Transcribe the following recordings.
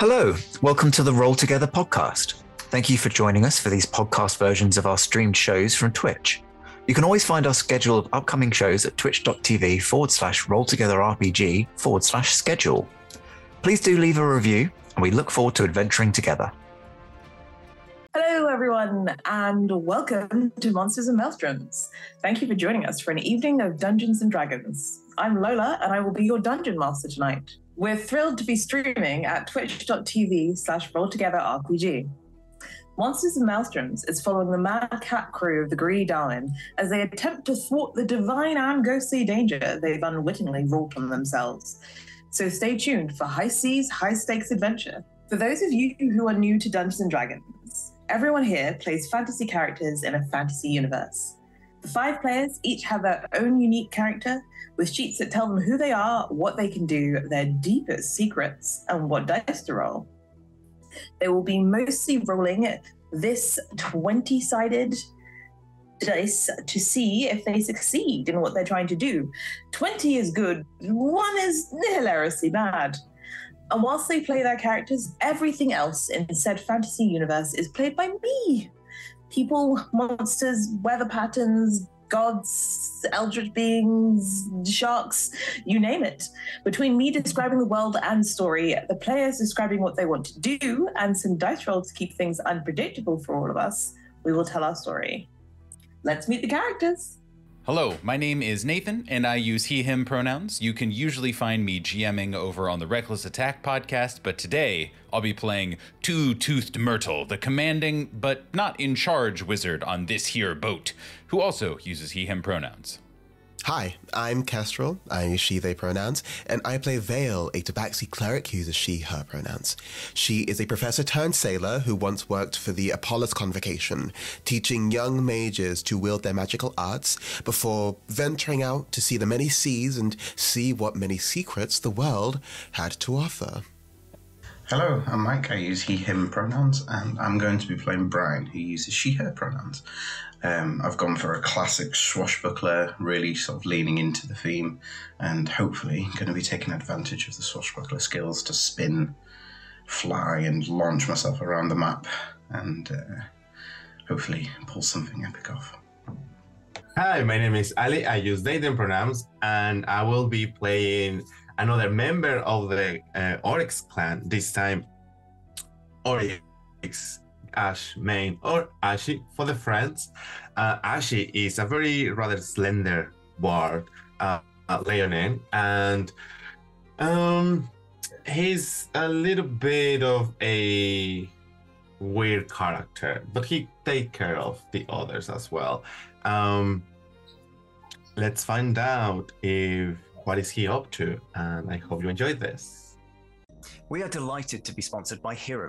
Hello, welcome to the Roll Together podcast. Thank you for joining us for these podcast versions of our streamed shows from Twitch. You can always find our schedule of upcoming shows at twitch.tv forward slash roll together RPG forward slash schedule. Please do leave a review, and we look forward to adventuring together. Hello, everyone, and welcome to Monsters and Maelstroms. Thank you for joining us for an evening of Dungeons and Dragons. I'm Lola, and I will be your dungeon master tonight. We're thrilled to be streaming at twitch.tv slash rolltogetherrpg. Monsters and Maelstroms is following the mad cat crew of the Greedy Darwin as they attempt to thwart the divine and ghostly danger they've unwittingly wrought on themselves. So stay tuned for high seas, high stakes adventure. For those of you who are new to Dungeons and Dragons, everyone here plays fantasy characters in a fantasy universe. The five players each have their own unique character with sheets that tell them who they are, what they can do, their deepest secrets, and what dice to roll. They will be mostly rolling this 20 sided dice to see if they succeed in what they're trying to do. 20 is good, one is hilariously bad. And whilst they play their characters, everything else in said fantasy universe is played by me. People, monsters, weather patterns, gods, eldritch beings, sharks, you name it. Between me describing the world and story, the players describing what they want to do, and some dice rolls to keep things unpredictable for all of us, we will tell our story. Let's meet the characters. Hello, my name is Nathan, and I use he, him pronouns. You can usually find me GMing over on the Reckless Attack podcast, but today I'll be playing Two Toothed Myrtle, the commanding but not in charge wizard on this here boat, who also uses he, him pronouns. Hi, I'm Kestrel. I use she, they pronouns, and I play Vale, a Tabaxi cleric who uses she, her pronouns. She is a professor turned sailor who once worked for the Apollos Convocation, teaching young mages to wield their magical arts before venturing out to see the many seas and see what many secrets the world had to offer. Hello, I'm Mike. I use he, him pronouns, and I'm going to be playing Brian, who uses she, her pronouns. Um, I've gone for a classic swashbuckler, really sort of leaning into the theme, and hopefully going to be taking advantage of the swashbuckler skills to spin, fly, and launch myself around the map, and uh, hopefully pull something epic off. Hi, my name is Ali. I use they, them pronouns, and I will be playing another member of the uh, Oryx clan, this time Oryx Ash main or Ashi for the friends. Uh, Ashi is a very rather slender bard, uh, uh, and um, he's a little bit of a weird character, but he take care of the others as well. Um, let's find out if what is he up to, and I hope you enjoyed this. We are delighted to be sponsored by Hero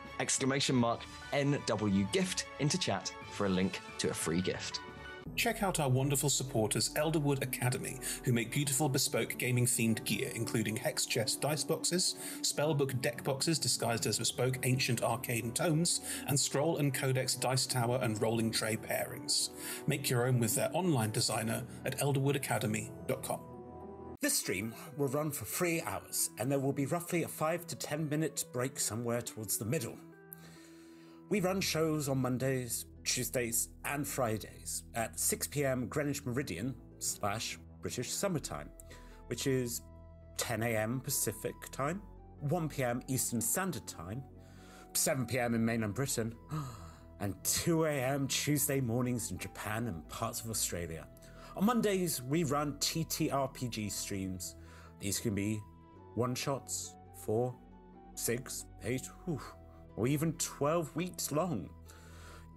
exclamation mark NW gift into chat for a link to a free gift. Check out our wonderful supporters, Elderwood Academy, who make beautiful bespoke gaming themed gear, including hex chest dice boxes, spellbook deck boxes disguised as bespoke ancient arcane tomes, and scroll and codex dice tower and rolling tray pairings. Make your own with their online designer at elderwoodacademy.com. This stream will run for three hours, and there will be roughly a five to ten minute break somewhere towards the middle. We run shows on Mondays, Tuesdays, and Fridays at 6 pm Greenwich Meridian slash British Summertime, which is 10 am Pacific Time, 1 pm Eastern Standard Time, 7 pm in mainland Britain, and 2 am Tuesday mornings in Japan and parts of Australia. On Mondays, we run TTRPG streams. These can be one shots, four, six, eight, whew, or even 12 weeks long.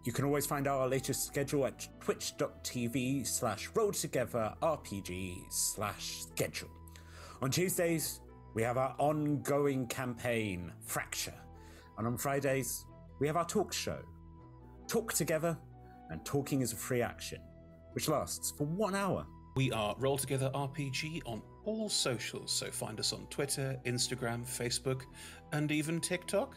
You can always find our latest schedule at twitch.tv slash rolltogetherrpg slash schedule. On Tuesdays, we have our ongoing campaign, Fracture. And on Fridays, we have our talk show, Talk Together, and Talking is a Free Action, which lasts for one hour. We are Roll Together RPG on all socials, so find us on Twitter, Instagram, Facebook, and even TikTok.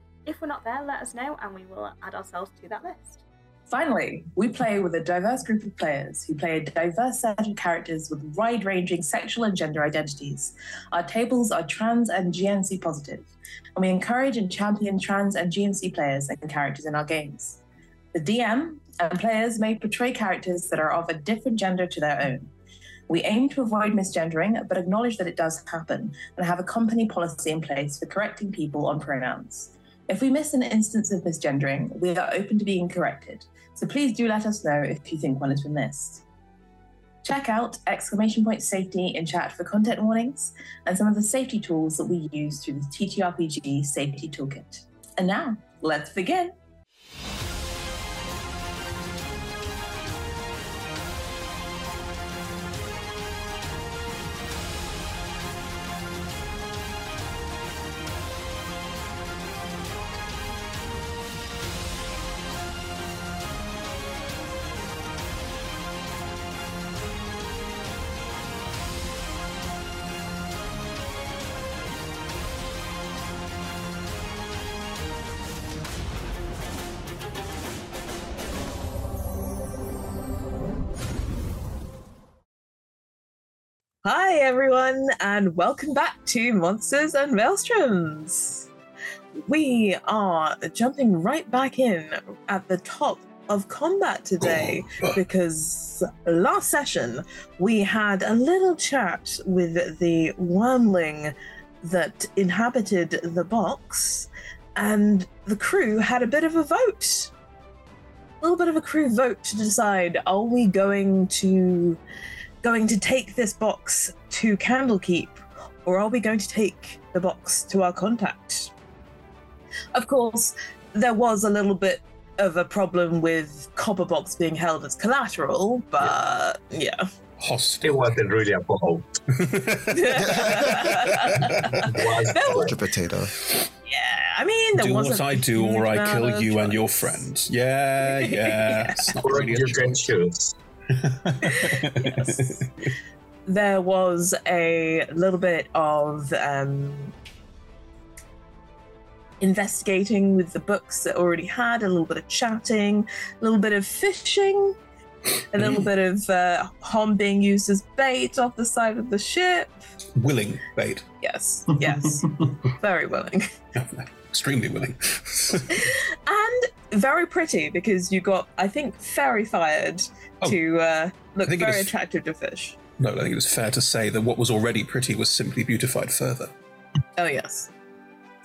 If we're not there, let us know and we will add ourselves to that list. Finally, we play with a diverse group of players who play a diverse set of characters with wide ranging sexual and gender identities. Our tables are trans and GNC positive, and we encourage and champion trans and GNC players and characters in our games. The DM and players may portray characters that are of a different gender to their own. We aim to avoid misgendering, but acknowledge that it does happen and have a company policy in place for correcting people on pronouns. If we miss an instance of misgendering, we are open to being corrected, so please do let us know if you think one has been missed. Check out exclamation point safety in chat for content warnings and some of the safety tools that we use through the TTRPG Safety Toolkit. And now, let's begin. Everyone, and welcome back to Monsters and Maelstroms. We are jumping right back in at the top of combat today because last session we had a little chat with the wormling that inhabited the box, and the crew had a bit of a vote. A little bit of a crew vote to decide: Are we going to going to take this box to Candlekeep, or are we going to take the box to our contact? Of course, there was a little bit of a problem with Copper Box being held as collateral, but yeah. It wasn't really a vote. Couch potato. Yeah, I mean, there do wasn't what I do, or I kill of you and your friends. Yeah, yeah. It's not Or really a you can choose. Yes. there was a little bit of um, investigating with the books that already had, a little bit of chatting, a little bit of fishing, a little bit of uh, Hom being used as bait off the side of the ship. willing bait. Yes, yes, very willing. Extremely willing. and very pretty because you got, I think, fairy fired Oh. to uh, look very is- attractive to fish. No, I think it was fair to say that what was already pretty was simply beautified further. Oh yes,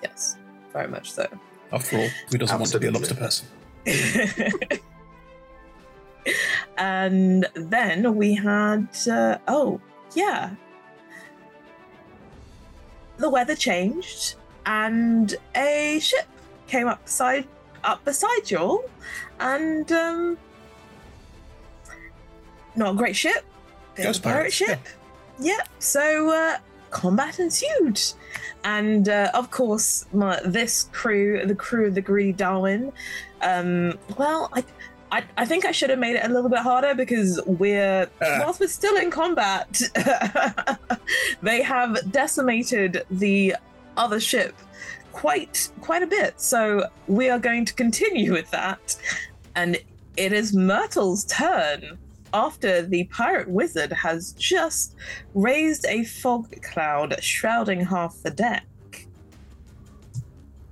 yes, very much so. After all, who doesn't want to be a lobster person? and then we had uh, oh yeah the weather changed and a ship came up beside up beside y'all and um not a great ship bit of a Ghost pirate ship. Yeah so uh combat ensued. And uh, of course my, this crew the crew of the greedy darwin um well i I, I think I should have made it a little bit harder because we're Ah. whilst we're still in combat, they have decimated the other ship quite quite a bit. So we are going to continue with that, and it is Myrtle's turn after the pirate wizard has just raised a fog cloud shrouding half the deck.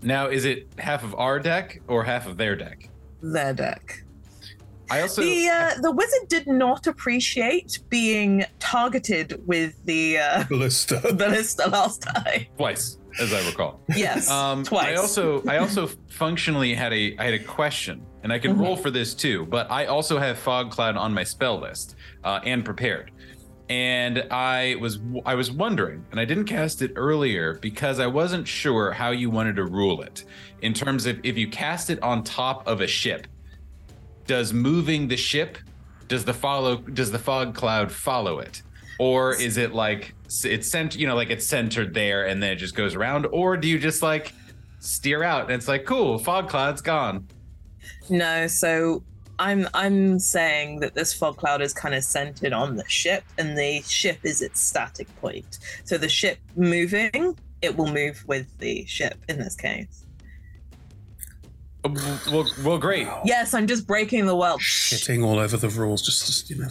Now, is it half of our deck or half of their deck? Their deck. I also the uh, the wizard did not appreciate being targeted with the uh, Ballista. ballista last time. twice, as I recall. Yes, Um, twice. I also I also functionally had a I had a question, and I can Mhm. roll for this too. But I also have fog cloud on my spell list uh, and prepared, and I was I was wondering, and I didn't cast it earlier because I wasn't sure how you wanted to rule it in terms of if you cast it on top of a ship. Does moving the ship does the follow does the fog cloud follow it or is it like it's sent you know like it's centered there and then it just goes around or do you just like steer out and it's like cool fog cloud's gone No, so I'm I'm saying that this fog cloud is kind of centered on the ship, and the ship is its static point. So the ship moving, it will move with the ship in this case. Well well great Yes, I'm just breaking the world. Shitting all over the rules, just, just you know.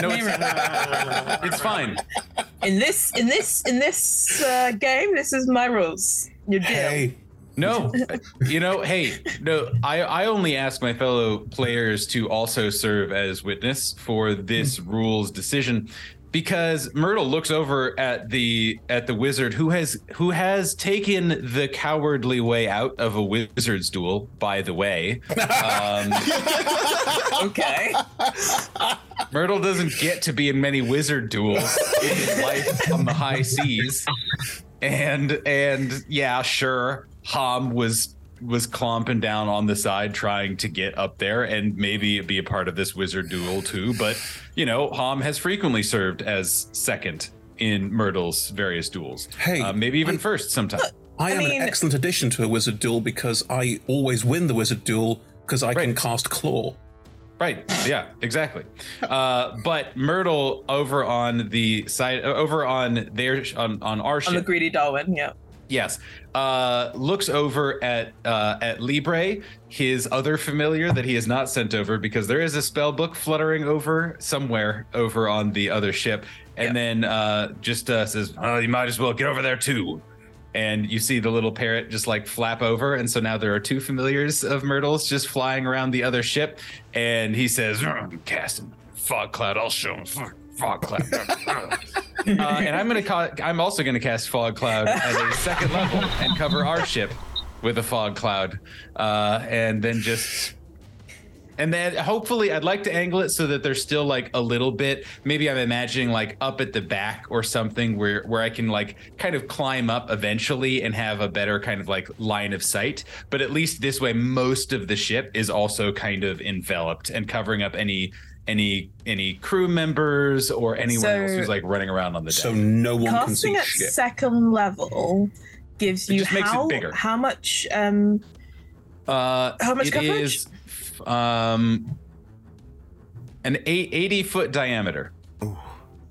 no it's, it's fine In this in this in this uh, game, this is my rules. Your deal. Hey, no you know hey no i i only ask my fellow players to also serve as witness for this rules decision because myrtle looks over at the at the wizard who has who has taken the cowardly way out of a wizard's duel by the way um, Okay. Myrtle doesn't get to be in many wizard duels in his life on the high seas. And and yeah, sure, Hom was was clomping down on the side trying to get up there and maybe be a part of this wizard duel too. But you know, Hom has frequently served as second in Myrtle's various duels. Hey, uh, maybe even first sometime. I, I am mean- an excellent addition to a wizard duel because I always win the wizard duel because I can cast claw. Right. Yeah. Exactly. Uh, but Myrtle over on the side, over on their on on our ship. On the ship. greedy Darwin, yeah. Yes. Uh, looks over at uh, at Libre, his other familiar that he has not sent over because there is a spell book fluttering over somewhere over on the other ship, and then uh, just uh, says, "Oh, you might as well get over there too." And you see the little parrot just like flap over, and so now there are two familiars of Myrtle's just flying around the other ship, and he says, "Oh, "I'm casting fog cloud. I'll show him fog, cloud." uh, and I'm gonna ca- I'm also gonna cast fog cloud at a second level and cover our ship with a fog cloud, uh, and then just And then hopefully I'd like to angle it so that there's still like a little bit. Maybe I'm imagining like up at the back or something where where I can like kind of climb up eventually and have a better kind of like line of sight. But at least this way most of the ship is also kind of enveloped and covering up any any any crew members or anyone else who's like running around on the deck. So no one can Casting see at shit. second level gives It you just makes it how bigger. how much um Uh, How much it coverage? is, um, an eight, 80 foot diameter.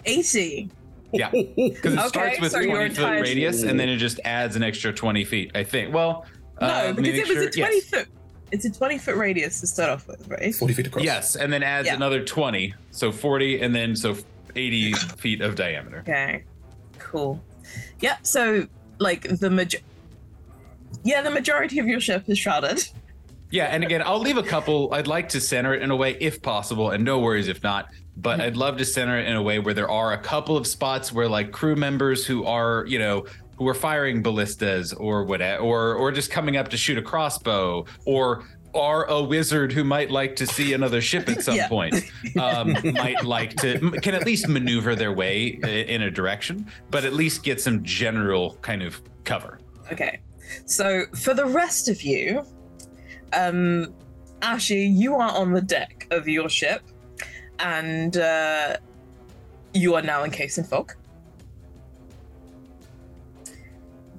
80. Yeah, because it Okay, starts with so 20 foot radius and then it just adds an extra 20 feet. I think. Well, No, uh, because it was a 20 yes. foot it's a 20 foot radius to start off with, right? 40 feet across. Yes, and then adds Yeah. another 20, so 40, and then so 80 feet of diameter. Okay. Cool. Yeah, so like the major Yeah, the majority of your ship is shrouded. Yeah, and again, I'll leave a couple. I'd like to center it in a way, if possible, and no worries if not. But mm-hmm. I'd love to center it in a way where there are a couple of spots where, like, crew members who are, you know, who are firing ballistas or whatever, or or just coming up to shoot a crossbow, or are a wizard who might like to see another ship at some Yeah. point, um, might like to can at least maneuver their way in a direction, but at least get some general kind of cover. Okay. So for the rest of you, um Ashi, you are on the deck of your ship and uh you are now encased in fog.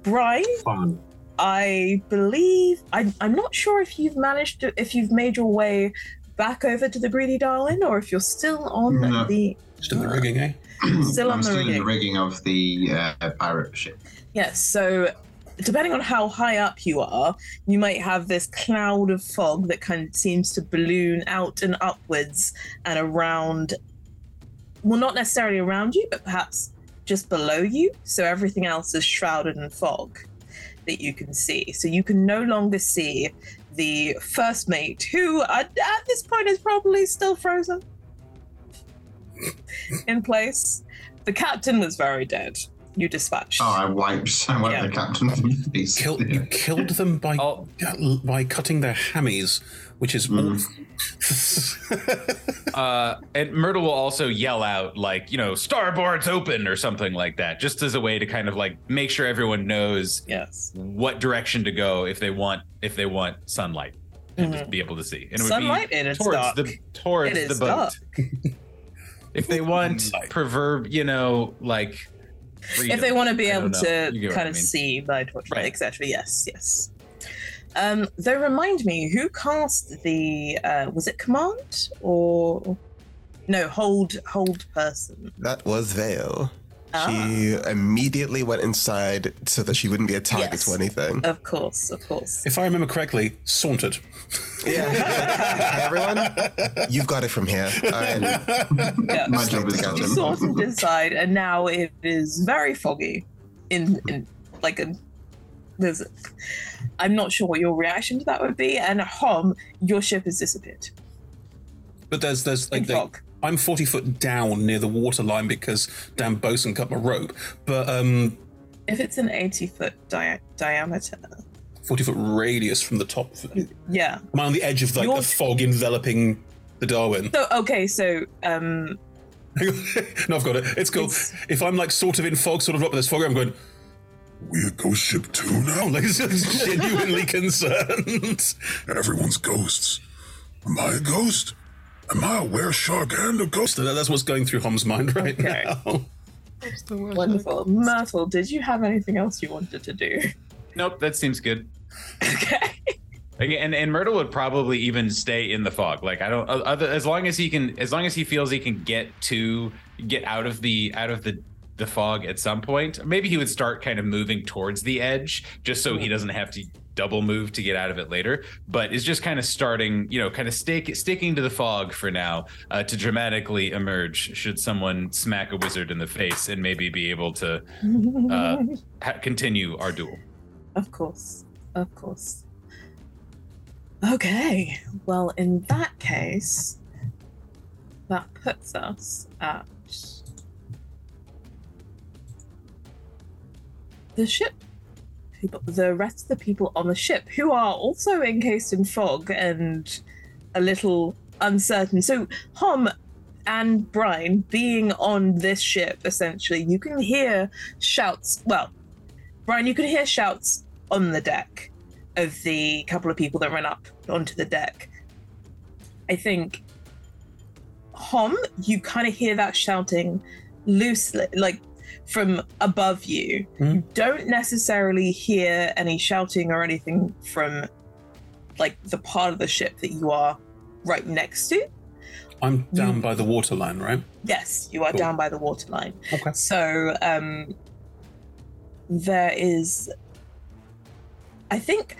Brian, Fun. I believe I, I'm not sure if you've managed to if you've made your way back over to the Greedy Darling or if you're still on No. the Just in the rigging, eh? Still on I'm the still in the rigging. rigging of the uh, pirate ship. Yes, so depending on how high up you are, you might have this cloud of fog that kind of seems to balloon out and upwards and around. Well, not necessarily around you, but perhaps just below you. So everything else is shrouded in fog that you can see. So you can no longer see the first mate, who at, at this point is probably still frozen in place. The captain was very dead. You dispatched. Oh, I wiped, I wiped Yeah. the captain from the face. Kill, you killed them by Oh. by cutting their hammies, which is mm. uh, and Myrtle will also yell out like, you know, starboard's open or something like that, just as a way to kind of like make sure everyone knows yes what direction to go if they want if they want sunlight and just be able to see. And it would Sunlight be and it's towards dark. the towards It the boat. if they want proverb, you know, like if they want to be able know. to You get kind I of mean. see by torchlight, Right. etc. Yes, yes. Um, though remind me, who cast the uh, was it command or no hold hold person? That was Vale. Ah. She immediately went inside so that she wouldn't be a target Yes. to anything. Of course, of course. If I remember correctly, sauntered. Yeah. everyone, you've got it from here. I'm Yeah. My job is to done. You sorted inside, and now it is very foggy. In in like a there's. I'm not sure what your reaction to that would be. And Hom, your ship has disappeared. But there's there's like they. I'm 40 foot down near the water line because Dan Bosun cut my rope. But um, If it's an 80 foot dia- diameter, 40 foot radius from the top. yeah. Am I on the edge of like the fog enveloping the Darwin? So okay, so um, no, I've got it. It's cool. If I'm like sort of in fog, sort of up, but this fog, I'm going. We a ghost ship too now? Like genuinely concerned. Everyone's ghosts. Am I a ghost? Am I a were shark and a ghost? That- that's what's going through Hom's mind right Okay. now. wonderful. Myrtle, did you have anything else you wanted to do? Nope, that seems good. Okay. And and Myrtle would probably even stay in the fog. Like I don't other as long as he can as long as he feels he can get to get out of the out of the the fog at some point. Maybe he would start kind of moving towards the edge just so he doesn't have to double move to get out of it later. But is just kind of starting, you know, kind of stick sticking to the fog for now uh, to dramatically emerge should someone smack a wizard in the face and maybe be able to uh, ha- continue our duel. Of course, of course. Okay, well, in that case, that puts us at the ship. The rest of the people on the ship, who are also encased in fog and a little uncertain. So, Hom and Brian being on this ship, essentially, you can hear shouts. Well, Brian, you can hear shouts on the deck of the couple of people that ran up onto the deck. I think Hom, you kind of hear that shouting loosely, like from above you. You don't necessarily hear any shouting or anything from like the part of the ship that you are right next to. I'm down by the waterline, right? Yes, you are Cool. down by the waterline. Okay. So um there is I think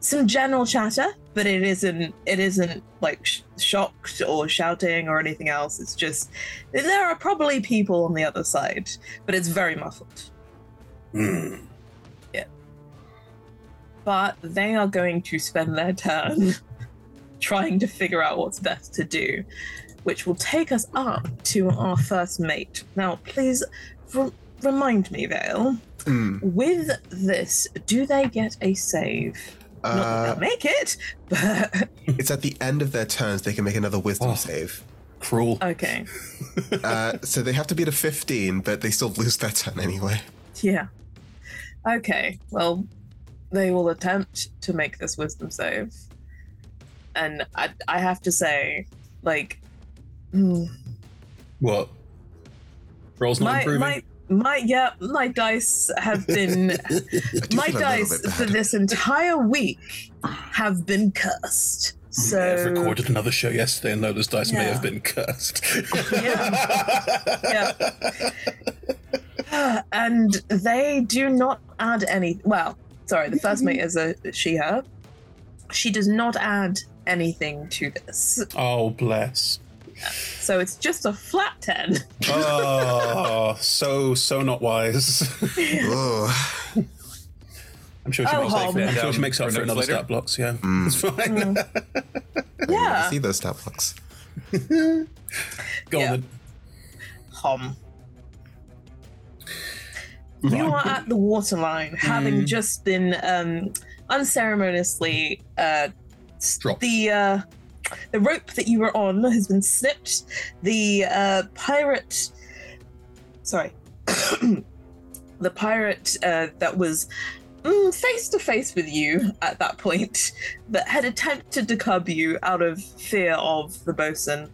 some general chatter, but it isn't it isn't like sh- shocked or shouting or anything else. It's just there are probably people on the other side, but it's very muffled. Hmm. Yeah. But they are going to spend their turn trying to figure out what's best to do, which will take us up to our first mate. Now, please remind me, Vale, Mm. with this, do they get a save? Not that Uh, they'll make it, but it's at the end of their turns they can make another wisdom save. Cruel. okay. Uh, so they have to beat a 15, but they still lose their turn anyway. Yeah. Okay. Well, they will attempt to make this wisdom save. And I, I have to say, like, hmm, What? Rolls not my, improving. my, my, yeah, my dice have been, my feel a little dice for this entire week have been cursed. May have recorded another show yesterday, and Lola's dice may have been cursed. yeah. Uh, and they do not add any. Well, sorry, the first mate is a she, her. She does not add anything to this. oh, bless. So it's just a flat 10. Oh, so so not wise. Oh, I'm sure she Oh, makes, Hom. I'm sure she Down makes up for for another later? stat blocks. Yeah, Mm. it's fine. Yeah. see those stat blocks. Go Yeah. on. Then. Hom. You are at the waterline, having just been um, unceremoniously uh, Dropped. the uh, the rope that you were on has been snipped. The uh, pirate, sorry, the pirate uh, that was face to face with you at that point, that had attempted to cub you out of fear of the bosun,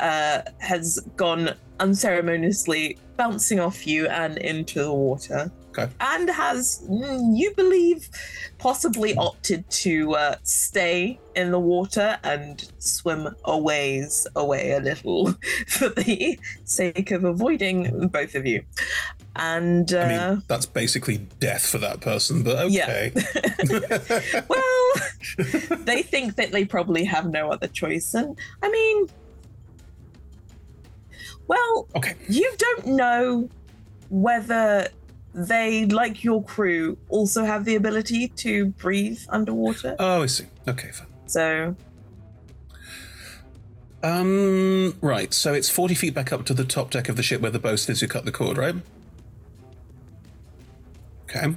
uh, has gone unceremoniously bouncing off you and into the water. Okay. And has, mm, you believe, possibly opted to uh, stay in the water and swim a ways away a little for the sake of avoiding both of you. And uh, I mean, that's basically death for that person, but Yeah. okay. well, they think that they probably have no other choice. And I mean, well, Okay. you don't know whether they, like your crew, also have the ability to breathe underwater. Oh, I see. Okay, fine. So, Um, right. So it's 40 feet back up to the top deck of the ship where the bosun is who cut the cord, right? Okay.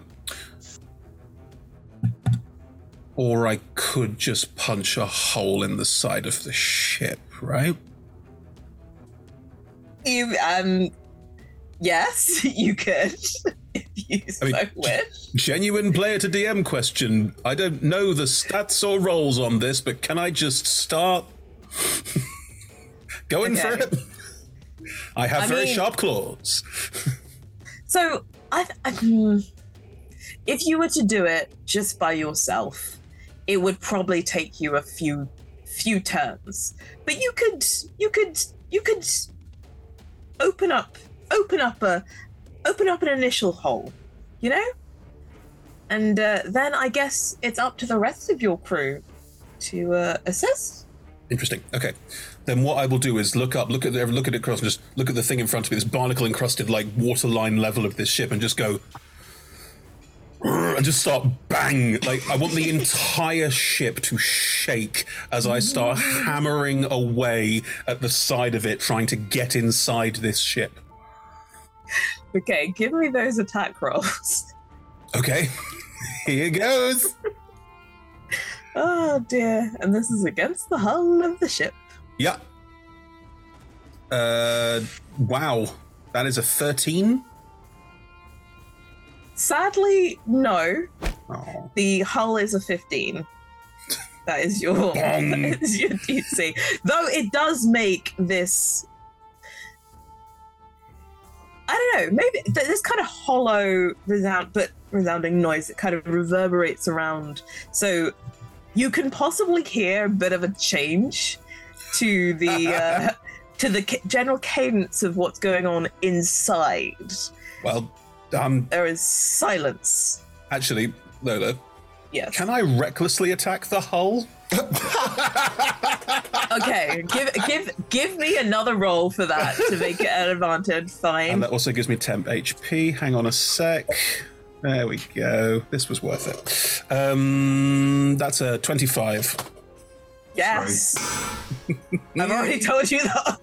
Or I could just punch a hole in the side of the ship, right? you, um, yes, you could, if you so I mean, wish. Genuine player to DM question. I don't know the stats or rolls on this, but can I just start going for it? I have I very mean- sharp claws. So, I, I, hmm, if you were to do it just by yourself, it would probably take you a few few turns. But you could, you could, you could open up, open up a, open up an initial hole, you know, and uh, then I guess it's up to the rest of your crew to uh, assist. Interesting. Okay. Then what I will do is look up, look at the, look at it across, and just look at the thing in front of me, this barnacle encrusted like waterline level of this ship, and just go and just start bang. Like I want the entire ship to shake as I start hammering away at the side of it, trying to get inside this ship. Okay, give me those attack rolls. Okay. Here goes. Oh dear. And this is against the hull of the ship. Yeah. Uh, wow. That is a 13. Sadly, no. Oh. The hull is a 15. That is your that is your DC. Though it does make this know, maybe this kind of hollow resound but resounding noise that kind of reverberates around. So you can possibly hear a bit of a change to the uh, to the ca- general cadence of what's going on inside. Well, um, There is silence. actually, Lola, Yes. can I recklessly attack the hull? Okay, give give give me another roll for that to make it an advantage. Fine. And that also gives me temp HP. Hang on a sec. There we go. This was worth it. Um, that's a 25. Yes. I've already told you that.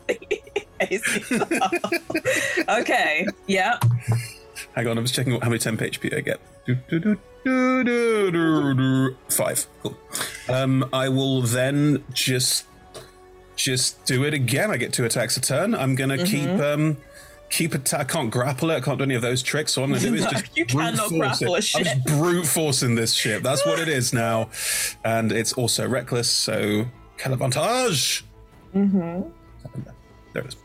okay. Yeah. Hang on, I was checking how many temp HP I get. Do, do, do. Five. Cool. Um, I will then just just do it again. I get two attacks a turn. I'm gonna keep Mhm. um keep attack. I can't grapple it. I can't do any of those tricks. So I'm gonna do is just you brute cannot force grapple it. a ship. I'm just brute forcing this ship. That's what it is now, and it's also reckless. So calavantage. Mm-hmm. There it is.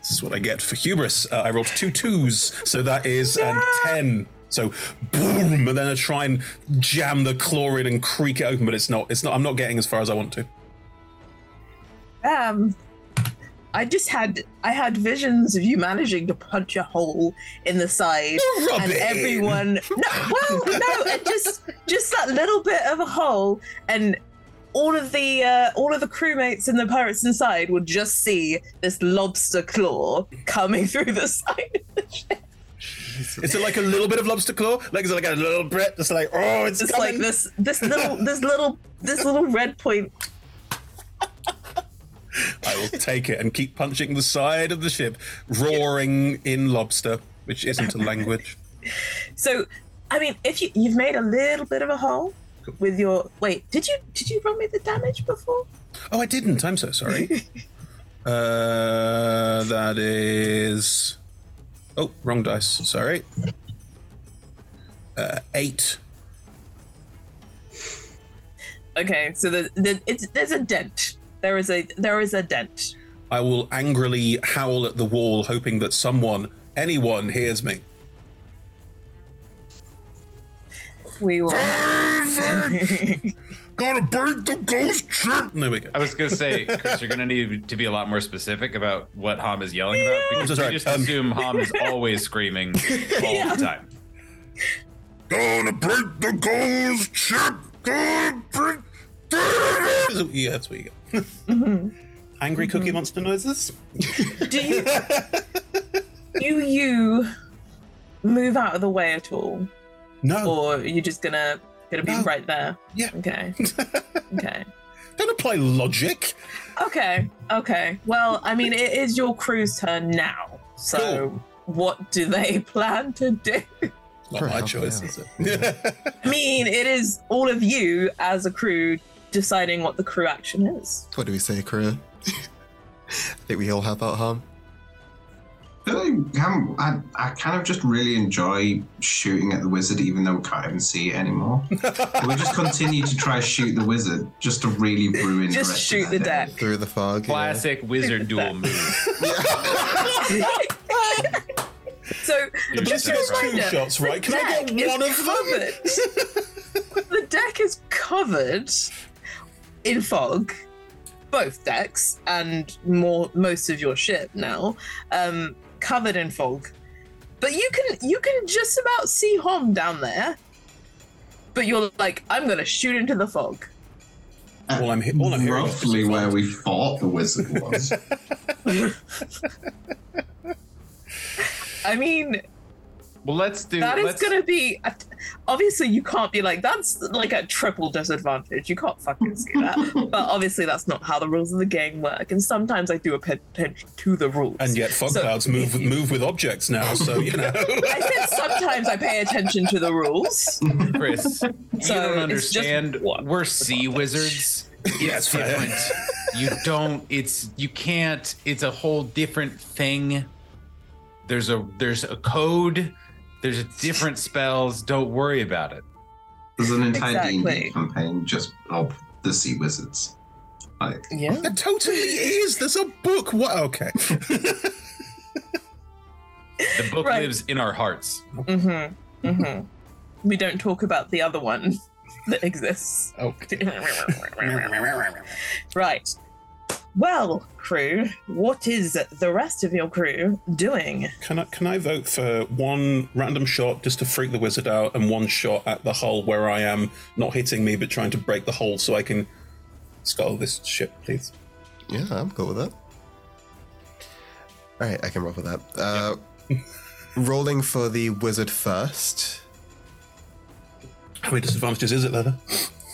This is what I get for hubris. Uh, I rolled two twos, so that is and ten. So boom, and then I try and jam the claw in and creak it open, but it's not. It's not. I'm not getting as far as I want to. Um, I just had I had visions of you managing to punch a hole in the side, and everyone. No, well, no, just just that little bit of a hole, and all of the uh, all of the crewmates and the pirates inside would just see this lobster claw coming through the side. Is it like a little bit of lobster claw? Like is it like a little bit? Just like oh, it's Just coming. like this this little this little this little red point. I will take it and keep punching the side of the ship, roaring in lobster, which isn't a language. So, I mean, if you you've made a little bit of a hole with your wait, did you did you roll me the damage before? Oh, I didn't. I'm so sorry. uh, that is. Oh, wrong dice. Sorry. Uh, eight. Okay, so the, the it's there's a dent. There is a there is a dent. I will angrily howl at the wall, hoping that someone, anyone, hears me. We will. Gotta break the ghost ship. There we go. I was gonna say, Chris, you're gonna need to be a lot more specific about what Ham is yelling about because I'm so we sorry. just Um, assume Ham is always screaming all the time. Gonna break the ghost ship. Gonna break. The... Yeah, that's what you get. Angry Cookie Monster noises. Do you do you move out of the way at all, No, or are you just gonna gonna be No. right there? Yeah. Okay. Okay. don't apply logic. Okay. Okay. Well, I mean, it is your crew's turn now. So, what do they plan to do? Not my choice, is it? I mean, it is all of you as a crew deciding what the crew action is. What do we say, crew? I think we all have out harm. I feel like I, I kind of just really enjoy shooting at the wizard, even though we can't even see it anymore. But we just continue to try to shoot the wizard just to really ruin the Just rest shoot of the their deck. day. Through the fog. yeah. Classic wizard duel move. So, the just a that's right. reminder, Two shots, right? Can I get one of them? the deck is covered in fog. Both decks and more most of your ship now, um, covered in fog. But you can you can just about see Hom down there. But you're like, I'm gonna shoot into the fog. All I'm, he- all I'm hearing is Roughly where we thought the wizard was. I mean, Well, let's do. That is let's- going to be. Obviously, you can't be like that's like a triple disadvantage. You can't fucking see that. but obviously, that's not how the rules of the game work. And sometimes I do pay attention to the rules. And yet, fog So- clouds move move with objects now, so you know. I said sometimes I pay attention to the rules. Chris, you don't it's just understand. We're sea wizards. Yeah, It's it's different. you don't. It's you can't. It's a whole different thing. There's a there's a code. There's a different spells. Don't worry about it. There's an entire D&D campaign just of the Sea Wizards. Like, Yeah. It totally is. There's a book. What? Okay. The book Right. lives in our hearts. Mm-hmm. Mm-hmm. We don't talk about the other one that exists. Okay. right. Well, crew, what is the rest of your crew doing? Can I can I vote for one random shot just to freak the wizard out, and one shot at the hull where I am not hitting me but trying to break the hull so I can scuttle this ship, please? Yeah, I'm cool with that. All right, I can roll for that. Uh, rolling for the wizard first. How many disadvantages is it, Leather?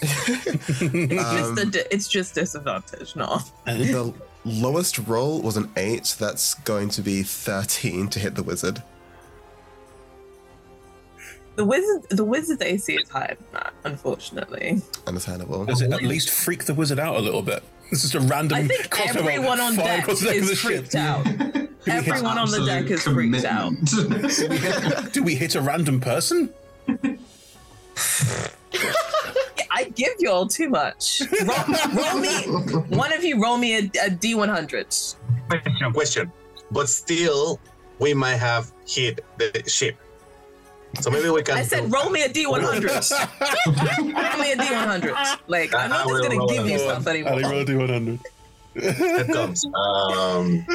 It's just Um, a di- it's just disadvantage, no. the lowest roll was an eight. That's going to be thirteen to hit the wizard. The wizard the wizard's AC is higher than that, unfortunately. Understandable. Does it at least freak the wizard out a little bit? This is a random. I think crossbow roll everyone on deck across the deck of the is ship. freaked out. Everyone on the deck is freaked out. Do we, hit, do we hit a random person? I give you all too much. Roll, roll me one of you roll me a, a D one hundred. Question, question. But still, we might have hit the ship. So maybe we can. I said roll me a D one hundred. Roll me a D one hundred. Like I'm not I just will gonna give you it. stuff anymore. Ali, roll a D100. It comes. Um,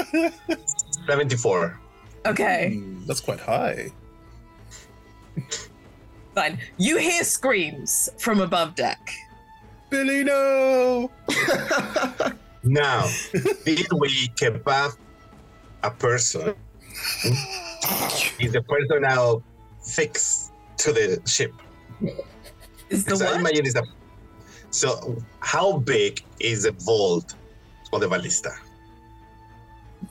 74. Okay, That's quite high. Fine. You hear screams from above deck. Billy, no! Now, did we kebab a person? Is the person now fixed to the ship? Is the So I imagine it's a. So, how big is the vault for the ballista?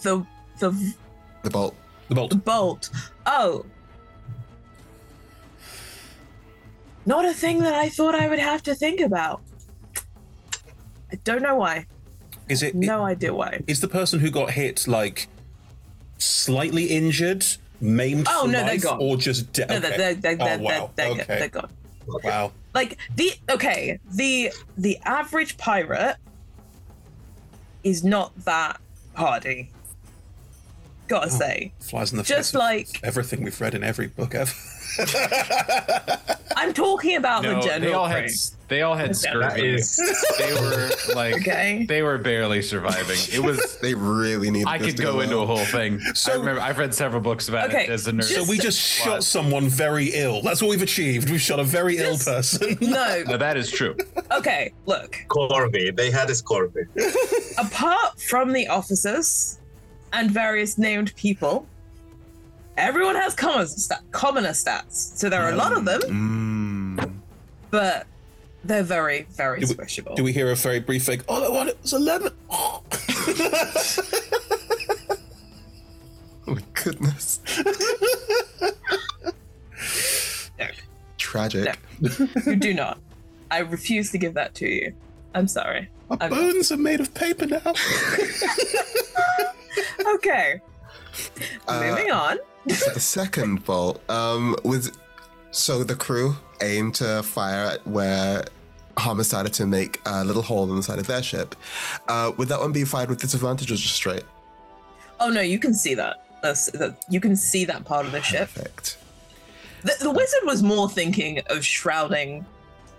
The the The bolt. The bolt. the bolt. Oh. Not a thing that I thought I would have to think about. I don't know why. Is it? No idea why. Is the person who got hit like slightly injured, maimed Oh, no, they're life, gone. or just dead? No, they're, they're, they're, oh they're, wow. they're, okay. they're gone. Wow. Like the okay, the the average pirate is not that hardy. Gotta Oh, say. Flies in the Just face like- everything we've read in every book ever. I'm talking about No, the general. they all had they all had That scurvy. They were like Okay. they were barely surviving. It was They really need. I could to go into a whole thing. I So- remember I've read several books about Okay, it as a nerd. so we just shot someone very ill. That's what we've achieved. We've shot a very ill person. No. No, that is true. Okay, look. Corby. They had a Corby. Apart from the officers and various named people, everyone has common sta- commoner stats. So there are a lot of them, Mm. but they're very, very Do we- squishable. Do we hear a very brief like, all I wanted was 11? Oh my goodness. No. Tragic. you do not. I refuse to give that to you. I'm sorry. Our I'm- bones are made of paper now. Okay. Uh, Moving on. the second bolt, um, with so the crew aim to fire at where Hamas decided to make a little hole in the side of their ship. Uh, would that one be fired with disadvantage or just straight? Oh no, you can see that. That's, that you can see that part of the ship. Perfect. The, the wizard was more thinking of shrouding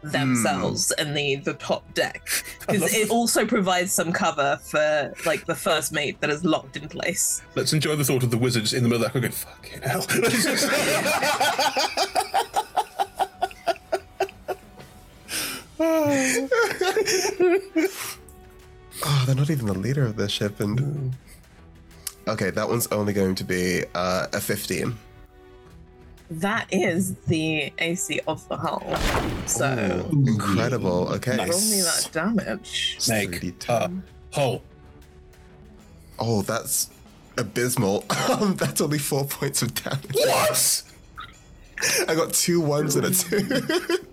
Hmm. themselves and the the top deck because it also provides some cover for like the first mate that is locked in place. Let's enjoy the thought of the wizards in the middle of that going, fucking hell. Oh, they're not even the leader of the ship, and hmm. okay, that one's only going to be uh, a fifteen. That is the AC of the hull. So Incredible. Okay. roll me that damage. Make a hole. Oh, that's abysmal. Um, that's only four points of damage. What? I got two ones and a two.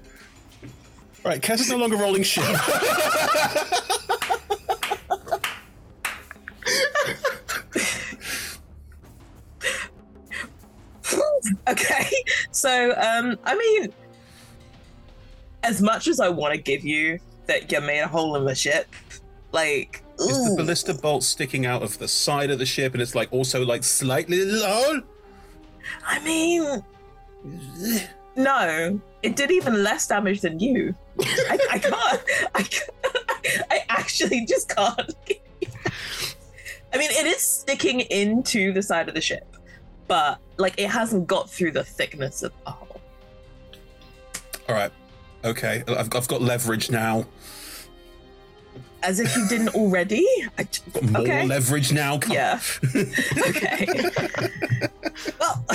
Right, Cass is no longer rolling shit. Okay, so um, I mean, as much as I want to give you that you made a hole in the ship, like, Is the ballista bolt sticking out of the side of the ship and it's like also like slightly low? I mean, no, it did even less damage than you. I, I can't. I, can't, I actually just can't. I mean, it is sticking into the side of the ship, but like it hasn't got through the thickness of the hull. All right. Okay, I've, I've got leverage now. As if you didn't already. I, Got more okay. leverage now. Come Yeah. okay. well,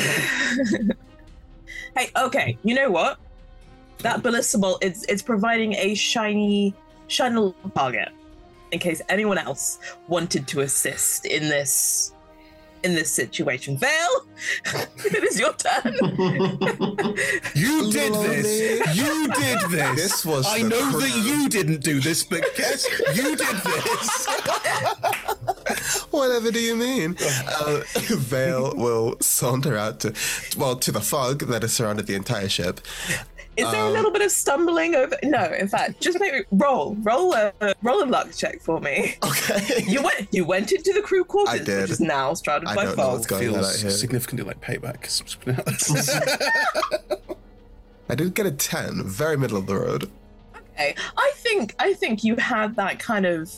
hey, okay. You know what? That ballista bolt it's it's providing a shiny, shiny target in case anyone else wanted to assist in this in this situation. Vale, it is your turn. You did this. You did this. This was I know crown. that you didn't do this, but guess you did this. Whatever do you mean? Uh, Vale will saunter out to, well, to the fog that has surrounded the entire ship. Is there a Um, little bit of stumbling over? No, in fact, just make me roll, roll a roll a luck check for me. Okay. You went, you went into the crew quarters, I did. which is now surrounded I by don't know fog. what's going on Feels here. significantly like payback. I did get a 10, very middle of the road. Okay, I think I think you had that kind of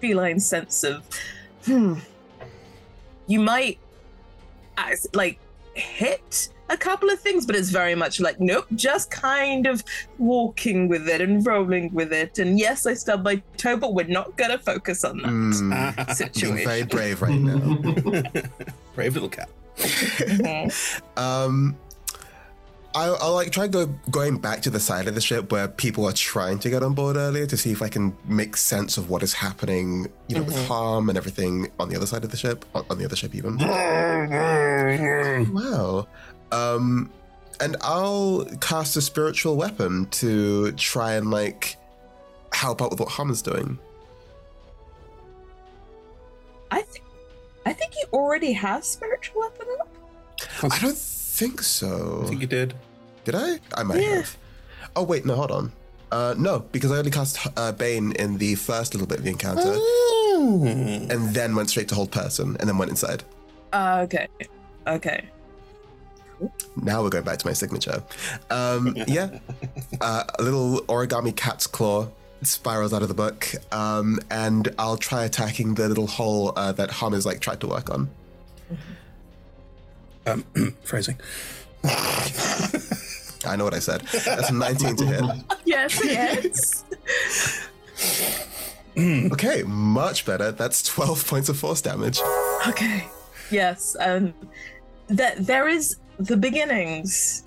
feline sense of, hmm, you might, as- like, hit a couple of things, but it's very much like, nope, just kind of walking with it and rolling with it. And yes, I stubbed my toe, but we're not gonna focus on that Mm, being situation. very brave right now. Brave little cat. Um, I'll, I'll like try go going back to the side of the ship where people are trying to get on board earlier to see if I can make sense of what is happening, you know, with harm and everything on the other side of the ship, on, on the other ship even. wow. Um, and I'll cast a spiritual weapon to try and like help out with what Harm is doing. I think I think you already have spiritual weapon up. I don't think so. I think you did. Did I? I might Yeah. have. Oh wait, no, hold on. Uh, no, because I only cast uh, Bane in the first little bit of the encounter, and then went straight to hold person, and then went inside. Uh, okay, okay. Now we're going back to my signature. Um, yeah, uh, a little origami cat's claw spirals out of the book, um, and I'll try attacking the little hole uh, that Hum is like tried to work on. Um, phrasing. I know what I said. That's 19 to hit. Yes, yes. Okay, much better. That's 12 points of force damage. Okay. Yes. Um. That there is the beginnings.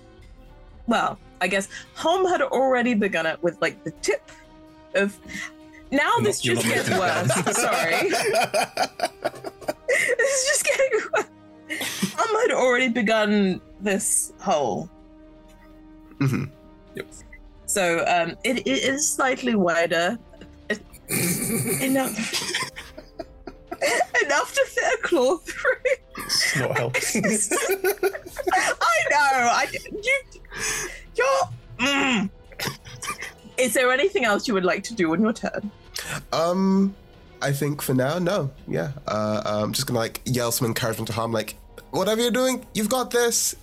Well, I guess home had already begun it with like the tip of. Now this not- you're just not gets making worse. Sorry. this is just getting worse. Home had already begun this hole. hmm So um, it, it is slightly wider. enough. enough to fit a claw through. It's not helping. I know. I you you're. Mm. Is there anything else you would like to do on your turn? Um, I think for now, no. Yeah. Uh, I'm just gonna like yell some encouragement to Harm, like, whatever you're doing, you've got this.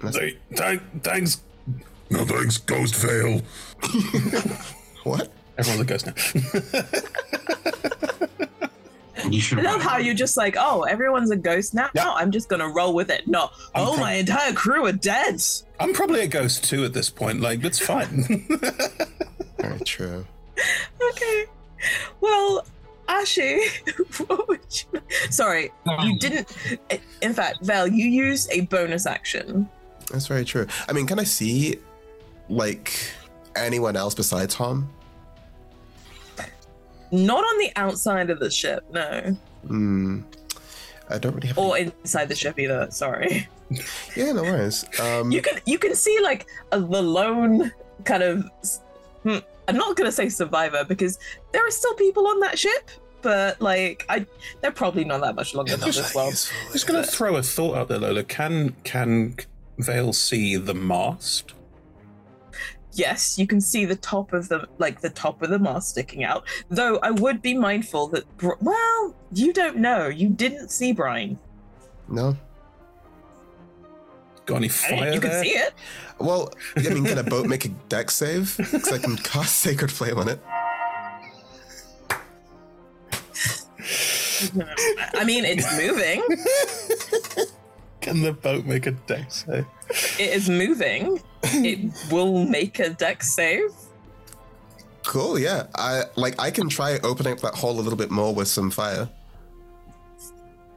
Hey, thank, thanks. No thanks, Ghost Vale. What? Everyone's a ghost now. You should I love how you're just like, oh, everyone's a ghost now. No, I'm just gonna roll with it. No, I'm oh, pro- my entire crew are dead. I'm probably a ghost too at this point. Like, it's fine. Very true. Okay. Well, Ashi, what would you? Sorry, um, you didn't. In fact, Val, you used a bonus action That's very true. I mean, can I see like anyone else besides Tom? Not on the outside of the ship, no. Hmm. I don't really have. Or inside the ship either. Sorry. Yeah, no worries. Um, You can you can see like a, the lone kind of. hmm, I'm not gonna say survivor because there are still people on that ship, but like I, they're probably not that much longer than this world. Useful, I'm just going to throw a thought out there, Lola. Can can Vale see the mast? Yes, you can see the top of the like the top of the mast sticking out. Though I would be mindful that well, you don't know. You didn't see Brian. no. Got any fire mean, you can see it. Well, I mean, can a boat make a Dex save? Because I can cast Sacred Flame on it. I mean, it's moving. Can the boat make a Dex save? It is moving. It will make a Dex save. Cool. Yeah. I like. I can try opening up that hole a little bit more with some fire.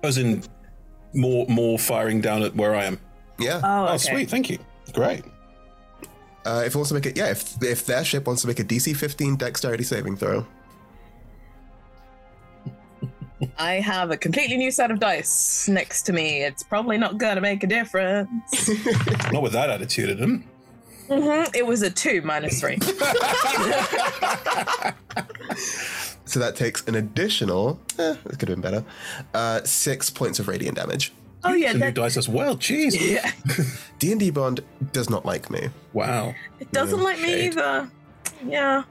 As in, more more firing down at where I am. Yeah. Oh, okay. sweet. Thank you. Great. Uh, if it wants to make it, yeah. If if their ship wants to make a DC 15 Dexterity saving throw, I have a completely new set of dice next to me. It's probably not gonna make a difference. Not with that attitude at him. hmm It was a two minus three. so that takes an additional. Eh, it could have been better. Uh, six points of radiant damage. Oh yeah, Some new that, dice as well. Jeez. yeah. D and D Beyond does not like me. Wow. It doesn't Yeah, like me either. Yeah,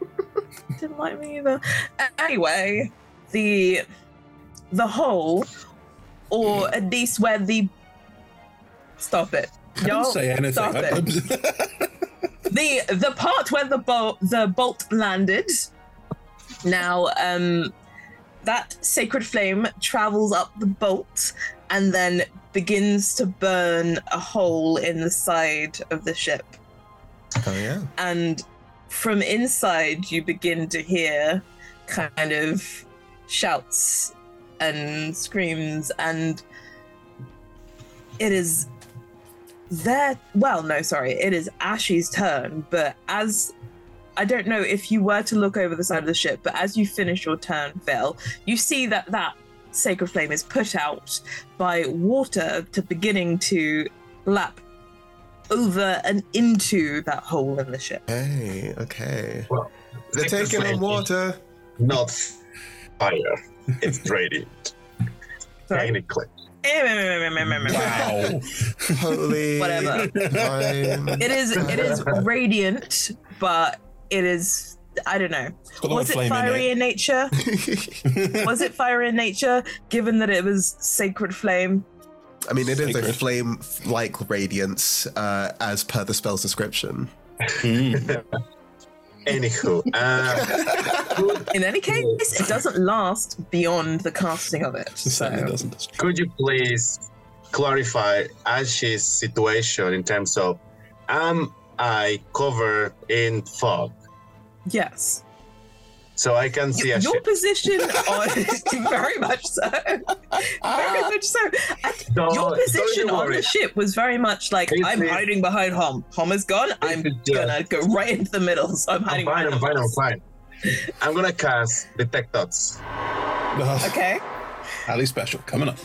didn't like me either. A- Anyway, the the hole, or at least where the stop it. I didn't say anything. Stop I- it. the the part where the bolt the bolt landed. Now, um, that sacred flame travels up the bolt and then begins to burn a hole in the side of the ship Oh yeah. and from inside you begin to hear kind of shouts and screams and it is their well no sorry it is ashy's turn but as i don't know if you were to look over the side of the ship but as you finish your turn Phil, you see that that sacred flame is put out by water to beginning to lap over and into that hole in the ship Hey. Okay. Well, They're taking on water. Not fire. It's radiant. Sorry? Technically. wow. Holy. Whatever. It is it is radiant, but it is I don't know. got a lot Was it flame in fiery it. in nature? was it fiery in nature, given that it was sacred flame? I mean, it is a flame-like radiance, uh, as per the spell's description. Mm. Anywho, uh, In any case, it doesn't last beyond the casting of it. It certainly So doesn't. could you please clarify Ash's situation in terms of am I covered in fog? yes. So I can see Y- a your position on very much so. Very ah. much so. And your position you on the ship was very much like Please, I'm please. hiding behind Hom. Hom is gone. I'm just- gonna go right into the middle. So I'm I'm hiding fine, behind I'm fine, I'm fine. I'm gonna cast Detect Thoughts. Ugh, ah. Okay. Ali special coming up.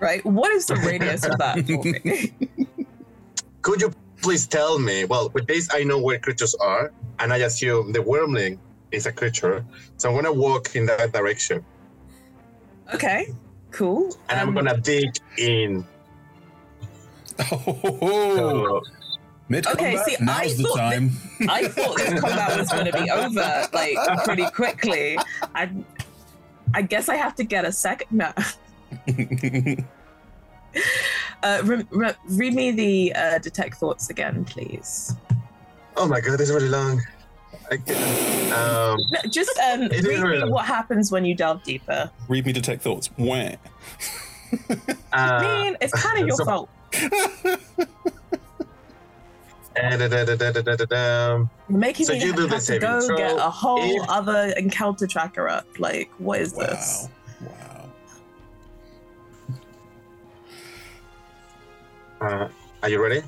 Right. What is the radius of that for me? Could you please tell me? Well, with this, I know where creatures are, and I assume the wormling is a creature. So I'm gonna walk in that direction, Okay. Cool. and I'm Um, gonna dig in. Oh, mid. Okay, see, I Now's the thought that- time. I thought this combat was going to be over like pretty quickly. I, I guess I have to get a second. No. Uh, re- re- read me the uh, detect thoughts again, please. oh my god, this is really long. I can, um, no, just um, read me what happens when you delve deeper. Read me detect thoughts. Where? Uh, I mean, it's kind of your so, fault. Making so me you have to go get a whole other encounter tracker up. Like, what is wow. this? Wow. Uh, are you ready?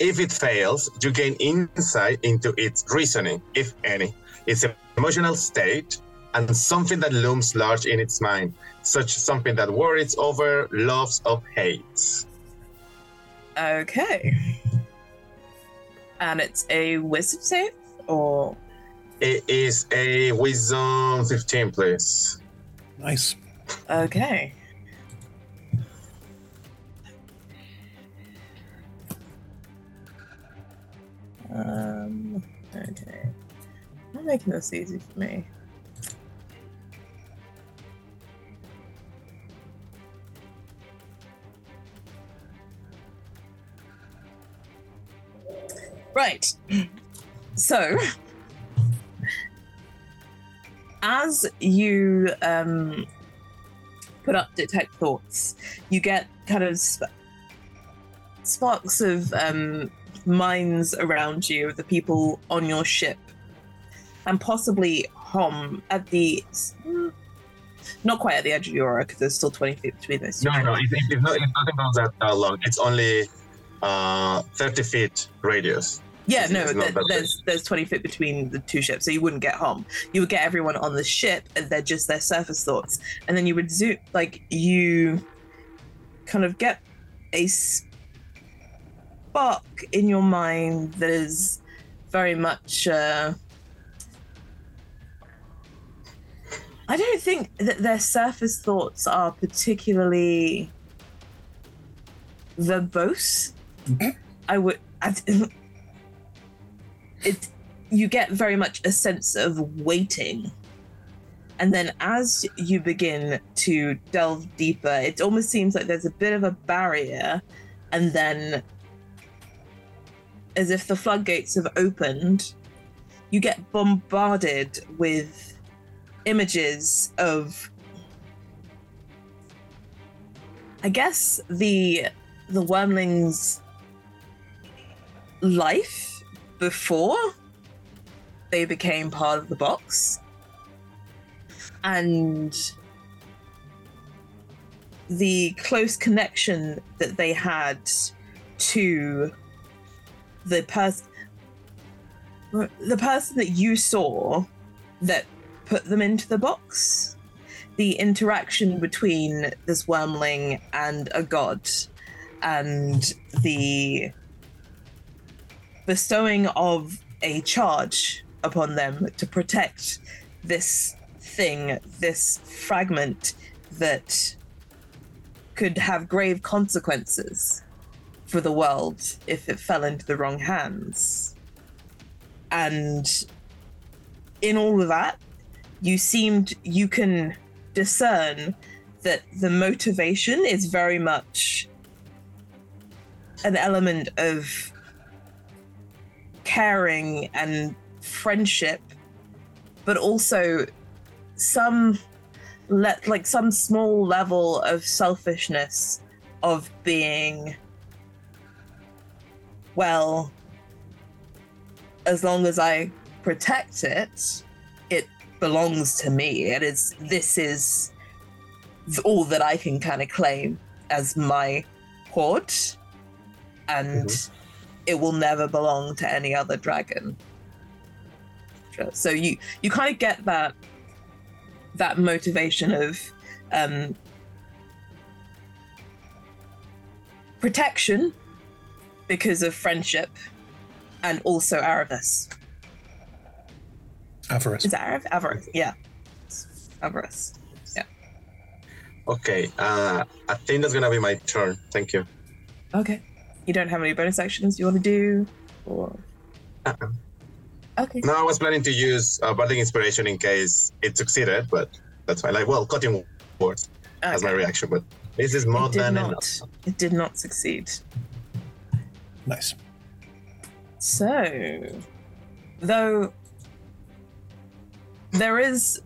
If it fails, you gain insight into its reasoning, if any, its an emotional state, and something that looms large in its mind, such something that worries over, loves, or hates. Okay. And it's a wisdom save, or It is a wisdom 15, please. Nice. okay. Um. Okay. Not making this easy for me. Right. So, as you um, put up detect thoughts, you get kind of sp- sparks of um, minds around you, the people on your ship, and possibly Hom at the. Not quite at the edge of your aura because there's still 20 feet between those two. No, no, it, it, it's not, it doesn't go that uh, long. It's only uh, 30 feet radius. Yeah, It's- no, it's there- there's there's 20 feet between the two ships, so you wouldn't get home. You would get everyone on the ship, and they're just their surface thoughts, and then you would zoom like you kind of get a spark in your mind that is very much. Uh, I don't think that their surface thoughts are particularly verbose. I would. I, it you get very much a sense of waiting and then as you begin to delve deeper it almost seems like there's a bit of a barrier and then as if the floodgates have opened you get bombarded with images of i guess the the wormlings life before they became part of the box. And the close connection that they had to the person the person that you saw that put them into the box? The interaction between this wormling and a god and the bestowing of a charge upon them to protect this thing, this fragment that could have grave consequences for the world if it fell into the wrong hands. And in all of that, you seemed, you can discern that the motivation is very much an element of caring and friendship, but also some let like some small level of selfishness of being well as long as I protect it, it belongs to me. It is this is all that I can kind of claim as my hoard, and it will never belong to any other dragon. So you you kind of get that that motivation of um, protection because of friendship and also avarice. Avarice. Is that Arav? Avarice? Yeah. Avarice. Yeah. Okay, uh, I think that's gonna be my turn. Thank you. Okay. You don't have any bonus actions you want to do? Or. Okay. No, I was planning to use uh, Bardic Inspiration in case it succeeded, but that's fine. Like, well, cutting words as my reaction, but this is more It than not. enough. It did not succeed. Nice. So, though there is.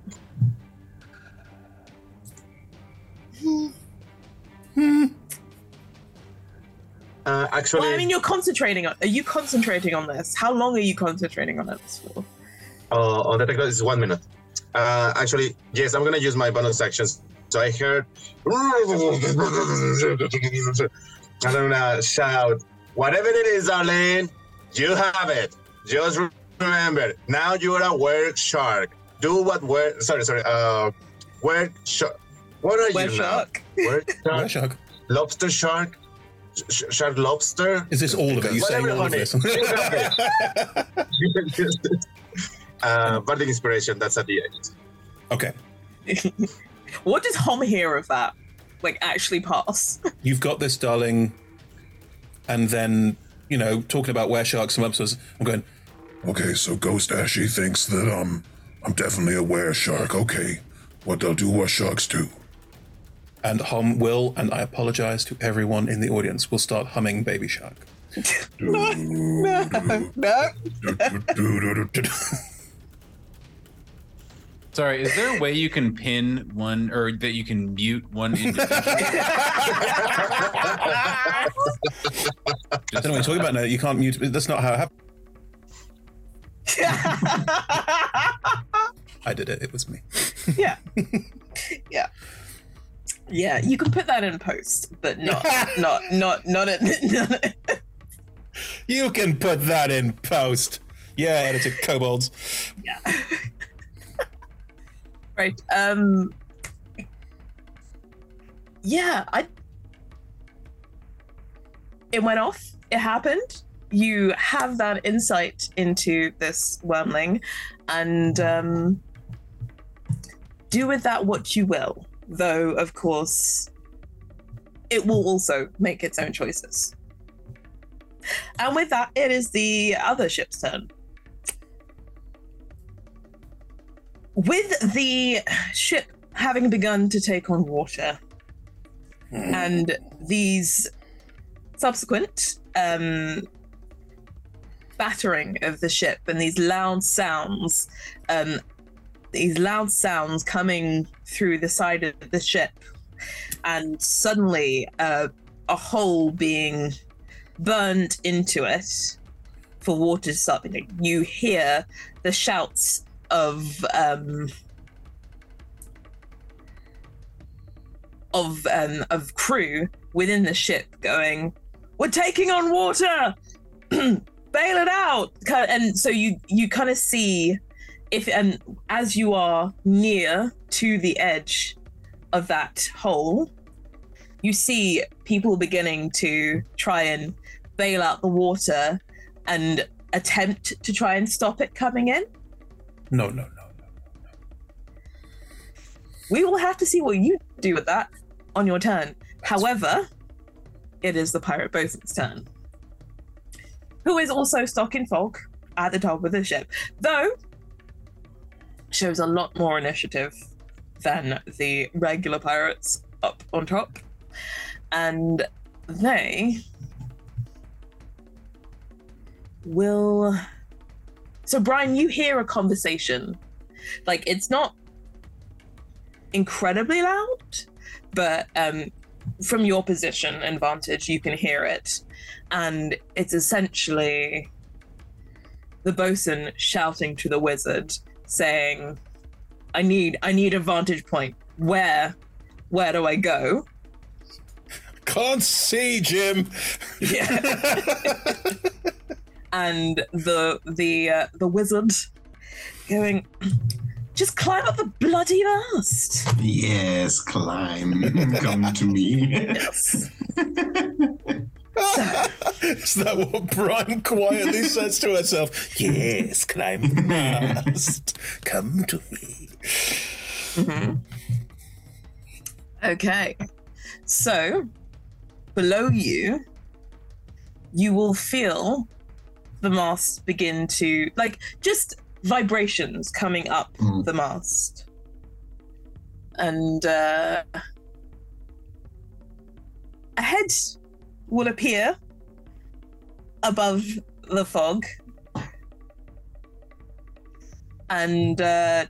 Uh, actually, Well, I mean, you're concentrating on. Are you concentrating on this? How long are you concentrating on this for? uh, on the technical is one minute. Uh, actually, yes, I'm gonna use my bonus actions. So I heard, and I'm gonna shout, Whatever it is, Arlene, you have it. Just remember, now you're a were shark. Do what were sorry, sorry, uh were shark. What are Were you shark. now? Were shark? Were shark. Lobster shark? Sh- shark lobster? Is this all of it? You saying Whatever all of this? You have it. uh, Bardic inspiration, that's at the end. Okay. What does Hom hear of that? Like, actually pass? You've got this, darling. And then, you know, talking about where sharks and websters, I'm going, Okay, so Ghost Ashy thinks that um I'm definitely a were shark. Okay, what they'll do, what sharks do. and hum will, and I apologize to everyone in the audience, will start humming Baby Shark. no, no. Sorry, is there a way you can pin one or that you can mute one individual? I don't know what you're talking about now. You can't mute. That's not how it happened. I did it. It was me. yeah. yeah. Yeah, you can put that in post, but not not not not at not, You can put that in post. Yeah, editor kobolds. yeah. Right. Um Yeah, I It went off. It happened. You have that insight into this wormling and um do with that what you will. Though, of course, it will also make its own choices. And with that, it is the other ship's turn. With the ship having begun to take on water, and these subsequent um, battering of the ship and these loud sounds, um, these loud sounds coming through the side of the ship, and suddenly uh, a hole being burned into it for water to start. You hear the shouts of um, of um, of crew within the ship going, "We're taking on water, bail it out!" And so you you kind of see if and as you are near to the edge of that hole, you see people beginning to try and bail out the water and attempt to try and stop it coming in. No, no, no. We will have to see what you do with that on your turn. However, it is the pirate bosun's turn, who is also stocking fog at the top of the ship, though shows a lot more initiative than the regular pirates up on top, and they will. So, Brian, you hear a conversation. Like, it's not incredibly loud, but um, from your position and vantage, you can hear it. And it's essentially the bosun shouting to the wizard, saying, I need I need a vantage point. Where where do I go? Can't see, Jim. and the the uh, the wizard going just climb up the bloody mast. Yes, climb. Come to me. Yes. Is that what Brian quietly says to herself? Yes, climb the mast. Come to me. Mhm. Okay. So, below you, you will feel the mast begin to, like, just vibrations coming up the mast. And uh, a head will appear above the fog. And uh,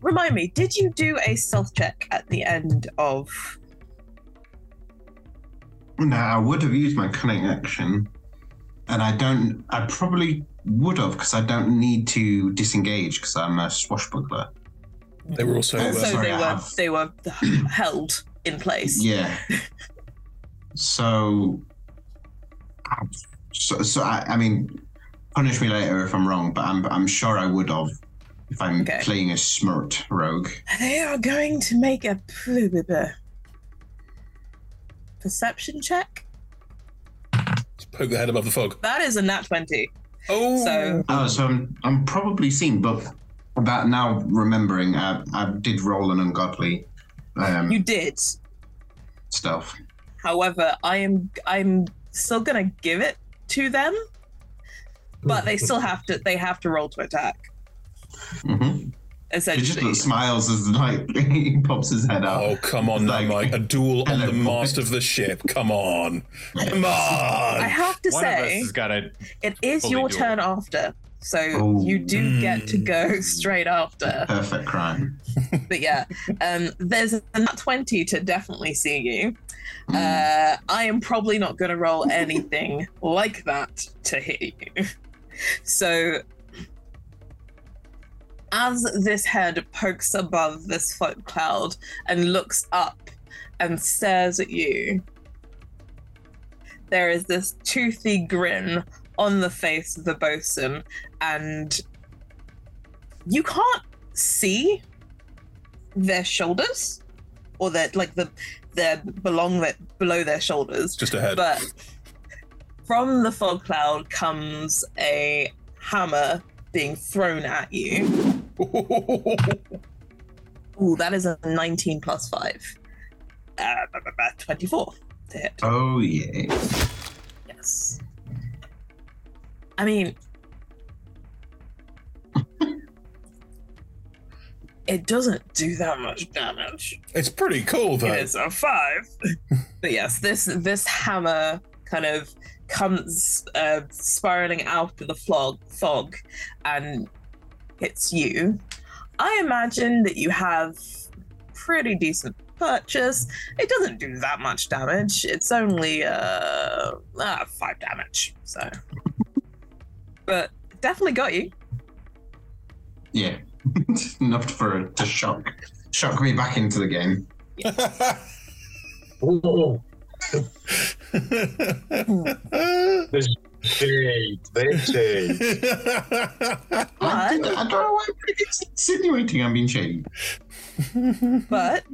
remind me, did you do a stealth check at the end of? No, I would have used my cunning action, and I don't. I probably would have because I don't need to disengage because I'm a swashbuckler. They were also. Uh, so sorry, they were have- they were held in place. Yeah. So So, so I, I mean, punish me later if I'm wrong, but I'm I'm sure I would have if I'm Okay. playing a smart rogue. They are going to make a perception check. Just poke the head above the fog. That is a nat 20. Oh. So Oh, so I'm I'm probably seen, but about now remembering, I I did roll an ungodly um, you did. stuff. However, I am I'm still gonna give it to them, but they still have to they have to roll to attack. Mm-hmm. He just Essentially, like, smiles as like he pops his head out. Oh, come on now, Mike. A duel on the mast of the ship. Come on. Come on. I have to One of us say has got to. it is your duel. turn after, so Oh. you do get to go straight after. Perfect crime. but yeah, um, there's a nat 20 to definitely see you. Uh, I am probably not going to roll anything like that to hit you. So, as this head pokes above this float cloud and looks up and stares at you, there is this toothy grin on the face of the bosun, and you can't see their shoulders or their like the their belong that below their shoulders Just a head. but from the fog cloud comes a hammer being thrown at you Ooh, that is a 19 plus 5 uh, b- b- b- 24 to hit Oh yeah. yes i mean it doesn't do that much damage It's pretty cool, though. It is a five. but yes, this this hammer kind of comes uh, spiraling out of the fog, fog and hits you. I imagine that you have pretty decent purchase. It doesn't do that much damage. It's only uh, ah, five damage. So, but definitely got you. Yeah. Enough for to shock shock me back into the game. Oh. the shade, the shade. I, did, I don't know why it's insinuating I'm being shady. but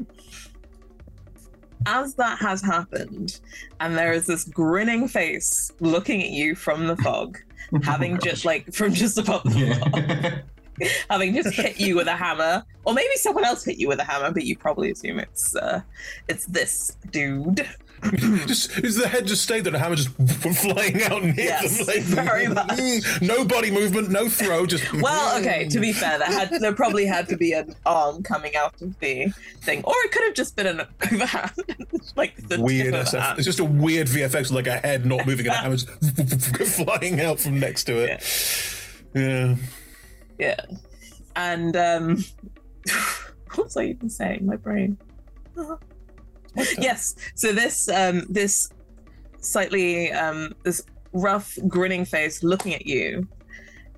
as that has happened, and there is this grinning face looking at you from the fog, having just like from just above the fog, having just hit you with a hammer, or maybe someone else hit you with a hammer, but you probably assume it's uh, it's this dude. just is the head just stayed there, the hammer just flying out near Yes, them, like, very much. no body movement, no throw, just Well, okay. To be fair, there had there probably had to be an arm coming out of the thing, or it could have just been an overhand, like the weird SF. It's just a weird VFX with like a head not moving and a hammer just flying out from next to it. Yeah. Yeah. And um what was I even saying? My brain. yes. So this um this slightly um this rough grinning face looking at you.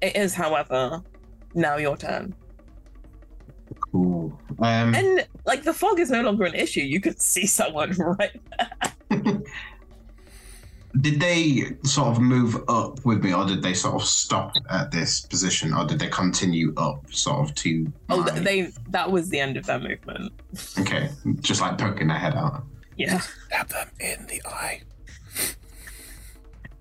It is, however, now your turn. Cool. Um, And like the fog is no longer an issue. You could see someone right did they sort of move up with me, or did they sort of stop at this position, or did they continue up, sort of to? Oh, my- th- they that was the end of their movement. Okay, just like poking their head out. Yeah. Stab them in the eye.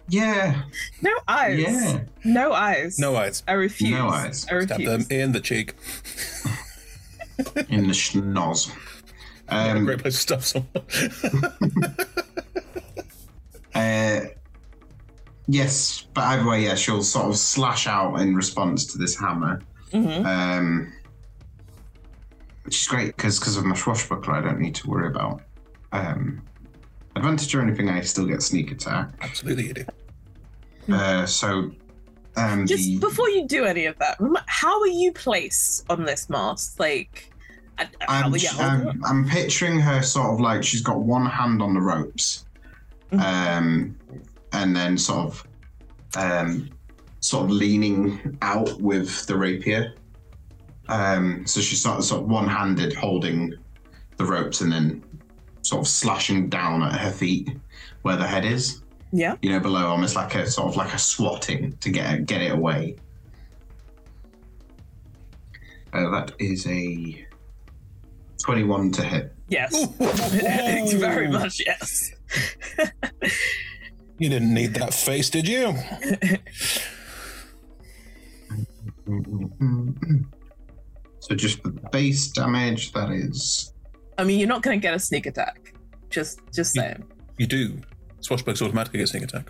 Yeah. No eyes. Yeah. No eyes. No eyes. I refuse. No eyes. I Stab refuse. them in the cheek. In the schnoz. Yeah, Um, great place to stab someone. Uh, yes, but either way, yeah, she'll sort of slash out in response to this hammer. Mhm. Um, which is great because because of my swashbuckler, I don't need to worry about um, advantage or anything. I still get sneak attack. Absolutely, you do. Uh, so um, Just the, before you do any of that, how are you placed on this mast? Like, I- how I'm, are you holding? I'm, I'm picturing her sort of like she's got one hand on the ropes, Mm-hmm. Um, and then sort of, um, sort of leaning out with the rapier. Um, so she's sort of, sort of one-handed holding the ropes and then sort of slashing down at her feet where the head is. Yeah. You know, below, almost like a sort of like a swatting to get get it away. Uh, that is a twenty-one to hit. Yes. it's very much yes. You didn't need that face, did you? So just the base damage, that is I mean, you're not going to get a sneak attack. Just, just saying. You do. Swashbucks automatically get sneak attack.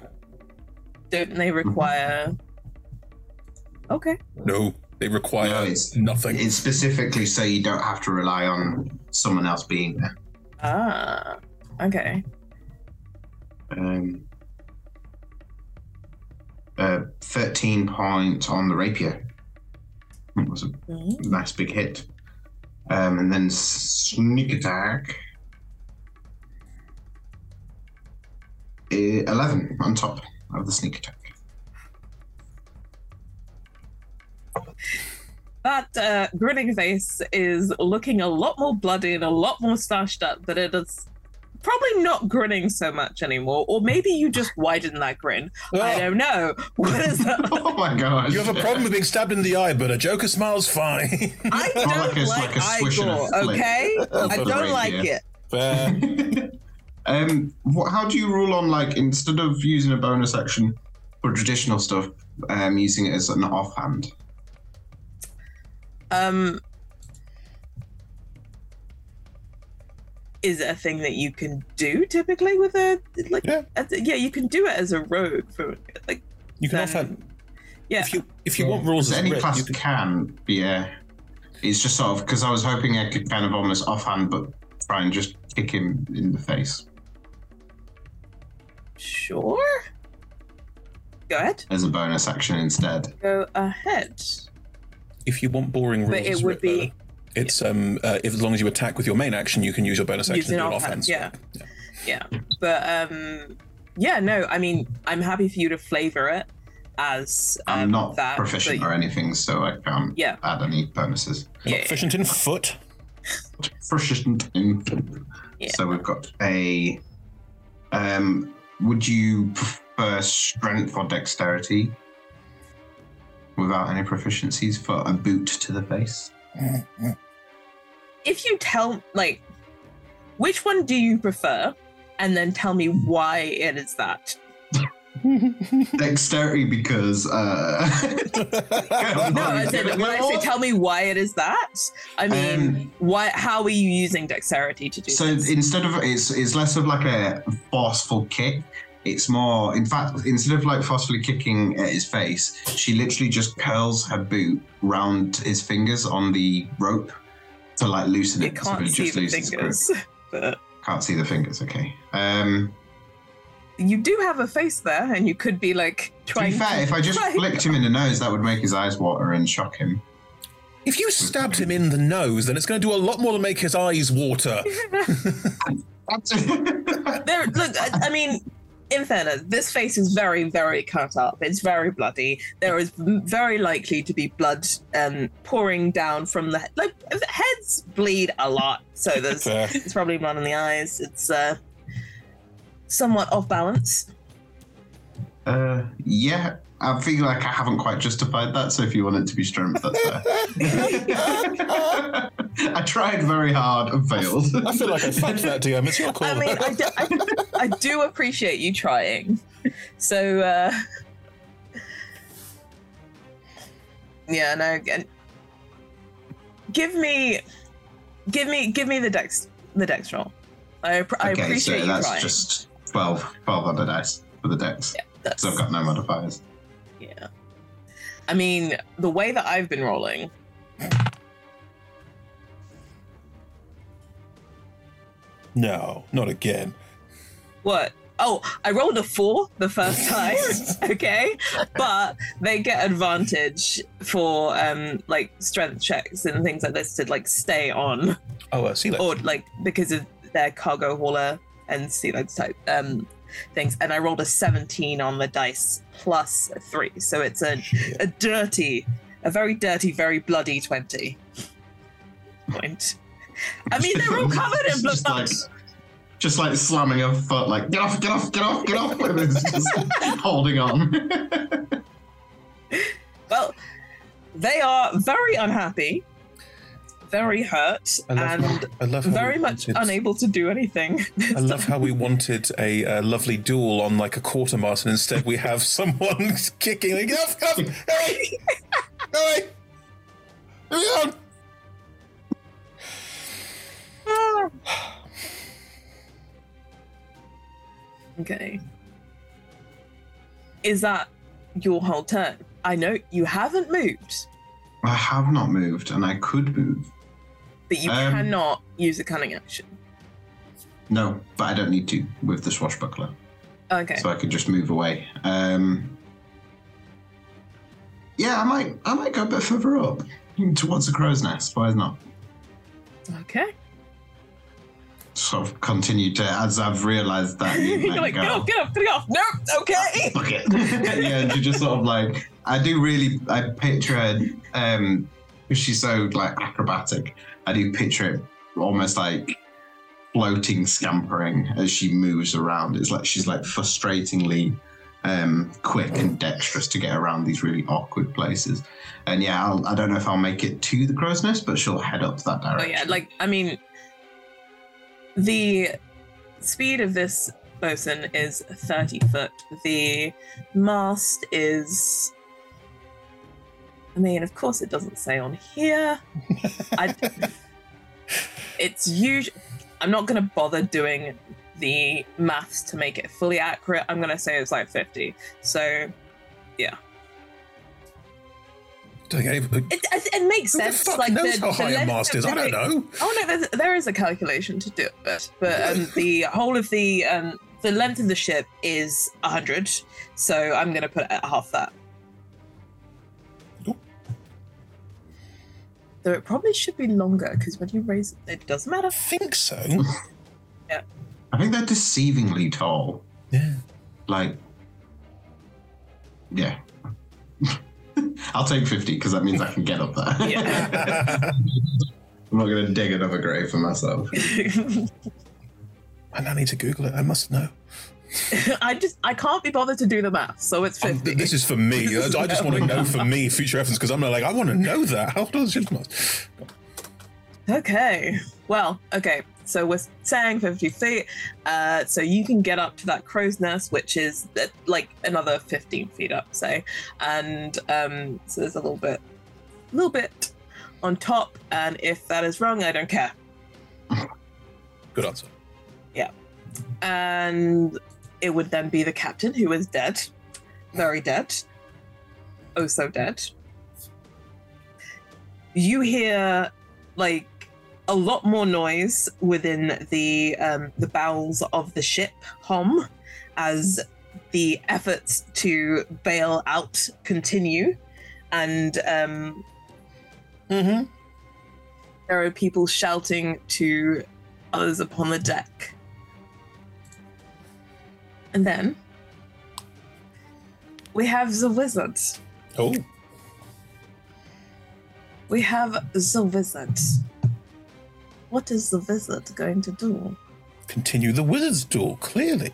Don't they require? Okay. No, they require No, it's- nothing. It's specifically so you don't have to rely on someone else being there. Ah. Okay. Um, uh, 13 points on the rapier. It was a nice big hit. Um, and then sneak attack. Uh, 11 on top of the sneak attack. That uh, grinning face is looking a lot more bloody and a lot more stashed up, but it is probably not grinning so much anymore. Or maybe you just widen that grin. I don't know. What is that? oh my god. You have a problem with being stabbed in the eye, but a Joker smile's fine. I don't like a- like, like a swish and a Igor, flick okay? I don't like rapier. it. Um, what, how do you rule on like instead of using a bonus action for traditional stuff, um, using it as an offhand? Um, is a thing that you can do typically with a like? Yeah, yeah you can do it as a rogue for like. You can then- offhand. Yeah. If you if you want rules any writ, class you can- can, yeah. It's just sort of because I was hoping I could kind of almost offhand, but try and just kick him in the face Sure. Go ahead. as a bonus action instead. Go ahead. if you want boring rules, But it would writ, be though, it's um uh, if as long as you attack with your main action, you can use your bonus action using to do an offense. Yeah. yeah. But um, yeah. No, I mean, I'm happy for you to flavor it as um, I'm not that. proficient or anything, so I can't Yeah. add any bonuses. You're not proficient in foot. Proficient in. Foot. So we've got a. Um, would you prefer strength or dexterity? Without any proficiencies for a boot to the face. If you tell like which one do you prefer? And then tell me why it is that. Dexterity because uh no I said when I say tell me why it is that I mean why how are you using dexterity to do so this? instead of it's it's less of like a forceful kick. It's more in fact instead of like forcefully kicking at his face she literally just curls her boot round his fingers on the rope to like loosen you it so can't he see just the loses grip. fingers but can't see the fingers okay um you do have a face there and you could be like to trying be fair to if i just try- flicked him in the nose that would make his eyes water and shock him If you stabbed him in the nose, then it's going to do a lot more to make his eyes water. there look I, I mean in fairness this face is very very cut up. It's very bloody. There is very likely to be blood um pouring down from the like heads bleed a lot. So there's Fair. it's probably blood in the eyes. It's uh somewhat off balance. Uh yeah i feel like i haven't quite justified that so if you want it to be strength that's fair. I tried very hard and failed. I feel like I fucked that DM. It's your call. i mean I do, I, I do appreciate you trying. So uh yeah no again give me give me give me the dex the dex roll. I, appr- I okay appreciate so you that's trying. just 12 12 on the dice for the dex. That's- so i've got no modifiers. yeah i mean the way that i've been rolling No, not again. What? Oh, I rolled a four the first time. okay, but they get advantage for um like strength checks and things like this to like stay on, Oh, uh, see, or like because of their cargo hauler and sea legs type um things. And I rolled a seventeen on the dice three, so it's a a dirty, a very dirty, very bloody twenty. Point. I mean, they're all covered in blood. Just like just like slamming her foot, like get off, get off, get off, get off, and it's just holding on. Well, they are very unhappy, very hurt, and how very much wanted- unable to do anything. I love how we wanted a, uh lovely duel on like a quartermast, and instead we have someone kicking. Like, get off, get off, hurry, hurry, hurry on. Okay. Is that your whole turn? I know you haven't moved, I have not moved, and I could move. But you Um, cannot use a cunning action. No, but I don't need to with the swashbuckler, Okay. so I could just move away. Um, yeah, I might, I might go a bit further up towards the crow's nest. Why not? Okay. Sort of continue to as I've realised that you You're like, go. get off, get off, get off. Nope. Okay. Fuck it. yeah, and she just sort of like I do really I picture her um because she's so like acrobatic. I do picture it almost like floating scampering as she moves around. It's like she's like frustratingly um quick and dexterous to get around these really awkward places. And yeah, I'll, I don't know if I'll make it to the crow's nest, but she'll head up that Oh direction. yeah, like I mean, the speed of this bosun is thirty foot. The mast is. I mean, of course, it doesn't say on here. I, it's usually. I'm not going to bother doing the maths to make it fully accurate. I'm going to say it's like 50. So, yeah. Don't get any- It, it, it makes the sense. fuck like knows the, how the high a length mast is? I don't know. Oh no, there is a calculation to do it, but um, the whole of the um, the length of the ship is hundred, so I'm gonna put it at half that. Though it probably should be longer because when you raise it, it doesn't matter. I think so. yeah. I think they're deceivingly tall. Yeah. Like, yeah. I'll take 50 because that means I can get up there. I'm not going to dig another grave for myself. And I need to Google it. I must know. I just I can't be bothered to do the math, so it's fifty. This is for me. I I just want to know for me future reference because I'm like I want to know that. How does it? Okay. Well, okay. So we're saying 50 feet. Uh, so you can get up to that crow's nest, which is uh, like another 15 feet up, say. And um, so there's a little bit, a little bit on top. And if that is wrong, I don't care. Good answer. Yeah. And it would then be the captain who is dead. Very dead. Oh, so dead. You hear like a lot more noise within the um, the bowels of the ship hum as the efforts to bail out continue and um, mm-hmm. there are people shouting to others upon the deck and then we have the wizard Oh. we have the wizard what is the wizard going to do Continue the wizard's duel, clearly.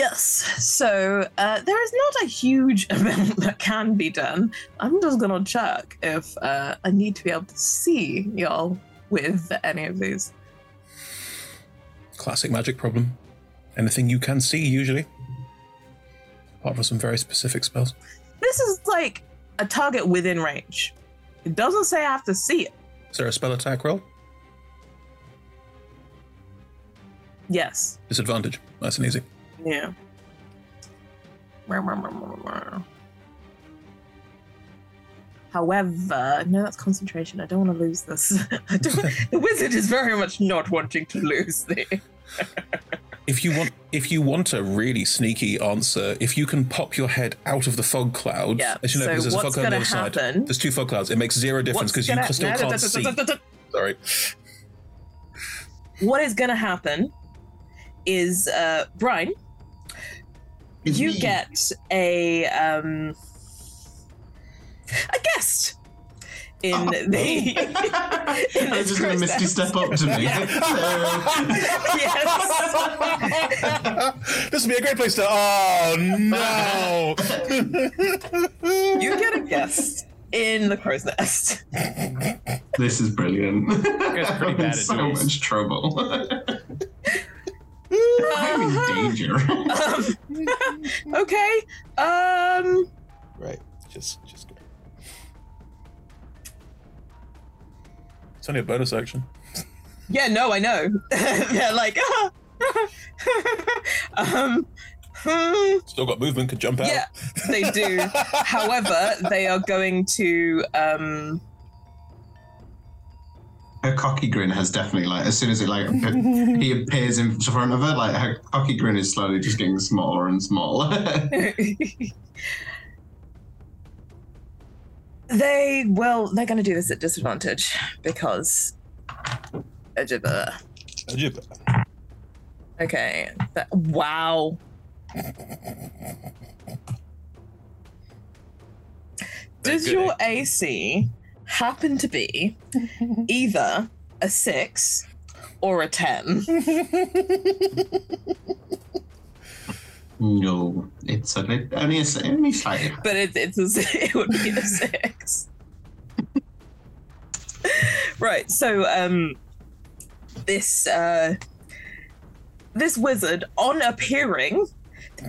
Yes, so uh, there is not a huge amount that can be done. I'm just gonna check if uh, I need to be able to see y'all with any of these. Classic magic problem. Anything you can see, usually. Apart from some very specific spells. This is like a target within range. It doesn't say I have to see it. Is there a spell attack roll? Yes. Disadvantage. Nice and easy. Yeah. However, no, that's concentration. I don't want to lose this. I don't, the wizard is very much not wanting to lose the. If you want, if you want a really sneaky answer, if you can pop your head out of the fog cloud, Yeah, as you know, so because there's a fog what's cloud on the gonna other side. happen- There's two fog clouds. It makes zero difference because you gonna- still no, no, can't no, see. Sorry. What is going to happen is, uh, Brian, you get a um, a guest in Oh. the. in I this just going to misty step up to me. Yes. this would be a great place to. Oh no! you get a guest in the crow's nest. this is brilliant. guys are pretty I'm bad in at so much trouble. I'm in danger. Um, okay. Um. Right. Just, just. Go. It's only a bonus action. Yeah. No, I know. They're like. um. hmm, Still got movement. Could jump out. Yeah, they do. However, they are going to. Um, her cocky grin has definitely like as soon as it like he appears in front of her, like her cocky grin is slowly just getting smaller and smaller. they well, they're going to do this at disadvantage because. Ajibba. Ajibba. Okay. That, wow. Does your AC happen to be either a six or a ten? no, it's a lit- only a, s- only slightly. but it, it's a, s- it would be a six. right. So um, this uh, this wizard on appearing,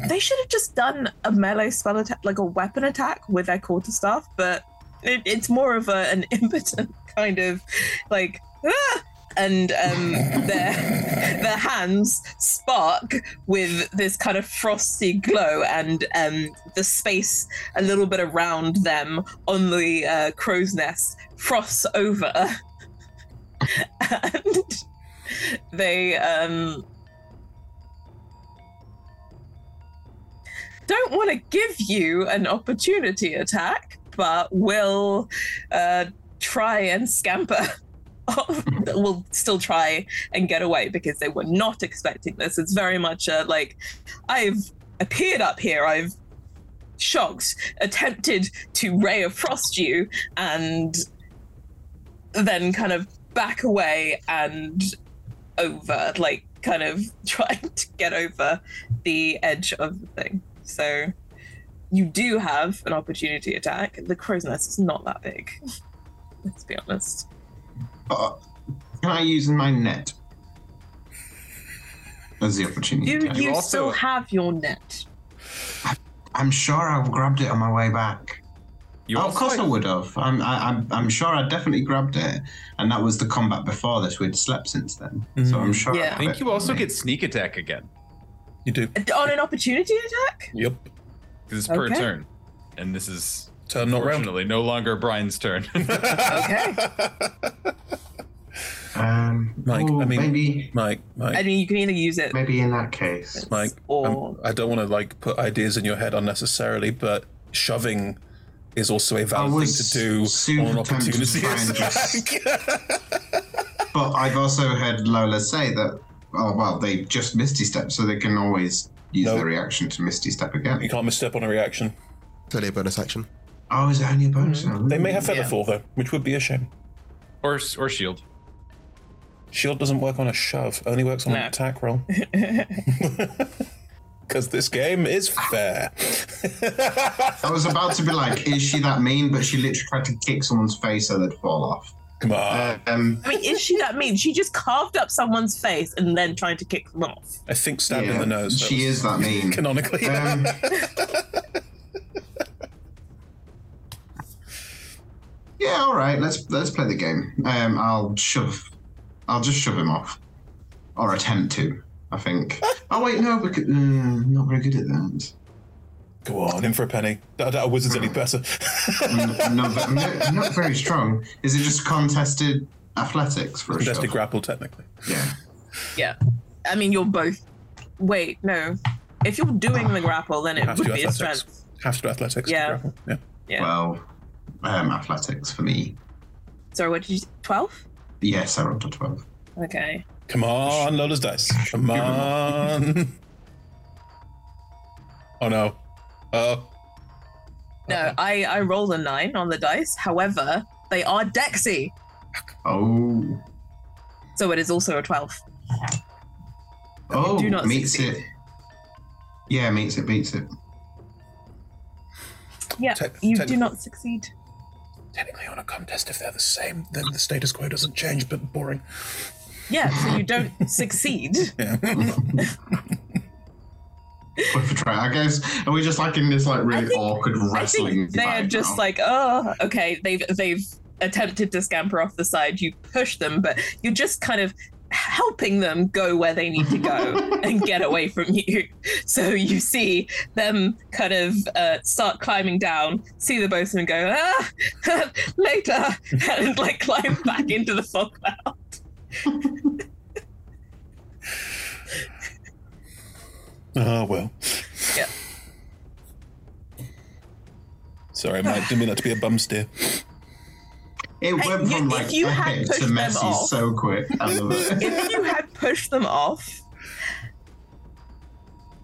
they should have just done a melee spell attack, like a weapon attack with their quarterstaff, but it, it's more of a, an impotent kind of like. "Ah!" And um, their their hands spark with this kind of frosty glow, and um, the space a little bit around them on the uh, crow's nest frosts over, and they um, don't want to give you an opportunity attack, but will uh, try and scamper. will still try and get away because they were not expecting this. It's very much a, like I've appeared up here. I've shocked, attempted to ray of frost you, and then kind of back away and over, like kind of trying to get over the edge of the thing. So you do have an opportunity attack. The crow's nest is not that big. Let's be honest. Uh, can I use my net as the opportunity? You attack? you still have your net. I'm sure I've grabbed it on my way back. Oh, of also course I would have. I'm, I, I'm, I'm sure I definitely grabbed it, and that was the combat before this. We'd slept since then, so I'm sure. Yeah. I, I think you also get sneak attack again You do. On an opportunity attack? Yep. Because it's per Okay. turn, and this is Turn not round. unfortunately no longer Brian's turn. Okay. Um, Mike, ooh, I mean- maybe, Mike, Mike, I mean, you can either use it. maybe in that case. Mike. Or I'm- I don't want to like put ideas in your head unnecessarily, but shoving is also a I valid thing was to do super on an tempted to opportunity try and attack. But I've also heard Lola say that. Oh well, they just Misty Step, so they can always use Nope. their reaction to Misty Step again. you can't misstep on a reaction. It's only a bonus action. Oh, is it only a bonus? Mm-hmm. They may have Yeah. Featherfall though, which would be a shame. or or shield. Shield doesn't work on a shove; only works on an attack roll. Because this game is fair. I was about to be like, is she that mean? But she literally tried to kick someone's face so they'd fall off. Come on. Um, I mean, is she that mean? She just carved up someone's face and then tried to kick them off. I think stabbed in the nose. She was is that mean. Canonically. Um, yeah, all right. Let's let's play the game. Um, I'll shove. I'll just shove him off, or attempt to. I think. oh wait, no, because mm, not very good at that. Go on, in for a penny. I doubt a wizard's any better. Mm, not, ve- no, not very strong. Is it just contested athletics for a Contested shove? grapple, technically. Yeah. Yeah. I mean, you're both. Wait, no. If you're doing the grapple, then it would do be a strength. Have to do athletics. to Yeah. grapple. Yeah. Yeah. Well, um, athletics for me. Sorry, what did you? Twelve? Yes, I rolled a twelve. Okay. Come on, Lola's dice. Come on. Oh no. Oh. No, I, I rolled a nine on the dice. However, they are Dexy, Oh. so it is also a 12. Oh, do not meets succeed. it. Yeah, meets it, beats it. Yeah, Te- you do not succeed. Technically, on a contest, if they're the same, then the status quo doesn't change, but boring. Yeah, so you don't succeed. Yeah. Worth a try. I guess. Are we just like in this like really awkward I wrestling? think they're just now? like, oh, okay, they've they've attempted to scamper off the side. You push them, but you're just kind of helping them go where they need to go and get away from you. So you see them kind of uh, start climbing down, see the them go, ah, later, and like climb back into the fog cloud. Oh well. Yeah. Sorry, Mike. Didn't mean that to be a bum steer. It went you- from if like you had pushed to them messy off- so quick. I love it. if you had pushed them off,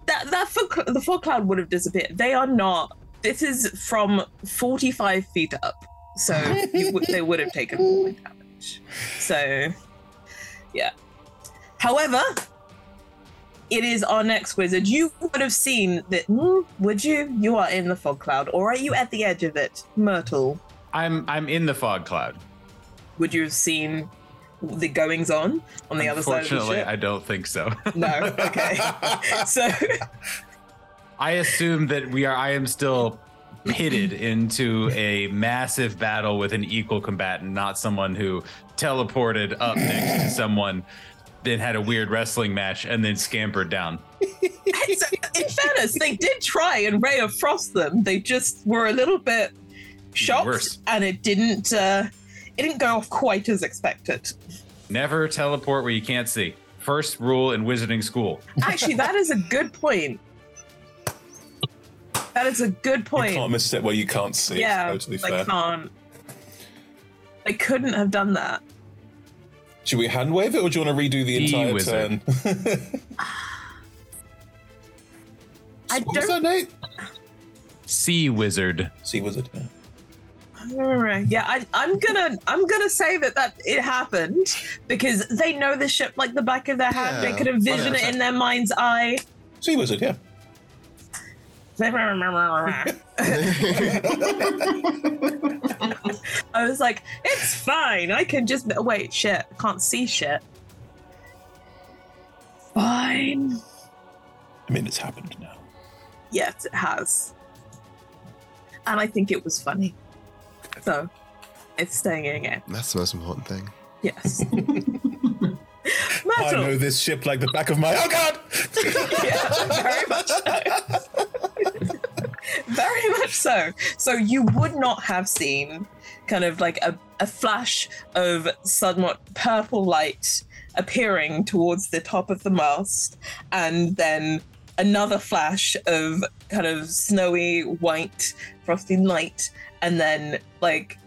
that that fog, the fog cloud would have disappeared. They are not. This is from forty-five feet up, so you, would- they would have taken falling damage. So, yeah. However, it is our next wizard. You would have seen that, hmm, would you? You are in the fog cloud, or are you at the edge of it, Myrtle? I'm I'm in the fog cloud. Would you have seen the goings on on the other side of the Unfortunately. I don't think so. No. Okay. so I assume that we are. I am still pitted into a massive battle with an equal combatant, not someone who teleported up next to someone, then had a weird wrestling match, and then scampered down. In fairness, they did try and ray of frost them. They just were a little bit shocked, and it didn't. Uh, it didn't go off quite as expected. Never teleport where you can't see. First rule in wizarding school. Actually, that is a good point. That is a good point. You point. can't miss it where you can't see. yeah, It's totally they fair. can't. They couldn't have done that. Should we hand wave it, or do you want to redo the The entire wizard. turn? I what don't. that, Nate? Sea wizard. Sea wizard. Yeah. Yeah, I, I'm gonna I'm gonna say that that it happened because they know the ship like the back of their hand. they could envision it 100%. in their mind's eye. Sea wizard. Yeah. I was like, it's fine. I can just wait. Shit, I can't see shit. Fine. I mean, it's happened now. Yes, it has. And I think it was funny. So, it's staying in again. That's the most important thing. Yes. I know this ship like the back of my. Oh God! yeah, very much so. Very much so. So you would not have seen kind of like a, a flash of somewhat purple light appearing towards the top of the mast, and then another flash of kind of snowy white frosty light, and then like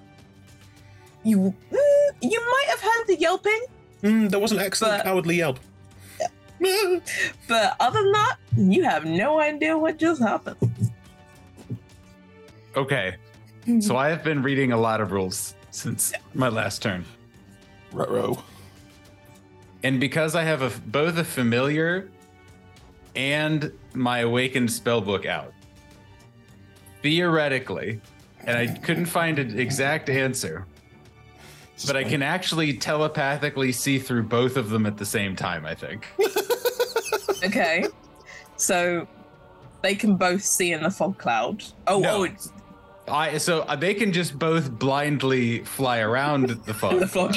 you mm, you might have heard the yelping. Mm, there was an excellent But- cowardly yelp. But other than that, you have no idea what just happened. Okay. So I have been reading a lot of rules since my last turn. Ruh-roh. And because I have a, both a familiar and my awakened spellbook out, theoretically, and I couldn't find an exact answer, but I can actually telepathically see through both of them at the same time, I think. Okay. So they can both see in the fog cloud. Oh, oh No. oh it's I so uh, they can just both blindly fly around the fog. the fog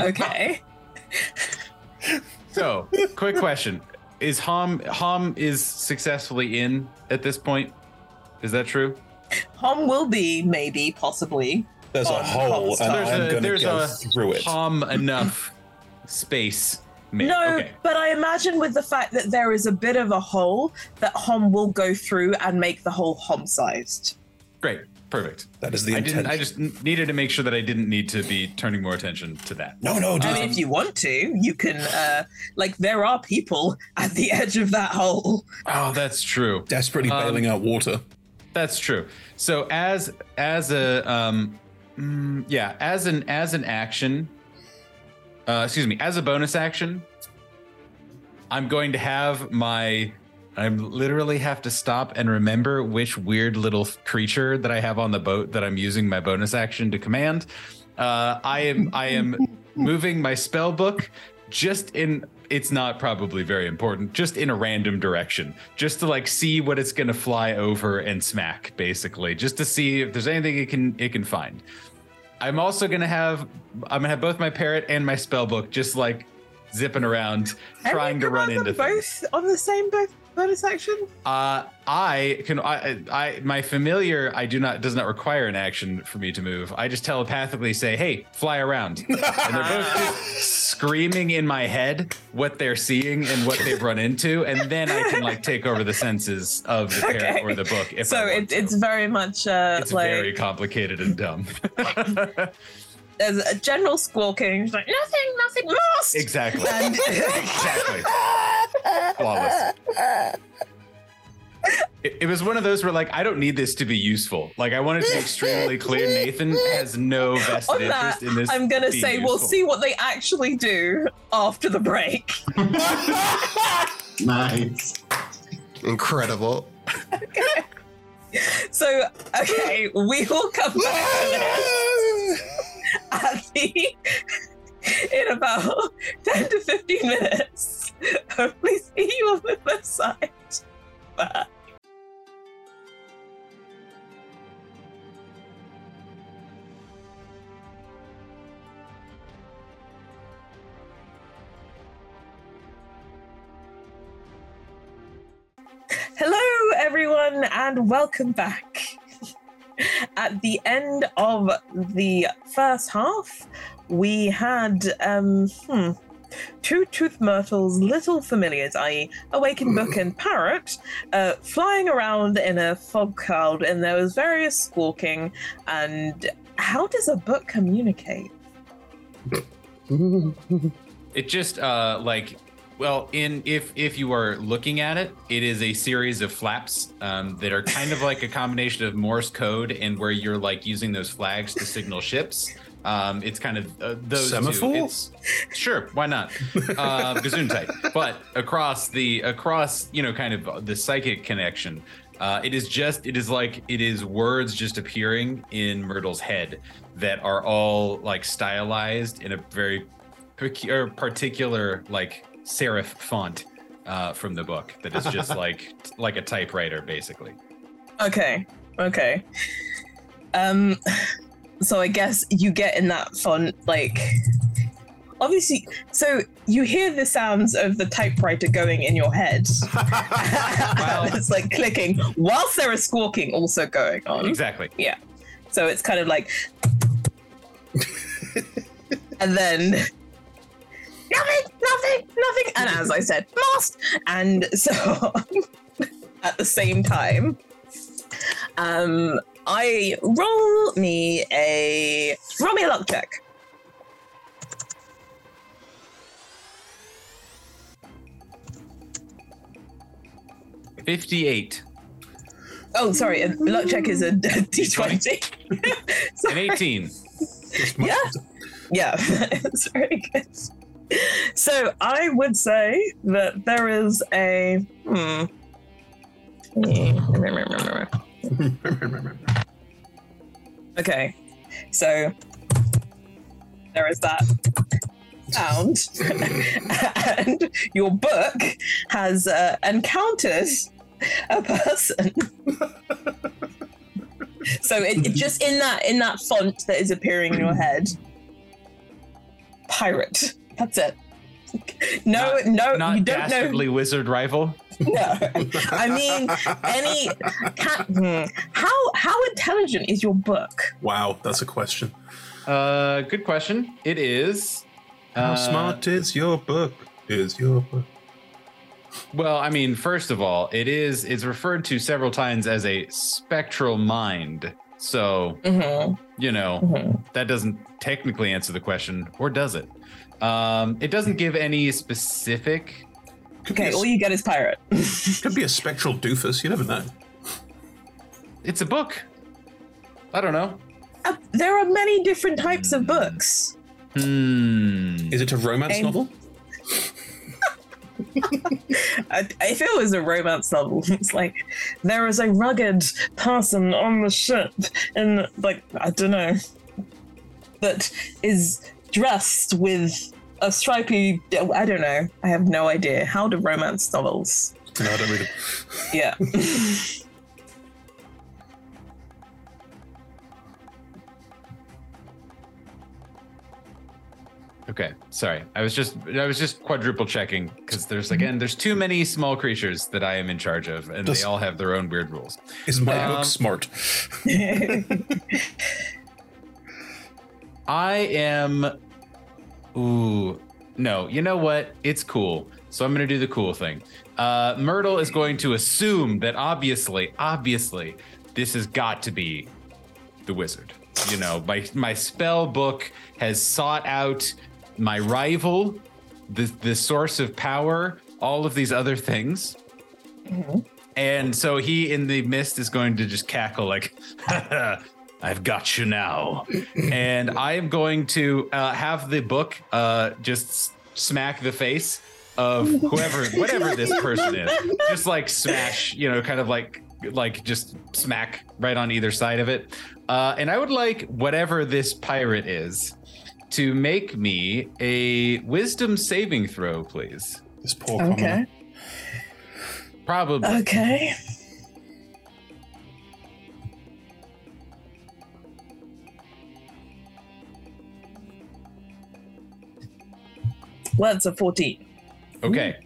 okay. So, quick question: Is Hom Hom is successfully in at this point? Is that true? Hom will be, maybe, possibly. There's a hole, Hom's and side. I'm a, gonna there's go a through it. Hom enough space. made. No, Okay. but I imagine with the fact that there is a bit of a hole that Hom will go through and make the hole Hom sized. Great. Perfect. That is the I intent. I just needed to make sure that I didn't need to be turning more attention to that. No, no, dude. I mean, if you want to, you can, uh, like, there are people at the edge of that hole. Oh, that's true. Desperately Um, bailing out water. That's true. So as as a um mm, yeah, as an as an action uh excuse me, as a bonus action, I'm going to have my I'm literally have to stop and remember which weird little creature that I have on the boat that I'm using my bonus action to command. Uh I am I am moving my spell book just in it's not probably very important just in a random direction just to like see what it's going to fly over and smack basically just to see if there's anything it can it can find i'm also going to have i'm going to have both my parrot and my spell book just like zipping around trying to run into things. both on the same bo- bonus action. Uh, I can. I, I, my familiar. I do not. Does not require an action for me to move. I just telepathically say, "Hey, fly around," and they're both just screaming in my head what they're seeing and what they've run into, and then I can like take over the senses of the parrot Okay. or the book. If so it, it's very much uh, it's like very complicated and dumb. there's a general squawking. It's like nothing, nothing lost. exactly. And- exactly. Flawless. It, it was one of those where like I don't need this to be useful. Like I wanted to be extremely clear. Nathan has no vested On that, interest in this. I'm gonna being say we'll useful. see what they actually do after the break. Nice. Incredible. So, okay, we will come back to this the in about 10 to 15 minutes. Hopefully, see you on the other side. Bye. Hello, everyone, and welcome back. At the end of the first half, we had um, hmm, two tooth myrtles, little familiars, i.e., awakened book and parrot, uh, flying around in a fog cloud, and there was various squawking. And how does a book communicate? It just uh like well in if if you are looking at it, it is a series of flaps um, that are kind of like a combination of Morse code and where you're like using those flags to signal ships. Um, it's kind of uh, those Semaphore? sure, why not? Uh, Gesundheit. But across the across you know kind of the psychic connection, uh, it is just it is like it is words just appearing in Myrtle's head that are all like stylized in a very particular like serif font uh, from the book that is just like like a typewriter basically. Okay, okay. Um, so I guess you get in that font, like, obviously, so you hear the sounds of the typewriter going in your head. it's like clicking whilst there is squawking also going on. Exactly. Yeah. So it's kind of like, and then nothing, nothing, nothing. And as I said, lost. And so at the same time, um, I roll me a roll me a luck check. Fifty-eight. Oh, sorry, a luck check is a d twenty. An eighteen. yeah, yeah, it's very good. So I would say that there is a hmm. Okay, so there is that sound, and your book has uh, encountered a person. so it, it just in that in that font that is appearing in your head, pirate. That's it. No, no, Not you don't know. dastardly wizard rival. No, I mean, any can, hmm, how how intelligent is your book? Wow, that's a question. Uh, good question. It is. How uh, smart is your book? Is your book? Well, I mean, first of all, it is it's referred to several times as a spectral mind. So, Mhm. you know, Mhm. that doesn't technically answer the question, or does it? Um, it doesn't give any specific. Okay, all you get is pirate. Could be a spectral doofus. You never know. it's a book. I don't know. Uh, there are many different types of books. Hmm. Is it a romance Aim- novel? I- if it was a romance novel, it's like there is a rugged person on the ship, and like I don't know, that is dressed with a stripy. I don't know. I have no idea. How do romance novels? No, I don't read them. Yeah. Okay, sorry. I was just I was just quadruple checking because there's again there's too many small creatures that I am in charge of, and Does- they all have their own weird rules. Is my Um, book smart? I am. Ooh, no. You know what? It's cool. So I'm gonna do the cool thing. Uh, Myrtle is going to assume that obviously, obviously, this has got to be the wizard. You know, my my spell book has sought out my rival, the the source of power, all of these other things. And so he in the mist is going to just cackle like, I've got you now. and I am going to uh, have the book uh, just smack the face of whoever, whatever this person is. Just like smash, you know, kind of like, like just smack right on either side of it. Uh, and I would like whatever this pirate is to make me a wisdom saving throw, please. This poor Okay. Probably. Okay. Well, it's a 14. Okay.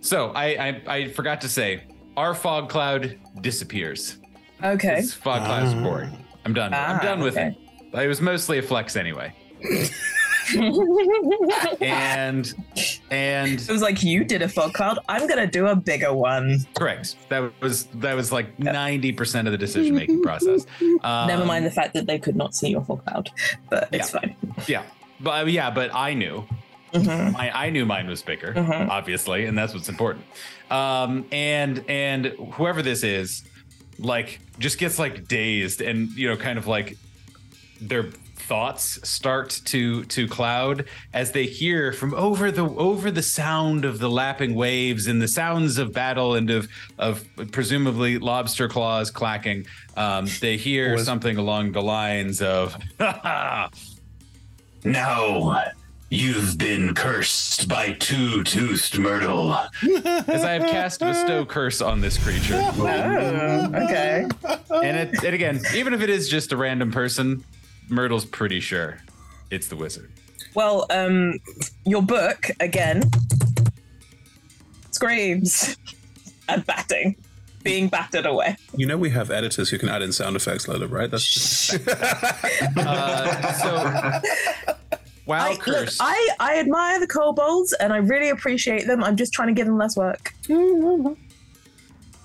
So I, I I forgot to say, our fog cloud disappears. Okay. This fog cloud is boring. I'm done. I'm Ah, done with okay. it. It was mostly a flex anyway. and and it was like you did a fog cloud. I'm gonna do a bigger one. correct. That was that was like ninety percent of the decision making process. Um, Never mind the fact that they could not see your fog cloud, but it's Yeah. fine. Yeah, but uh, yeah, but I knew. Mhm. I, I knew mine was bigger, Mhm. obviously, and that's what's important. Um, and and whoever this is, like, just gets like dazed, and you know, kind of like their thoughts start to to cloud as they hear from over the over the sound of the lapping waves and the sounds of battle and of of presumably lobster claws clacking. Um, they hear something along the lines of. Now you've been cursed by two toothed myrtle. As I have cast bestow curse on this creature. Oh, okay. And it, and again, even if it is just a random person, Myrtle's pretty sure it's the wizard. Well, um, your book again screams at batting, being battered away. You know we have editors who can add in sound effects, Lola, right? That's just Uh, so while I, look, I, I admire the kobolds and I really appreciate them. I'm just trying to give them less work.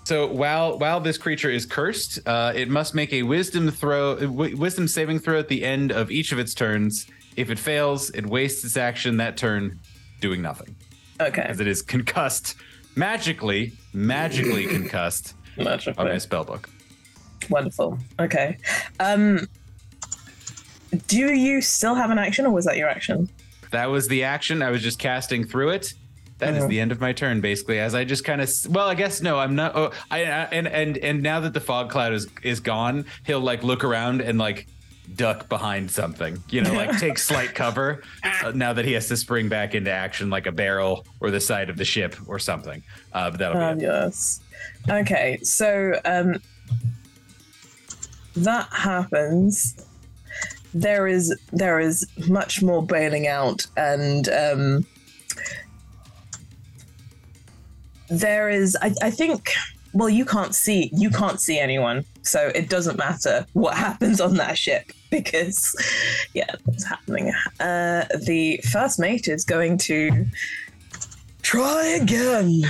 So while while this creature is cursed, uh, it must make a wisdom throw, w- wisdom saving throw at the end of each of its turns. If it fails, it wastes its action that turn, doing nothing, Okay. as it is concussed, magically, magically concussed Magically. by my spellbook. Wonderful. Okay. Um, do you still have an action or was that your action? That was the action. I was just casting through it. That is Uh-huh. the end of my turn, basically. As I just kind of, well, I guess no, I'm not. Oh, I, I and and and now that the fog cloud is is gone, he'll like look around and like duck behind something. You know, like take slight cover. Uh, now that he has to spring back into action, like a barrel or the side of the ship or something. Uh, but that'll be. Fabulous. Okay, so um, that happens. There is there is much more bailing out, and um, there is. I, I think. Well, you can't see. You can't see anyone, so it doesn't matter what happens on that ship because, yeah, it's happening. Uh, the first mate is going to try again.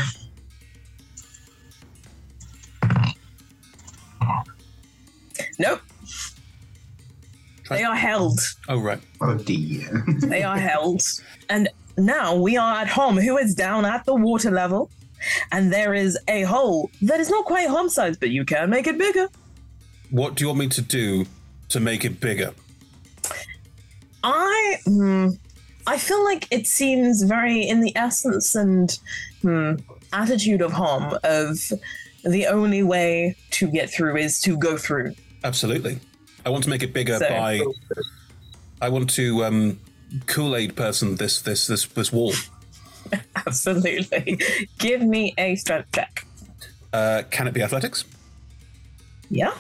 Nope. They are held. oh right. Oh dear. They are held. And now we are at Hom, who is down at the water level. And there is a hole that is not quite Hom size, but you can make it bigger. What do you want me to do to make it bigger? I hmm, I feel like it seems very in the essence and hmm, attitude of Hom of the only way to get through is to go through. Absolutely. I want to make it bigger So- by. I want to um, Kool Aid person this this this this wall. Absolutely. Give me a strength check. Uh, can it be athletics? Yeah.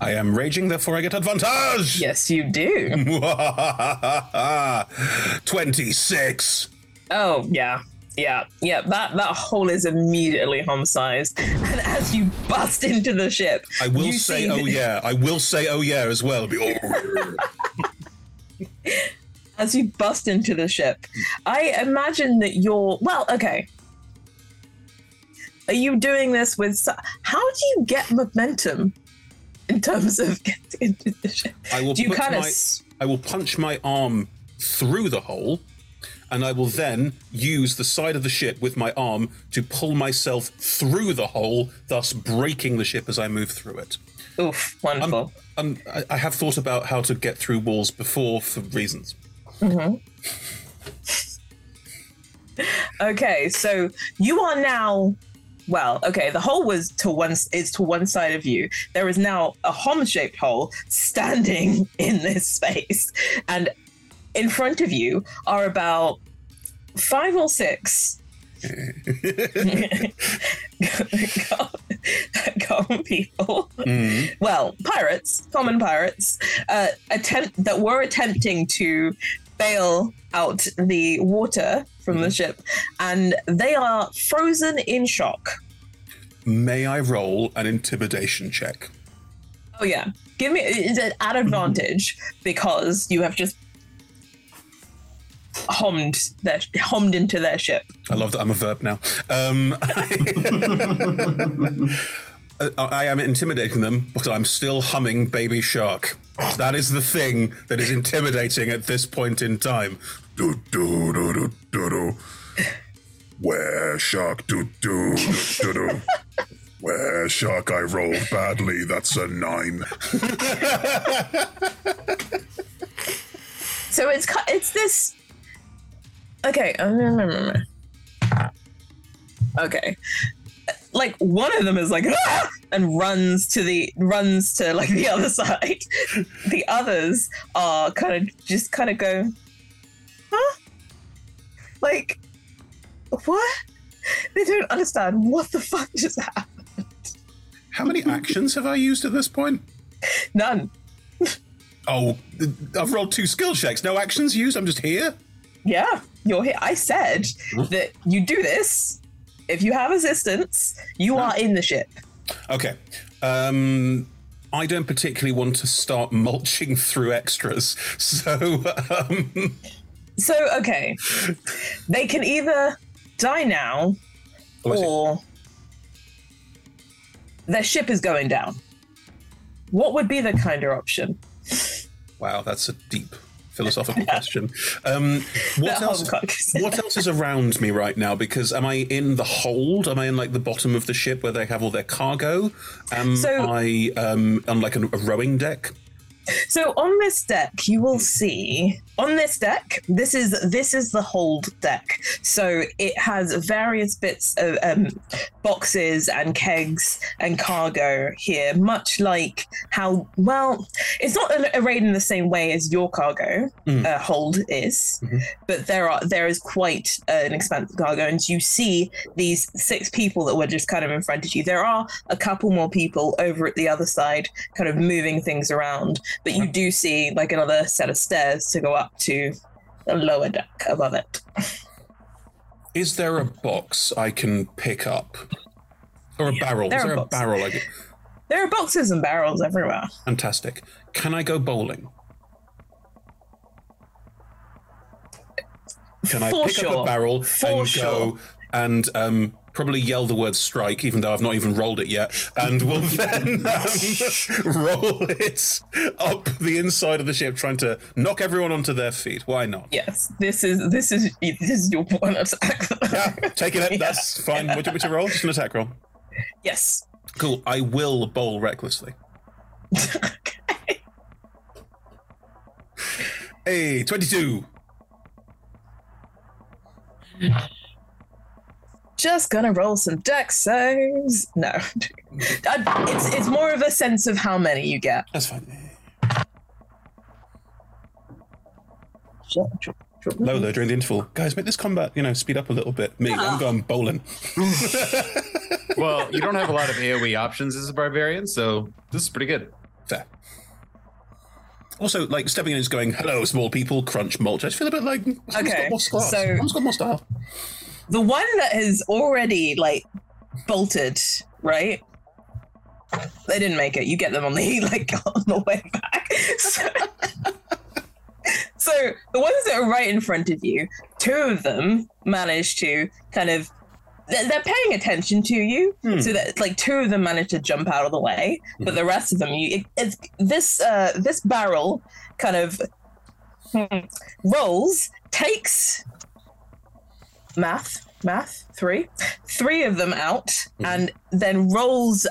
I am raging, therefore I get advantage. Yes, you do. Twenty-six. Oh yeah. Yeah, yeah, that, that hole is immediately Hom sized. And as you bust into the ship, I will say, see oh yeah. I will say, oh yeah, as well. Oh. as you bust into the ship, I imagine that you're well. Okay, are you doing this with? How do you get momentum in terms of getting into the ship? I will Do you kind of? I will punch my arm through the hole, and I will then use the side of the ship with my arm to pull myself through the hole, thus breaking the ship as I move through it. Oof, wonderful. Um, I, I have thought about how to get through walls before for reasons. Mm-hmm. okay, so you are now. Well, okay, the hole was to one is to one side of you. There is now a Hom-shaped hole standing in this space, and in front of you are about five or six common people. Mm-hmm. Well, pirates, common pirates, uh, attempt that were attempting to bail out the water from the mm-hmm. ship, and they are frozen in shock. May I roll an intimidation check? Oh yeah, give me is it at advantage mm-hmm. because you have just hommed their hommed into their ship. I love that I'm a verb now. Um, I, I am intimidating them, but I'm still humming Baby Shark. That is the thing that is intimidating at this point in time. Do do do do do do. Where shark do do do do. Where shark I rolled badly. That's a nine. So it's it's this. Okay. um, Okay. Like one of them is like "Ah!" and runs to the runs to like the other side. The others are kind of just kind of go, huh? Like what? They don't understand what the fuck just happened. How many actions have I used at this point? None. Oh, I've rolled two skill checks. No actions used. I'm just here. Yeah, you're here. I said that you do this. If you have assistance, you are in the ship. Okay. Um, I don't particularly want to start mulching through extras, so um, So, okay. They can either die now or their ship is going down. What would be the kinder option? wow, that's a deep philosophical question. Um, what else? What else is around me right now? Because am I in the hold? Am I in like the bottom of the ship where they have all their cargo? Am So- I um, on like a, a rowing deck? So on this deck, you will see on this deck. This is this is the hold deck. So it has various bits of um, boxes and kegs and cargo here, much like how well it's not arrayed in the same way as your cargo uh, hold is, but there are there is quite an expansive cargo, and you see these six people that were just kind of in front of you. There are a couple more people over at the other side, kind of moving things around, but you do see like another set of stairs to go up to the lower deck above it. Is there a box I can pick up, or a barrel? there Is are there a boxes. barrel? I get? There are boxes and barrels everywhere. Fantastic. Can I go bowling? Can I For pick up a barrel For and sure. go and um, probably yell the word strike, even though I've not even rolled it yet, and will then um, roll it up the inside of the ship, trying to knock everyone onto their feet. Why not? Yes, this is this is this is your one attack. yeah, taking it. That's fine. What do you want me to roll? Just an attack roll. Yes. Cool. I will bowl recklessly. Hey, 22. Just gonna roll some Dex saves. No, it's it's more of a sense of how many you get. That's fine. Lola during the interval. Guys, make this combat, you know, speed up a little bit. Me, I'm going bowling. well, you don't have a lot of AoE options as a barbarian, so this is pretty good. Fair. Also, like stepping in is going, hello, small people, crunch, mulch. I just feel a bit like, someone's Okay, got more style. so- Someone's got more style. The one that has already like bolted, right? They didn't make it. You get them on the like on the way back. So, so the ones that are right in front of you, two of them manage to kind of they're, paying attention to you, so that like two of them manage to jump out of the way, but the rest of them, you it, it's this uh this barrel kind of hmm, rolls, takes math, math, three, three of them out, and then rolls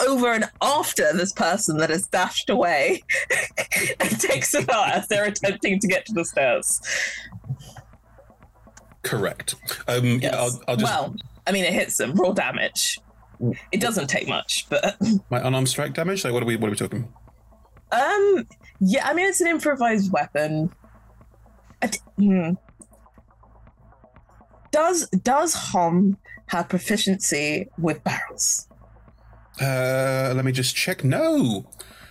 over and after this person that has dashed away and takes them out as they're attempting to get to the stairs. Correct. Um, yeah, I'll, I'll just. Well, I mean, it hits them, raw damage. It doesn't take much, but my unarmed strike damage? Like, what are we, what are we talking? um, yeah, I mean, it's an improvised weapon. I d- hmm. Does does Hom have proficiency with barrels? Uh, let me just check. No,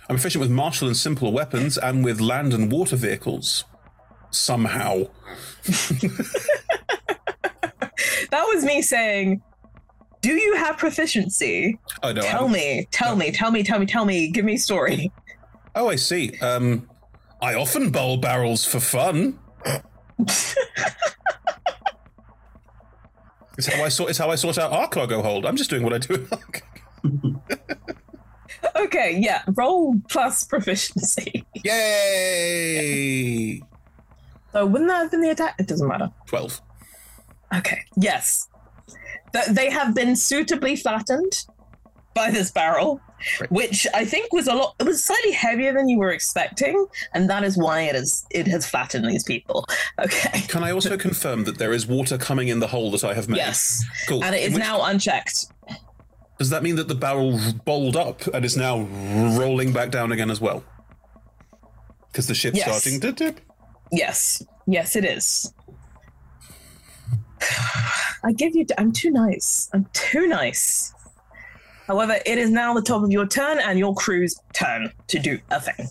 I'm efficient with martial and simpler weapons, and with land and water vehicles. Somehow, That was me saying, "Do you have proficiency?" Oh, no, Tell me, tell me, tell me, tell me, tell me. Give me a story. Oh, I see. Um, I often bowl barrels for fun. it's how I sort. It's how I sort out our cargo hold. I'm just doing what I do. Okay, yeah. Roll plus proficiency. Yay! So wouldn't that have been the attack? It doesn't matter. Twelve. Okay. Yes. Th- they have been suitably flattened by this barrel, which I think was a lot. It was slightly heavier than you were expecting, and that is why it is. It has flattened these people. Okay. Can I also confirm that there is water coming in the hole that I have made? Yes. Cool. And it is which- now unchecked. Does that mean that the barrel bowled up and is now rolling back down again as well? Because the ship's Yes. starting to dip. Yes. Yes, it is. I give you. I'm too nice. I'm too nice. However, it is now the top of your turn and your crew's turn to do a thing.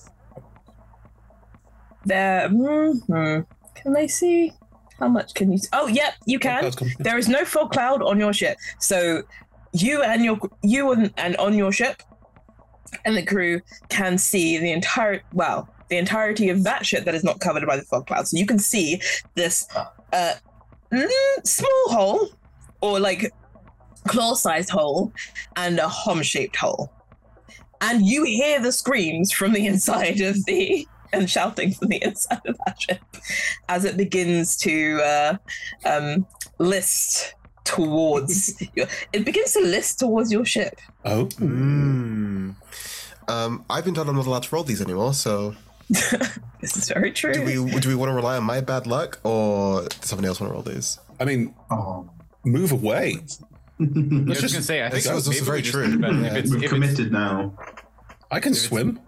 There. mhm. Can they see? How much can you? Oh, yep, you can. There is no fog cloud on your ship, so you and your you and, and on your ship and the crew can see the entire well the entirety of that ship that is not covered by the fog cloud. So you can see this uh, mm, small hole or like claw-sized hole and a hom-shaped hole, and you hear the screams from the inside of the and shouting from the inside of that ship as it begins to uh, um, list towards your, it begins to list towards your ship. Oh. Mm. Um, I've been told I'm not allowed to roll these anymore, so. this is very true. Do we do we want to rely on my bad luck, or does somebody else want to roll these? I mean, move away. I was just gonna say, I think That's also very just- true. but Yeah. If it's, We've if committed it's, now. I can swim.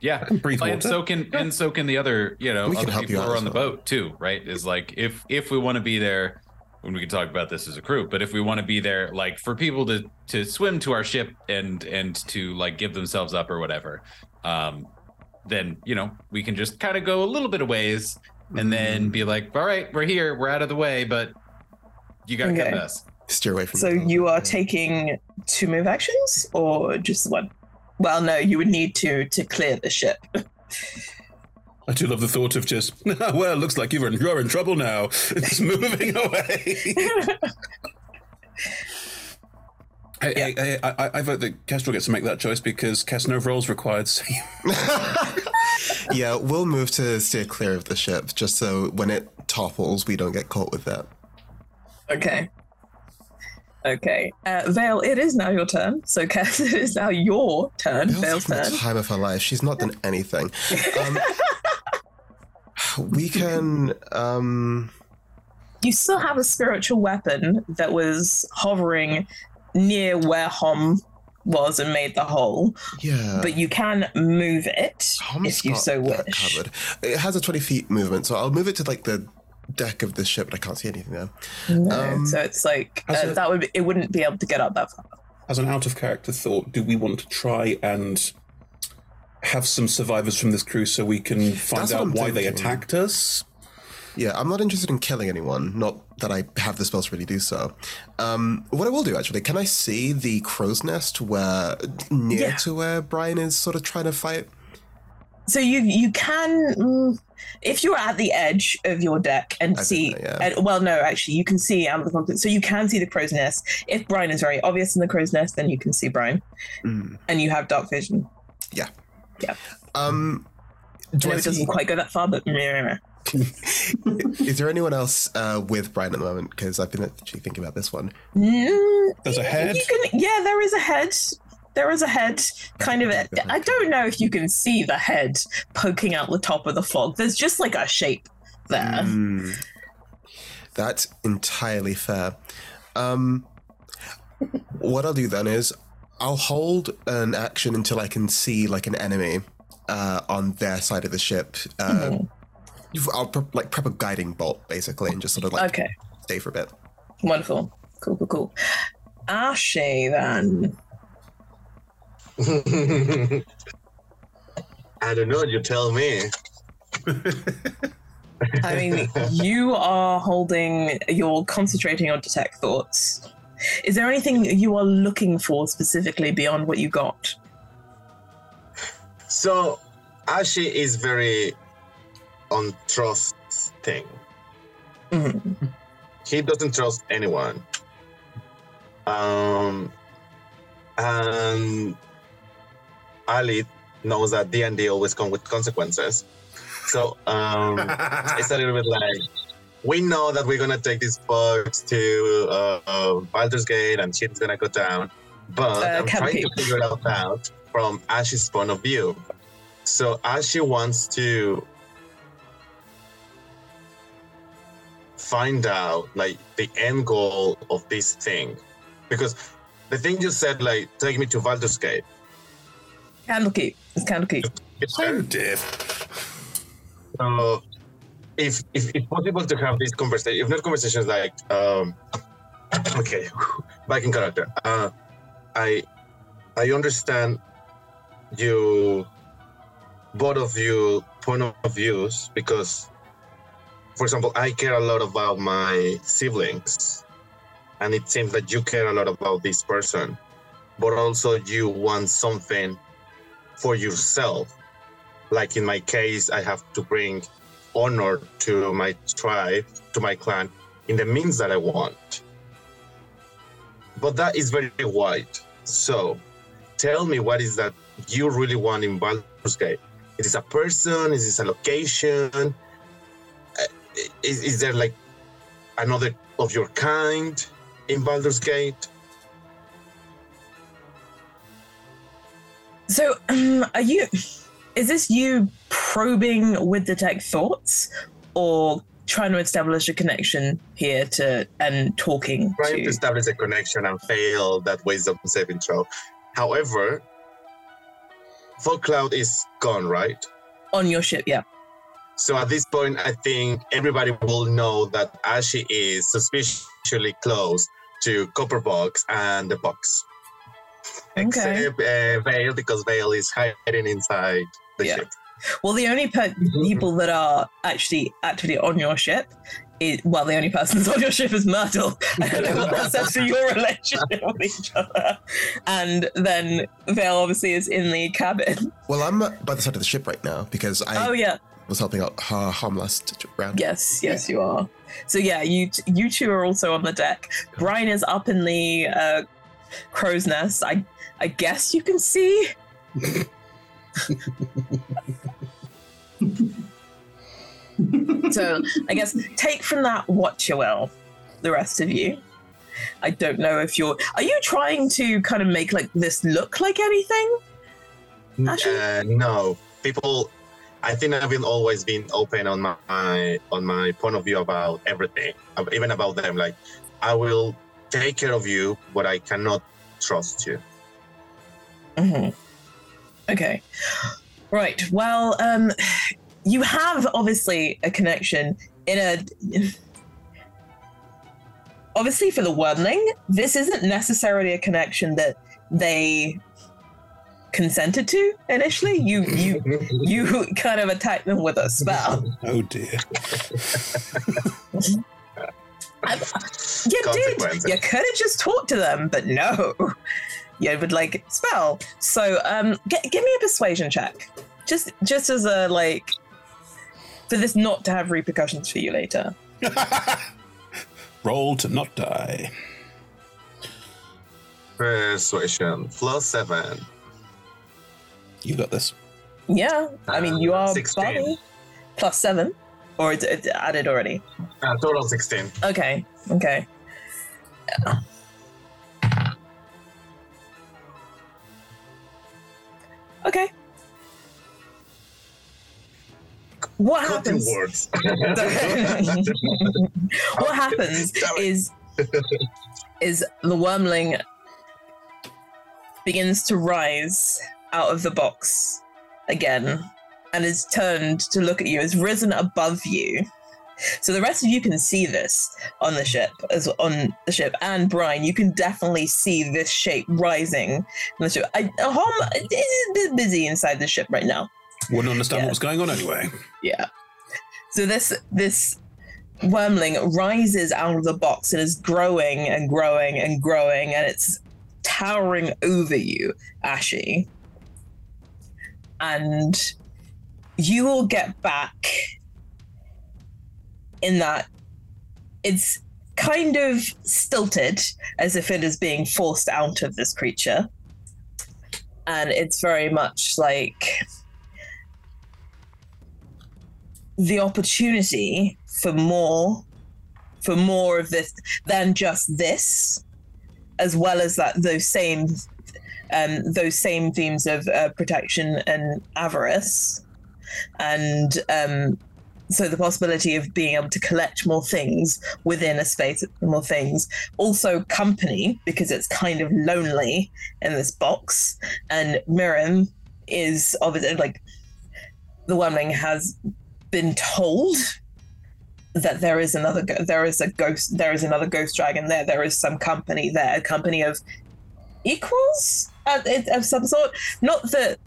Yeah, I can breathe and water. so can and so can the other, you know, We can other help you people who are as on the boat too, right? Is like if if we want to be there, when we can talk about this as a crew, but if we want to be there, like for people to to swim to our ship and and to like give themselves up or whatever, um, then you know we can just kind of go a little bit of ways and then be like, all right, we're here, we're out of the way, but you got to Okay. get us. Steer away from. It. So you are taking two move actions or just one? Well, no, you would need to to clear the ship. I do love the thought of just, well, looks like you're in, you're in trouble now. It's moving away. Hey, hey, hey, I, I- I vote that Kestrel gets to make that choice because cast no rolls required. So yeah, we'll move to steer clear of the ship, just so when it topples, we don't get caught with that. Okay. Okay, uh, Vale, it is now your turn. So, Cass, it is now your turn. Vale's turn. the time of her life. She's not done anything. Um, we can. Um, You still have a spiritual weapon that was hovering near where Hom was and made the hole. Yeah. But you can move it if you so wish. covered. It has a 20 feet movement, so I'll move it to like the deck of the ship, but I can't see anything there. No, Um, so it's like uh, a- that would it wouldn't be able to get up that far. As an out of character thought, do we want to try and have some survivors from this crew so we can find That's out I'm why they attacked us? Yeah, I'm not interested in killing anyone. Not that I have the spells to really do so. Um, what I will do actually, can I see the crow's nest where near Yeah. to where Brian is sort of trying to fight? So you you can mm, if you're at the edge of your deck and see and- well no actually you can see out of the context so you can see the crow's nest. If Brian is very obvious in the crow's nest then you can see Brian. Mm, and you have dark vision. Yeah. yeah. Um, I do know I it doesn't quite go that far but is there anyone else uh, with Brian at the moment? Because I've been actually thinking about this one. Mm, There's a head? can, yeah there is a head there is a head kind of I don't know if you can see the head poking out the top of the fog there's just like a shape there Mm, that's entirely fair. Um, what I'll do then is I'll hold an action until I can see like an enemy uh, on their side of the ship. Uh, I'll prep, like prep a guiding bolt basically, and just sort of like Okay. stay for a bit. Wonderful. Cool, cool, cool. Ashe then. I don't know. You tell me. I mean, you are holding, you're concentrating on detect thoughts. Is there anything you are looking for specifically beyond what you got? So, Ashi is very on trust thing. He doesn't trust anyone. Um, and Ali knows that D and D always come with consequences. So um, it's a little bit like we know that we're gonna take these bugs to uh, uh, Baldur's Gate and shit's gonna go down, but Uh, I'm trying to figure it out out from Ash's point of view. So Ashi wants to find out like the end goal of this thing, because the thing you said like take me to Baldur's Gate. Candlekeep. It's Candlekeep. I'm dead. So, if, if if possible to have this conversation, if not conversations like, um, okay, back in character. Uh, I I understand you, both of you point of views because, for example, I care a lot about my siblings, and it seems that you care a lot about this person, but also you want something for yourself. Like in my case i have to bring honor to my tribe to my clan in the means that i want. But that is very wide. So tell me what is that you really want in Baldur's Gate? Is this a person? Is this a location? Uh, is, is there like another of your kind in Baldur's Gate So, um, are you? Is this you probing with detect thoughts, or trying to establish a connection here to and talking trying to to? establish a connection and fail that wisdom saving throw. However, Fog Cloud is gone, right? On your ship, yeah. So at this point, I think everybody will know that Ashi is suspiciously close to Copperbox and the box. Okay. Except uh, Vale, because Vale is hiding inside the Yeah. ship. Well, the only pe- people that are actually actively on your ship is well, the only person that's on your ship is Myrtle. I don't know what that says for your relationship with each other. And then Vale obviously is in the cabin. Well, I'm uh, by the side of the ship right now because I Oh yeah. was helping out her harm last round. Yes, yes, you are. So yeah, you t- you two are also on the deck. Brian is up in the uh, crow's nest. I I guess you can see. so I guess take from that what you will, the rest of you. I don't know if you're. Are you trying to kind of make like this look like anything? Uh, no, people. I think I've been always been open on my on my point of view about everything, even about them. Like, I will take care of you, but I cannot trust you. Hmm Okay. Right. Well, um, you have obviously a connection in a. Obviously, for the wormling, this isn't necessarily a connection that they consented to initially. You you you kind of attacked them with a spell. Oh dear. You did. You could have just talked to them, but no. You would like spell. So, um, g- give me a persuasion check, just just as a like, for this not to have repercussions for you later. Roll to not die. Persuasion plus seven. You got this. Yeah, I mean you are 16. Bobby plus seven, or it's, it's added already. Uh, total sixteen. Okay, okay. Okay. What happens? what happens is is the wormling begins to rise out of the box again and is turned to look at you, has risen above you. So the rest of you can see this on the ship, as on the ship, and Brian, you can definitely see this shape rising on the ship. I, Hom is a bit busy inside the ship right now. Wouldn't understand Yeah. what was going on anyway. Yeah. So this this wormling rises out of the box and is growing and growing and growing, and it's towering over you, Ashy. And you will get back in that it's kind of stilted as if it is being forced out of this creature. And it's very much like the opportunity for more for more of this than just this as well as that those same um, those same themes of uh, protection and avarice and um, so the possibility of being able to collect more things within a space more things. Also company because it's kind of lonely in this box. And miriam is obviously like the wormling has been told that there is another there is a ghost there is another ghost dragon there. There is some company there a company of equals of some sort. Not that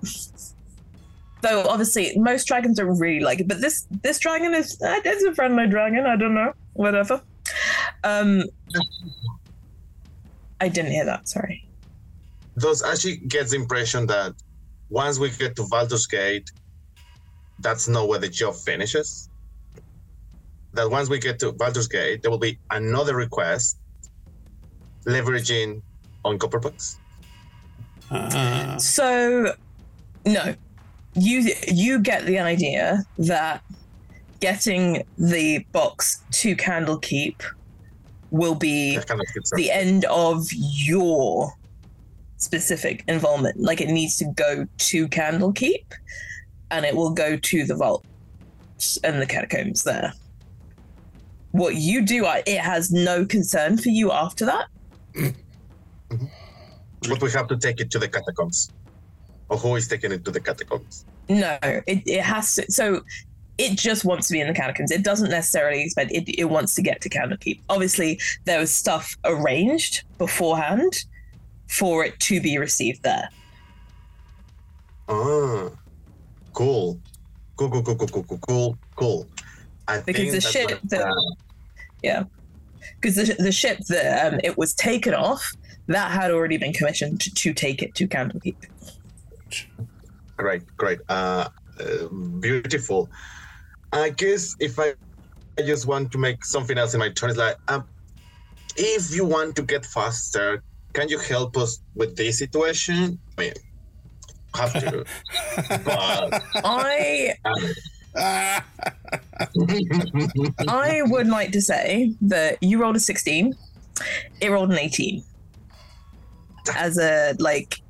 though obviously most dragons don't really like it but this this dragon is uh, it's a friendly dragon. I don't know. Whatever. Um i didn't hear that. Sorry. Does Ashi get the impression that once we get to Baldur's Gate, that's not where the job finishes? That once we get to Baldur's Gate, there will be another request leveraging on Copperbucks? So, no, you you get the idea that getting the box to Candlekeep will be the end of your specific involvement. Like it needs to go to Candlekeep, and it will go to the vault and the catacombs there. What you do, I- it has no concern for you after that. But we have to take it to the catacombs. Or who is taking it to the catacombs? No, it, it has to. So it just wants to be in the catacombs. It doesn't necessarily expect it. It wants to get to Candlekeep. Obviously, there was stuff arranged beforehand for it to be received there. Ah, cool. Cool, cool, cool, cool, cool, cool, cool. I Because the ship that, yeah, because the, the ship that um, it was taken off that had already been commissioned to, to take it to Candlekeep. Great, great. Uh, uh, beautiful. I guess if I, I just want to make something else in my turn, it's like, um, if you want to get faster, can you help us with this situation? I mean, have to. but, I I would like to say that you rolled a 16 It rolled an 18. As a, like,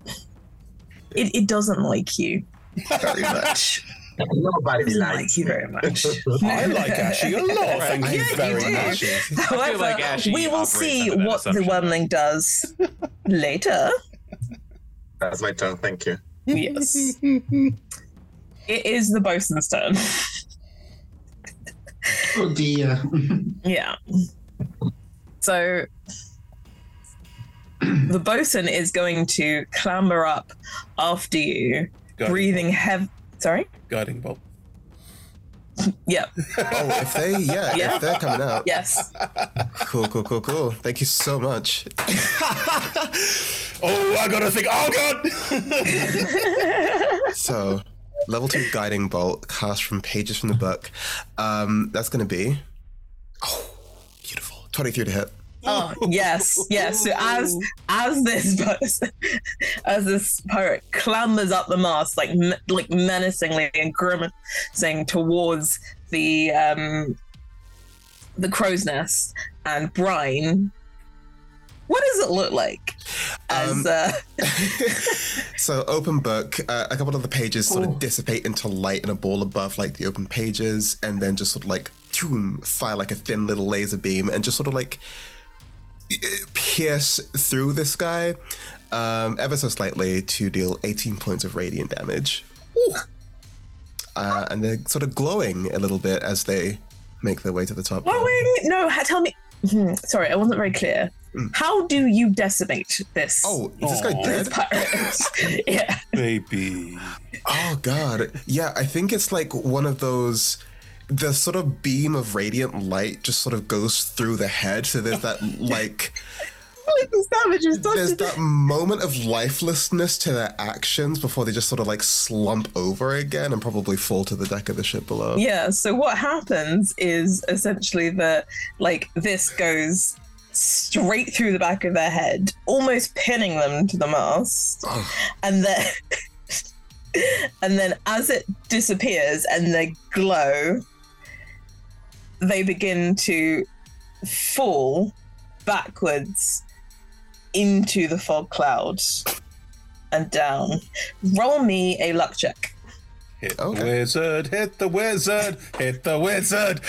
it, it doesn't like you very much. Nobody likes like you very much. I like Ashy a lot. Thank you Yeah, very do. much. However, like we will see under that what the wormling does later. That's my turn. Thank you. Yes. it is the bosun's turn. Oh dear. Yeah. So the bosun is going to clamber up after you, Guiding breathing heavy. Sorry? Guiding bolt. Yep. Oh, if they, yeah, Yeah. if they're coming out. Yes. Cool, cool, cool, cool. Thank you so much. Oh, I gotta think. Oh god. So, level two guiding bolt cast from pages from the book. Um, that's gonna be oh, beautiful. Twenty-three to hit. Oh yes, yes. So as as this person, as this pirate clambers up the mast, like like menacingly and grimacing towards the um the crow's nest and Brine, what does it look like? As Um, uh, So, open book. Uh, a couple of the pages sort of dissipate into light in a ball above, like the open pages, and then just sort of like fire like a thin little laser beam, and just sort of like pierce through this guy um, ever so slightly to deal 18 points of radiant damage. Uh, and they're sort of glowing a little bit as they make their way to the top. glowing? No, tell me. Hmm, Sorry, I wasn't very clear. How do you decimate this? Oh, is this guy Aw. dead? this pirate? yeah. Baby. Oh god. Yeah, I think it's like one of those the sort of beam of radiant light just sort of goes through the head. So there's that like the there's that moment of lifelessness to their actions before they just sort of like slump over again and probably fall to the deck of the ship below. Yeah, so what happens is essentially that like this goes straight through the back of their head, almost pinning them to the mast. And then and then as it disappears and they glow, they begin to fall backwards into the fog clouds and down. Roll me a luck check. Hit the wizard, hit the wizard, hit the wizard.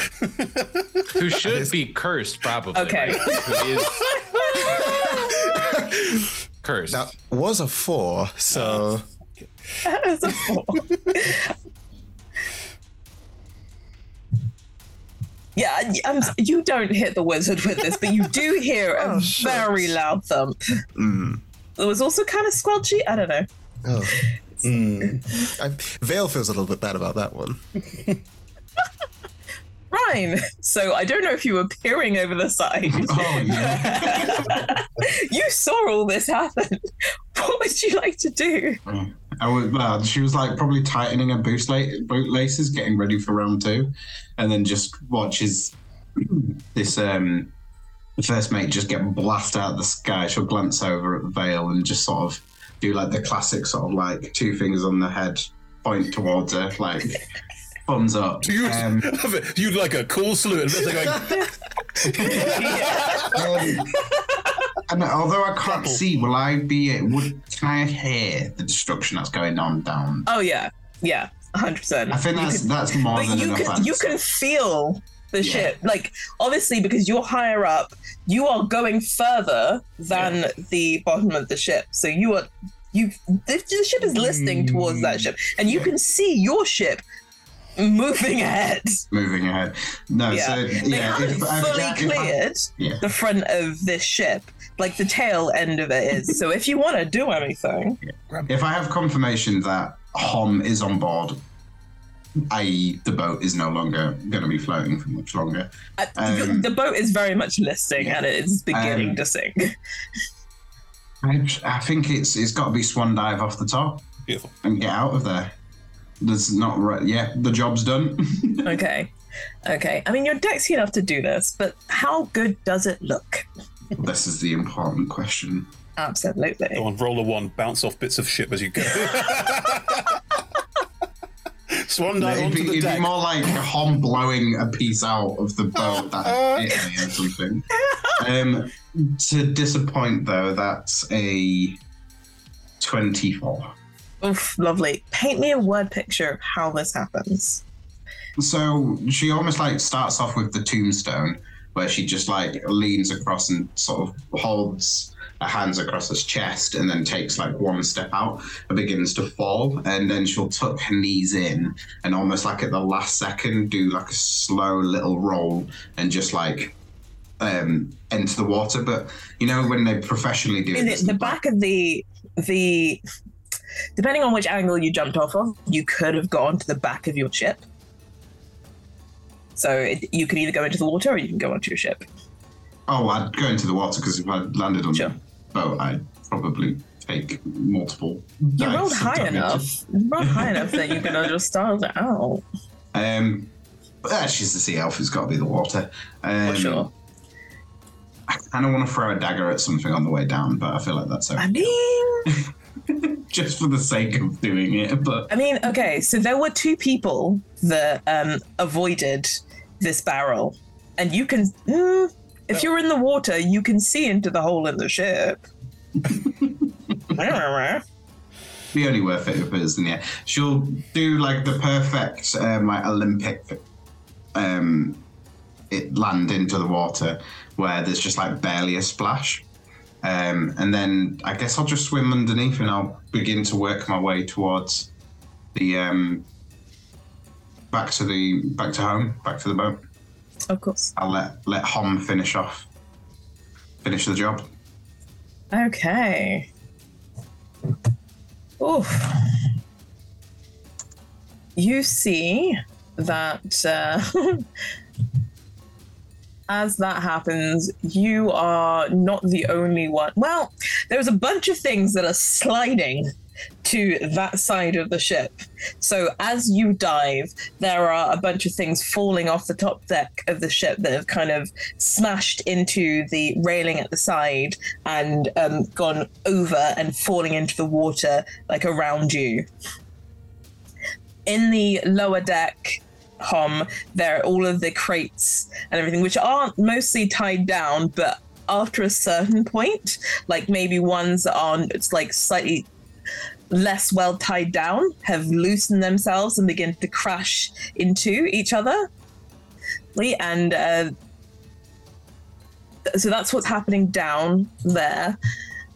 Who should be cursed, probably. Okay. right? Who is cursed. That was a four, so As a four. Yeah, and y- um, you don't hit the wizard with this, but you do hear a very loud thump. mm, It was also kind of squelchy. I don't know. oh. I, Vale feels a little bit bad about that one. Ryan, so I don't know if you were peering over the side. Oh, no. you saw all this happen. What would you like to do? I was, well, she was like probably tightening her boot, la- boot laces, getting ready for round two, and then just watches this um the first mate just get blasted out of the sky. She'll glance over at Vale and just sort of do like the classic sort of like two fingers on the head, point towards her, like thumbs up. You, Um, you'd like a cool salute. And they're Um, and although I can't see, will I be? Would can I hear the destruction that's going on down? Oh yeah, yeah, hundred percent. I think that's that's more but than you enough. can you can feel the Yeah. ship like obviously because you're higher up you are going further than the bottom of the ship so you are you the, the ship is listing towards that ship and you can see your ship moving ahead moving ahead. No, yeah, so they yeah, haven't if, if, fully if I- cleared yeah. the front of this ship like the tail end of it is so if you want to do anything If I have confirmation that Hom is on board, i.e., the boat is no longer going to be floating for much longer. uh, Um, the boat is very much listing and it is beginning Um, to sink I, I think it's it's got to be swan dive off the top Beautiful. and get out of there. There's not right. Yeah, the job's done. Okay. Okay. I mean, you're dexy enough to do this, but how good does it look? This is the important question. Absolutely. Go on, roll a one, bounce off bits of ship as you go. Swan dive it'd onto be, the it'd deck. be more like Hom blowing a piece out of the boat that hit me or something. Um, to disappoint though, that's a twenty-four. Oof, lovely. Paint me a word picture of how this happens. So she almost like starts off with the tombstone, where she just like leans across and sort of holds her hands across his chest, and then takes like one step out and begins to fall, and then she'll tuck her knees in, and almost like at the last second do like a slow little roll, and just like um enter the water. But you know when they professionally do In it, the, the back of the the depending on which angle you jumped off of, you could have gone to the back of your ship. So it, you can either go into the water or you can go onto your ship. Oh, I'd go into the water because if I landed on the boat, I'd probably take multiple. You dives rolled of high damage. enough. You rolled high enough that you could have just started it out. Um, but uh, she's the sea elf. It's got to be the water. Um, sure. I kind of want to throw a dagger at something on the way down, but I feel like that's okay. I mean, just for the sake of doing it. But I mean, okay, so there were two people that um, avoided this barrel, and you can, mm, if you're in the water, you can see into the hole in the ship. be only worth it if it is in the air. She'll do like the perfect um, like Olympic um, it land into the water where there's just like barely a splash. Um, and then I guess I'll just swim underneath and I'll begin to work my way towards the um, back to the back to home, back to the boat. Of course. I'll let let Hom finish off, finish the job. Okay. Oof. You see that uh, as that happens, you are not the only one. Well, there's a bunch of things that are sliding to that side of the ship. So as you dive, there are a bunch of things falling off the top deck of the ship that have kind of smashed into the railing at the side and um, gone over and falling into the water like around you. In the lower deck, There all of the crates and everything, which aren't mostly tied down, but after a certain point, like maybe ones that are it's like slightly less well tied down have loosened themselves and begin to crash into each other. And uh, so that's what's happening down there.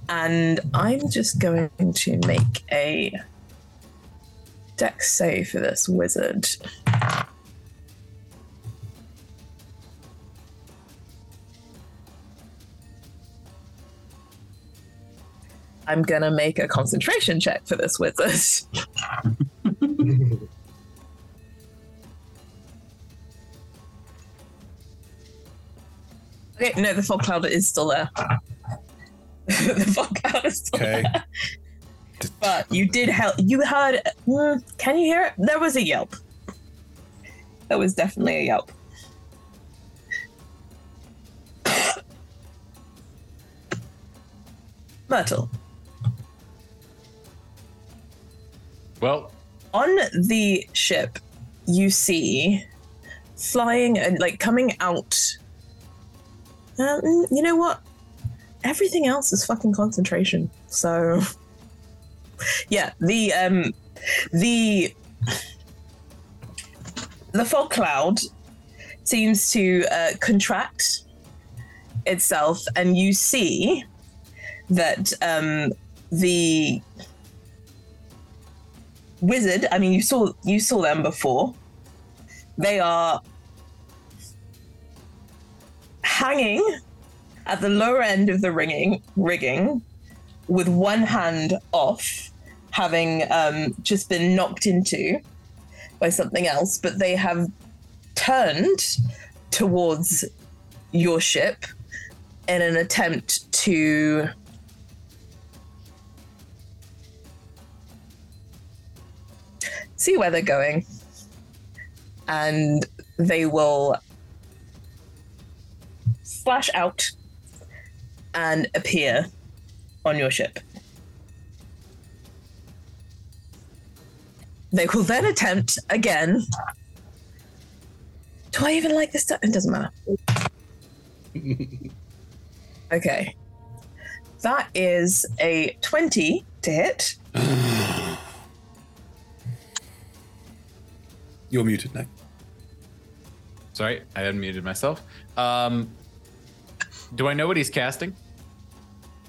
And I'm just going to make a Dex save for this wizard. I'm gonna make a concentration check for this wizard. okay, no, the fog cloud is still there. the fog cloud is still Okay. there. But you did help. You heard. mm, can you hear it? There was a yelp. There was definitely a yelp. Myrtle. Well, on the ship, you see flying and like coming out. Um, you know what? Everything else is fucking concentration. So, yeah, the um, the the fog cloud seems to uh, contract itself, and you see that um, the wizard i mean you saw you saw them before. They are hanging at the lower end of the ringing rigging with one hand off having um, just been knocked into by something else but they have turned towards your ship in an attempt to see where they're going. And they will splash out and appear on your ship. they will then attempt again. Do I even like this? Stuff? It doesn't matter. okay. That is a 20 to hit. You're muted now. Sorry, I unmuted myself. Um, do I know what he's casting?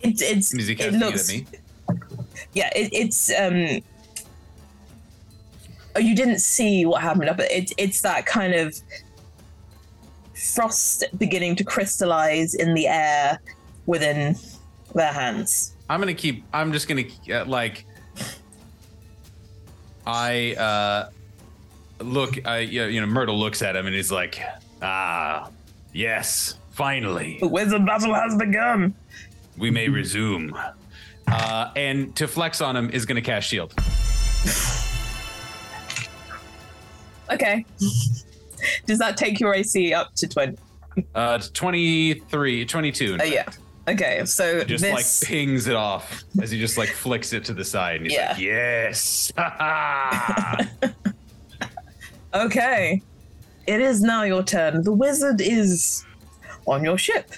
It's it's Is he it looks it at me? yeah it, it's um oh you didn't see what happened but it, it's that kind of frost beginning to crystallize in the air within their hands I'm gonna keep. I'm just gonna uh, like. I uh, look. I you know, Myrtle looks at him and he's like, "Ah, yes, finally, the wizard battle has begun." we may resume." Uh, and to flex on him is gonna cast shield. okay does that take your ac up to 20 Uh, 23, 22. in uh, yeah okay so Just this like pings it off as he just like flicks it to the side. And he's Yeah. like, yes. Okay. It is now your turn. The wizard is on your ship,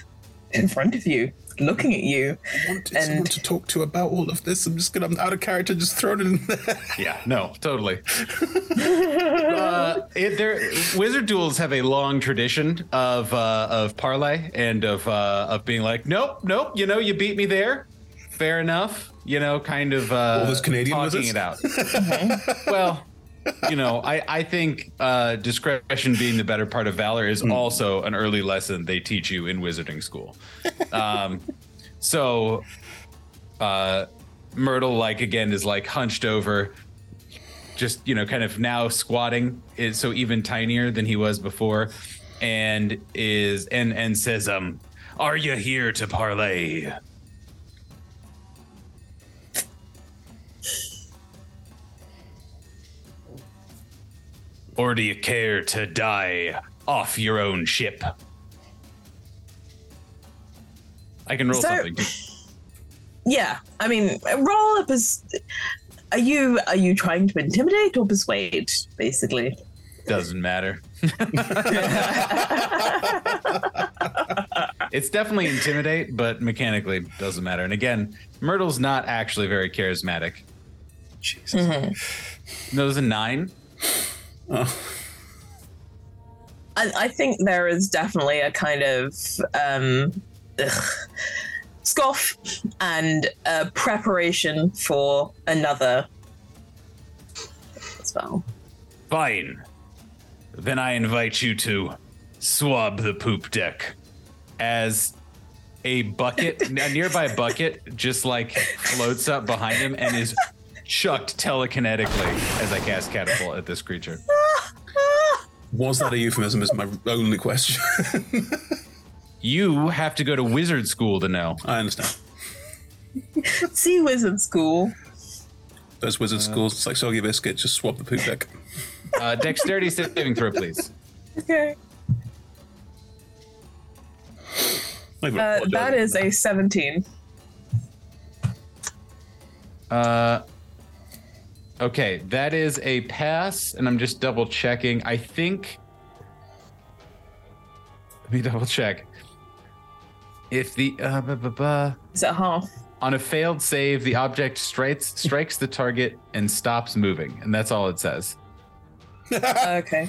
in front of you, looking at you. wanted someone to talk to about all of this. I'm just gonna, I'm out of character, just thrown it in there. yeah, no, totally. uh, it, there, wizard duels have a long tradition of uh, of parlay and of uh, of being like, nope, nope. You know, you beat me there. Fair enough. You know, kind of uh, All those Canadian talking wizards? it out. well, you know, I I think uh, discretion being the better part of valor is Hmm. also an early lesson they teach you in wizarding school. Um, so, uh, Myrtle, like again, is like hunched over, just you know, kind of now squatting, is so even tinier than he was before, and is and and says, um, "Are you here to parlay?" Or do you care to die off your own ship? I can roll So- something. Yeah, I mean, roll up as. Are you are you trying to intimidate or persuade? Basically, Doesn't matter. it's definitely intimidate, but mechanically doesn't matter. And again, Myrtle's not actually very charismatic. Jesus. Mm-hmm. No, there's a nine. I, I think there is definitely a kind of um, ugh, scoff and a preparation for another spell. Fine. Then I invite you to swab the poop deck as a bucket, a nearby bucket, just like floats up behind him and is chucked telekinetically as I cast catapult at this creature. Was that a euphemism? Is my only question. You have to go to wizard school to know. I understand. See wizard school. Those wizard schools, it's like soggy biscuit. Just swap the poop deck. Uh, dexterity saving throw, please. Okay. Not Uh, that is a 17. Uh, okay, that is a pass, and I'm just double checking. I think. Let me double check. If the uh. Is that half? on a failed save, the object strikes strikes the target and stops moving, and that's all it says. Okay.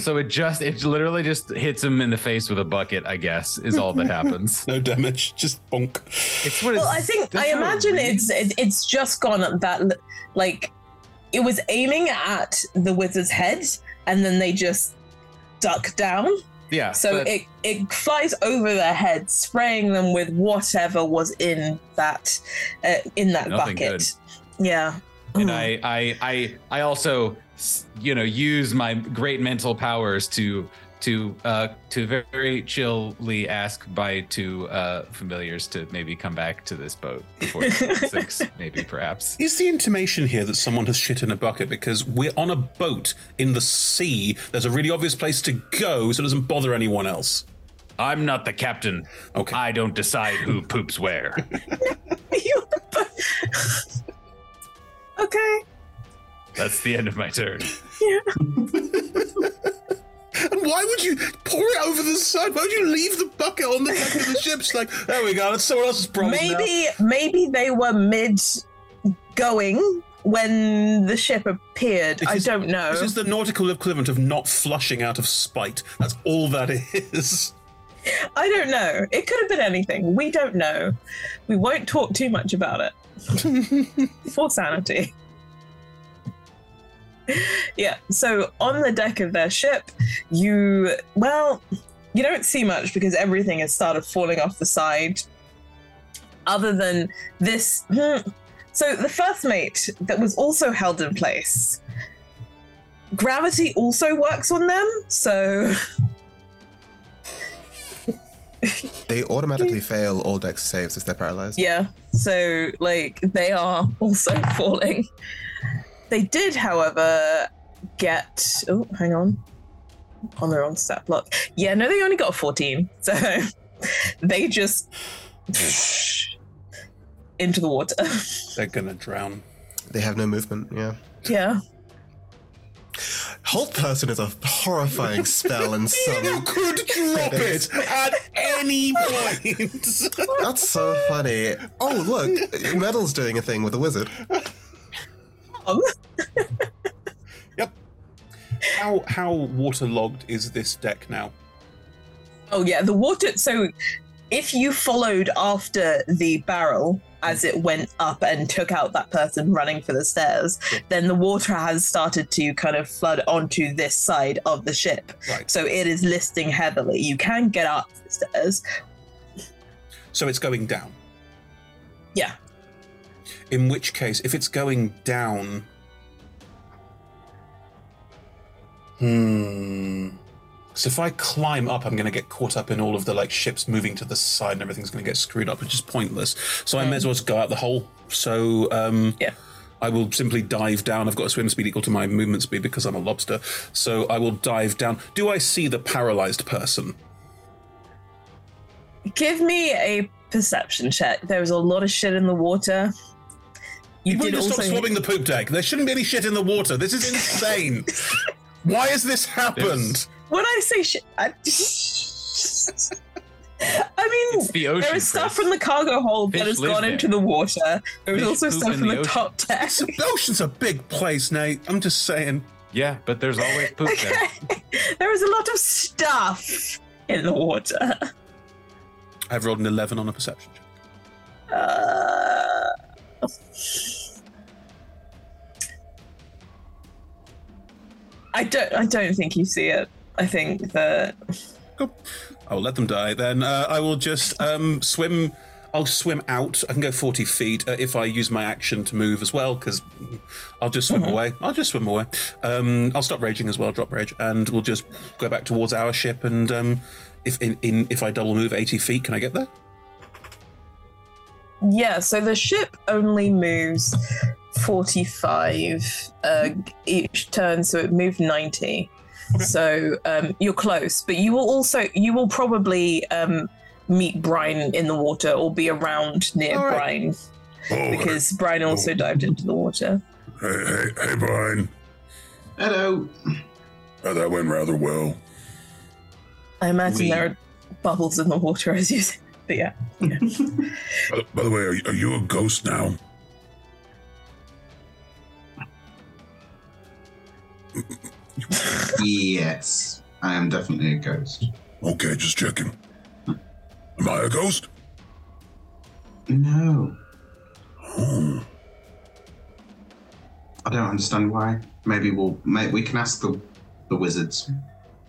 so it just it literally just hits him in the face with a bucket. I guess is all that happens. no damage, just bonk. It's what Well, I think I imagine it's it, it's just gone at that like it was aiming at the wizard's head, and then they just duck down. Yeah. So but- it it flies over their head, spraying them with whatever was in that uh, in that Nothing bucket. Yeah. and I, I I I also s- you know use my great mental powers to to uh to very chillly ask by two uh familiars to maybe come back to this boat before six maybe perhaps Is the intimation here that someone has shit in a bucket because we're on a boat in the sea? There's a really obvious place to go, so it doesn't bother anyone else. I'm not the captain. Okay. I don't decide who poops where. okay. That's the end of my turn. Yeah. And why would you pour it over the side? Why would you leave the bucket on the deck of the ship? It's like, there we go, that's someone else's problem. now. Maybe maybe they were mid going when the ship appeared. This I is- don't know. This is the nautical equivalent of not flushing out of spite. That's all that is. I don't know. It could have been anything. We don't know. We won't talk too much about it. For sanity. Yeah, so on the deck of their ship, you, well, you don't see much because everything has started falling off the side. Other than this. hmm. So the first mate that was also held in place, gravity also works on them, so. They automatically fail all dex saves if they're paralyzed. Yeah, so like they are also falling. They did, however, get. Oh, hang on. On their own stat block. Yeah, no, they only got a 14. So they just. into the water. They're gonna drown. They have no movement, yeah. yeah. Hold person is a horrifying spell and some. You could drop it at any point. That's so funny. Oh, look, Metal's doing a thing with a wizard. How how waterlogged is this deck now? Oh yeah, the water. So if you followed after the barrel as it went up and took out that person running for the stairs, then the water has started to kind of flood onto this side of the ship. Right. So it is listing heavily. You can get up the stairs. So it's going down. Yeah. In which case, if it's going down. Hmm. So if I climb up, I'm going to get caught up in all of the like ships moving to the side, and everything's going to get screwed up, which is pointless. So I may as well just go out the hole. So um, yeah, I will simply dive down. I've got a swim speed equal to my movement speed because I'm a lobster. So I will dive down. Do I see the paralyzed person? Give me a perception check. There was a lot of shit in the water. You People did need to also stop swabbing the poop deck. There shouldn't be any shit in the water. This is insane. Why has this happened? when I say shit, I, I mean, the ocean, there is stuff Chris. from the cargo hold that has gone there. into the water. There is Fish also stuff from the the, top deck. The ocean's a big place, Nate. I'm just saying. Yeah, but there's always poop there. There is a lot of stuff in the water. I've rolled an 11 on a perception check. Uh, I don't. I don't think you see it. I think that I will let them die. Then uh, I will just um, swim. I'll swim out. I can go 40 feet uh, if I use my action to move as well, because I'll just swim away. I'll just swim away. Um, I'll stop raging as well, drop rage, and we'll just go back towards our ship. And um, if in, in if I double move 80 feet, can I get there? Yeah, so the ship only moves 45 uh, each turn, so it moved 90. So um, you're close, but you will also, you will probably um, meet Brian in the water or be around near All right. Brian Oh, because Brian also dived into the water. Hey, hey, hey, Brian. Hello. Oh, that went rather well. I imagine We- there are bubbles in the water as you say. But yeah. By, by the way, are, are you a ghost now? Yes, I am definitely a ghost. Okay, just checking. Am I a ghost? No, Oh, I don't understand why. Maybe we'll. May, we can ask the the wizards.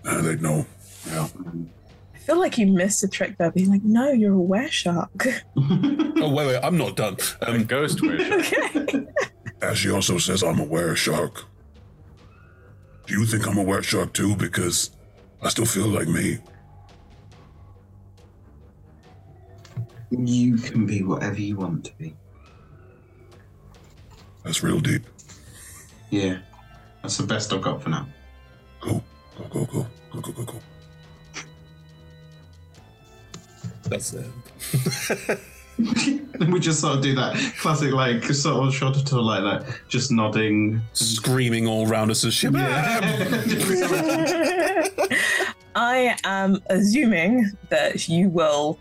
uh, they'd know. Yeah. I feel like you missed a trick there, being like, no, you're a were shark. oh wait, wait, I'm not done. Um, a ghost As she also says, I'm a were shark. Do you think I'm a were shark too? Because I still feel like me. You can be whatever you want to be. That's real deep. Yeah, that's the best I've got for now. Go, go, go, go, go, go, go, go. That's it. And we just sort of do that classic, like, sort of shoulder to like that, just nodding. Screaming all round us as ship. I am assuming that you will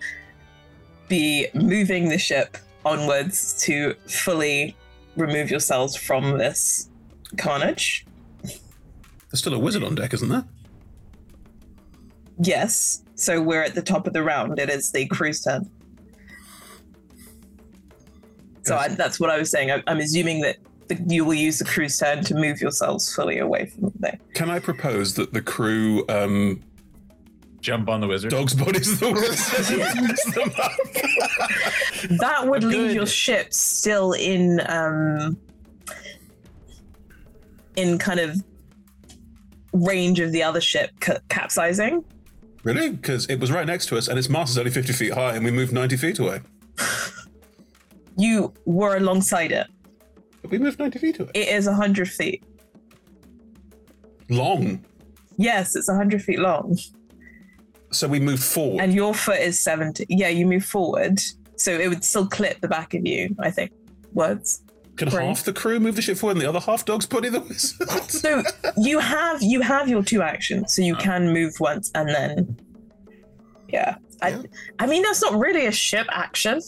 be moving the ship onwards to fully remove yourselves from this carnage. There's still a wizard on deck, isn't there? Yes. So we're at the top of the round. It is the crew's turn. So I, that's what I was saying. I, I'm assuming that the, you will use the crew's turn to move yourselves fully away from the thing. Can I propose that the crew um, jump on the wizard? Dog's body's the wizard. That would leave your ship still in um in kind of range of the other ship ca- capsizing. really? Because it was right next to us, and its mast is only 50 feet high, and we moved 90 feet away. You were alongside it. We moved 90 feet away. It is 100 feet. Long. Yes, it's 100 feet long. So we move forward. And your foot is 70. Yeah, you move forward. So it would still clip the back of you, I think. Words. Can half the crew move the ship forward, and the other half Dog's put in the wizard? So you have you have your two actions, so you oh. can move once and then Yeah. I I mean that's not really a ship action.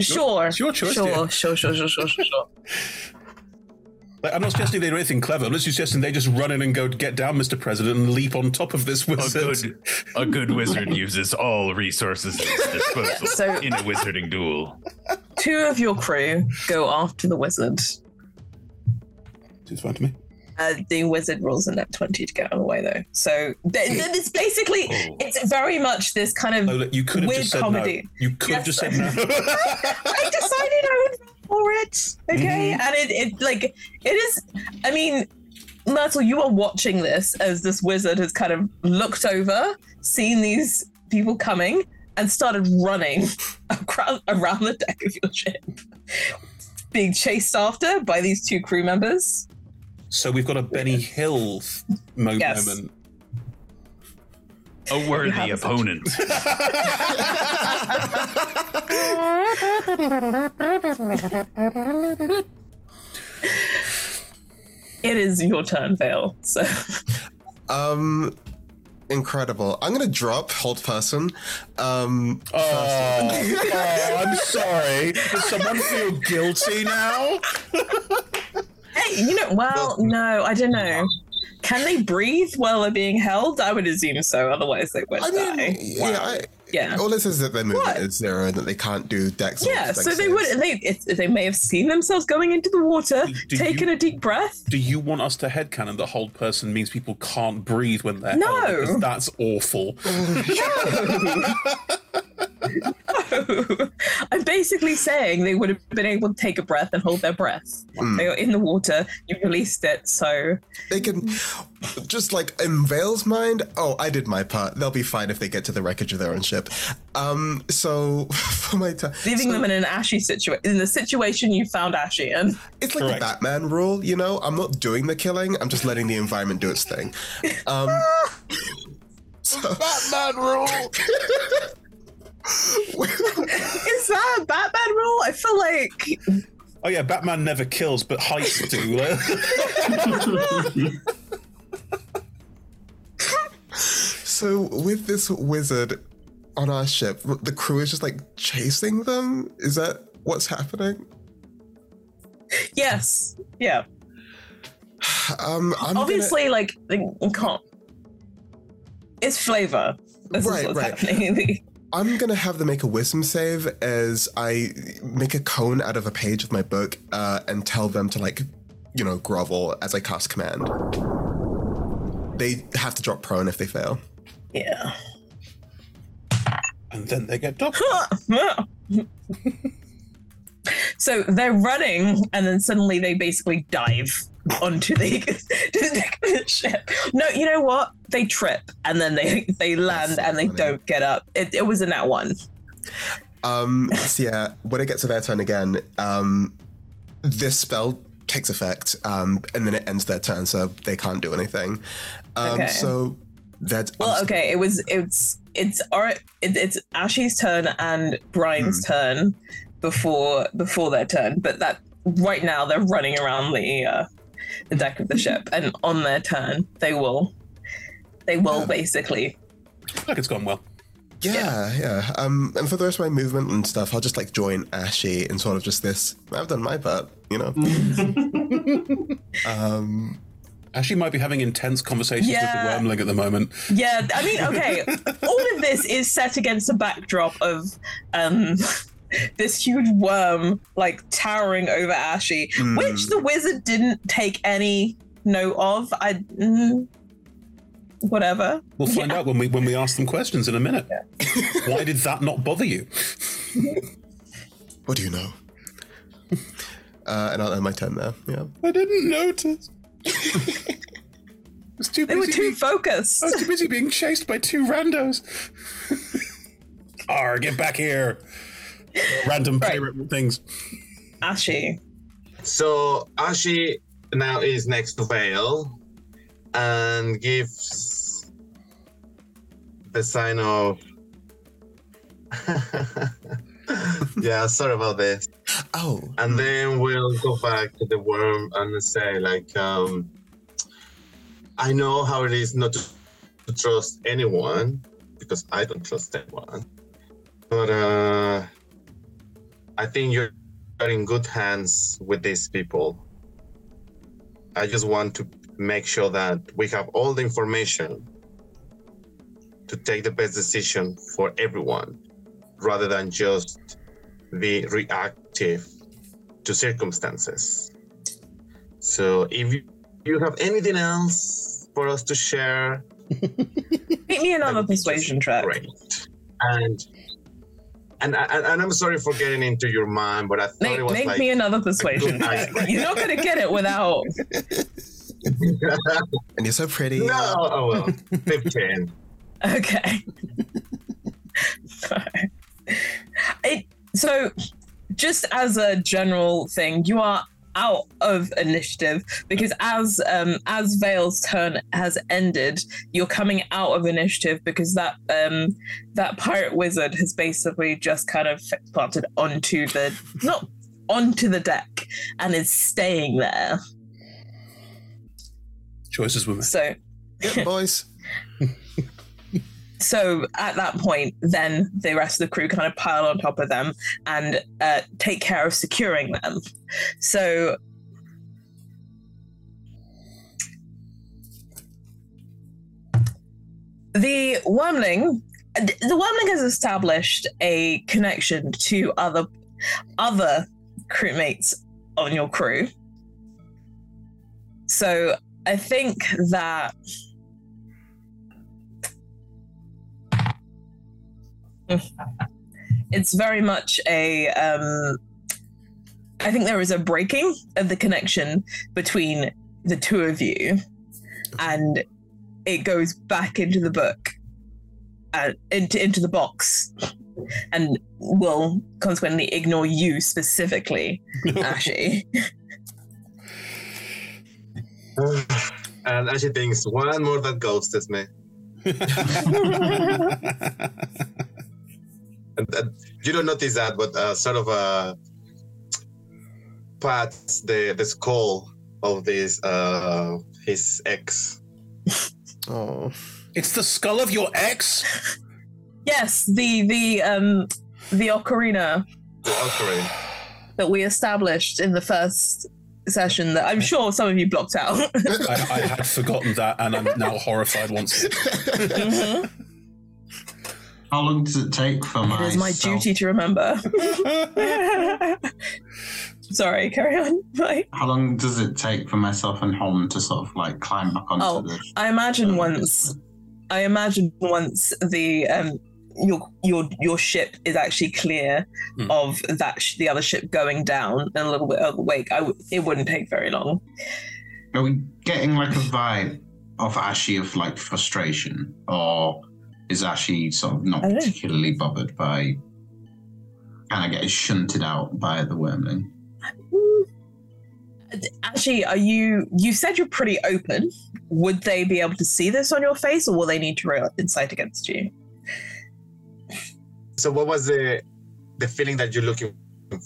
Sure. it's your choice, Sure, dear. sure, sure, sure, sure, sure, sure. Like, I'm not suggesting they do anything clever. I'm just suggesting they just run in and go get down, Mr. President, and leap on top of this A wizard. good, a good wizard uses all resources at his disposal So- in a wizarding duel. Two of your crew go after the wizard. Seems fine to me. Uh, the wizard rolls a net 20 to get out of the way, though. So th- th- it's basically, it's very much this kind of Lola, you could have weird just said comedy. no. You could have Yes. just said no. I decided I would vote for it. Okay, Mhm. and it, it like it is. I mean, Myrtle, you are watching this as this wizard has kind of looked over, seen these people coming, and started running across, around the deck of your ship, being chased after by these two crew members. So we've got a Benny Hill mo- Yes. moment. A worthy opponent. It is your turn, Vale. So Um, incredible. I'm gonna drop hold person. Um, Oh, oh, I'm sorry. Does someone feel guilty now? Hey, you know, well, no, I don't know. Can they breathe while they're being held? I would assume so. Otherwise, they would I mean, die. yeah, I, Yeah. All it says is that their movement What? is zero and that they can't do dex. Yeah, so they would. They it's, they may have seen themselves going into the water, do taking you- a deep breath. Do you want us to headcanon the hold person means people can't breathe when they're No. held? Because that's awful. I'm basically saying they would have been able to take a breath and hold their breath. Hmm. They were in the water. You released it, so They can just like in Vale's mind. Oh, I did my part. They'll be fine if they get to the wreckage of their own ship. Um, so for my time, leaving them in an ashy situation. In the situation you found Ashy in. It's like the Batman rule, you know. I'm not doing the killing. I'm just letting the environment do its thing. Um, so, Batman rule. Is that a Batman rule? I feel like Oh yeah, Batman never kills, but heists do. so with this wizard on our ship, the crew is just like chasing them. Is that what's happening? yes, yeah. Um, I'm gonna- Obviously, like they can't. It's flavor. This is Right, what's right. happening. I'm gonna have them make a wisdom save as I make a cone out of a page of my book uh, and tell them to like, you know, grovel as I cast command. They have to drop prone if they fail. yeah. and then they get docked. so they're running, and then suddenly they basically dive onto the, to the deck of the ship. No, you know what? They trip, and then they they land, and they don't get up. It, it was in that one. Um, so yeah, when it gets to their turn again, um, this spell takes effect, um, and then it ends their turn, so they can't do anything. Um, Okay. So that's Well, okay, it was it's it's our it, it's Ashy's turn and Brian's turn before before their turn, but that right now they're running around the uh, the deck of the ship, and on their turn they will they will basically Like it's gone well. Yeah, yeah. Um, and for the rest of my movement and stuff, I'll just like join Ashy in sort of just this. I've done my part, you know. um, Ashley might be having intense conversations Yeah. with the wormling at the moment. Yeah, I mean, okay. all of this is set against a backdrop of um this huge worm like towering over Ashy, Hmm. which the wizard didn't take any note of. I mm, whatever. We'll find out when we when we ask them questions in a minute. Why did that not bother you? what do you know? Uh, and I'll end my turn there. Yeah. I didn't notice. was too They were busy too focused. I was too busy being chased by two randos. Arr, get back here. Random pirate things. Ashy. So Ashy now is next to Vale and gives the sign of. yeah, sorry about this. Oh. And then we'll go back to the worm and say, like, um, I know how it is not to, to trust anyone because I don't trust anyone. But uh, I think you're in good hands with these people. I just want to make sure that we have all the information to take the best decision for everyone rather than just be reactive to circumstances. So if you, you have anything else for us to share, Make me another persuasion track. great. And and, and and I'm sorry for getting into your mind, but I thought Make, it was make like me another persuasion. You're not gonna get it without And you're so pretty. No, oh well, fifteen. Okay. it, so, just as a general thing, you are out of initiative because as um as Vale's turn has ended, you're coming out of initiative because that um that pirate wizard has basically just kind of planted onto the not onto the deck and is staying there. Choices were made. So Good boys. So at that point, then the rest of the crew kind of pile on top of them and uh, take care of securing them. So. The wormling, the wormling has established a connection to other other crewmates on your crew. So I think that it's very much a um i think there is a breaking of the connection between the two of you and it goes back into the book uh, into, into the box and will consequently ignore you specifically ashy and Ashy thinks one more that ghosted me. and, and you don't notice that, but uh, sort of uh, pats the the skull of this uh, his ex. Oh, it's the skull of your ex. yes the the um the ocarina The ocarina. that we established in the first session that i'm sure some of you blocked out I, I had forgotten that, and I'm now horrified once. Mhm. How long does it take for my is my self- duty to remember. Sorry, carry on. Bye. How long does it take for myself and Hom to sort of like climb back onto Oh, the I imagine once. I imagine once the um your your your ship is actually clear Hmm. of that sh- the other ship going down and a little bit of wake. I w- it wouldn't take very long. Are we getting like a vibe of Ashy of like frustration, or is actually sort of not oh, I particularly bothered by kind of getting shunted out by the wormling? Actually, are you? You said you're pretty open. Would they be able to see this on your face, or will they need to roll insight against you? So what was the the feeling that you're looking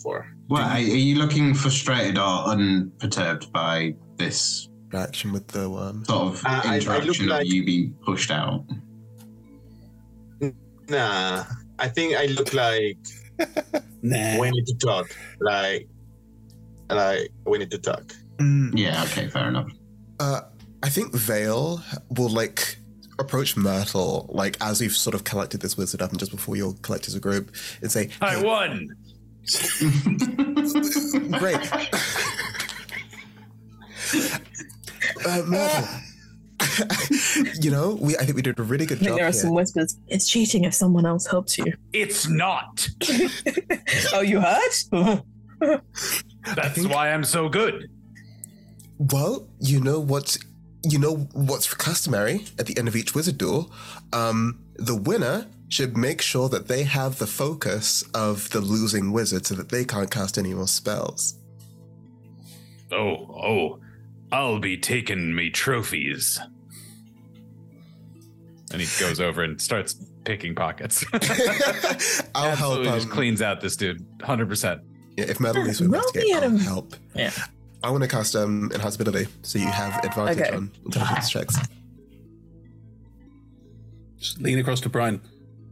for? Well, are, are you looking frustrated or unperturbed by this Action with the worm. sort of I- I- I look interaction of like- you being pushed out? Nah, I think I look like Nah. we need to talk. Like, like we need to talk. Yeah, okay, fair enough. Uh, I think Vale will like approach Myrtle like as we've sort of collected this wizard up and just before you'll collect as a group and say, I won. "Great, uh, Myrtle." you know, we I think we did a really good I think job there are here. some whispers. It's cheating if someone else helps you. It's not. oh, you heard? That's why I'm so good. Well, you know what's you know what's customary at the end of each wizard duel. Um, the winner should make sure that they have the focus of the losing wizard, so that they can't cast any more spells. Oh, oh, I'll be taking me trophies. And he goes over and starts picking pockets. I'll help. Absolutely just Um, cleans out this dude, hundred percent. yeah, if Metal needs to Roll investigate, I'll help. Yeah. I want to cast um enhance ability, so you have advantage Okay. on intelligence checks. Just lean across to Brian.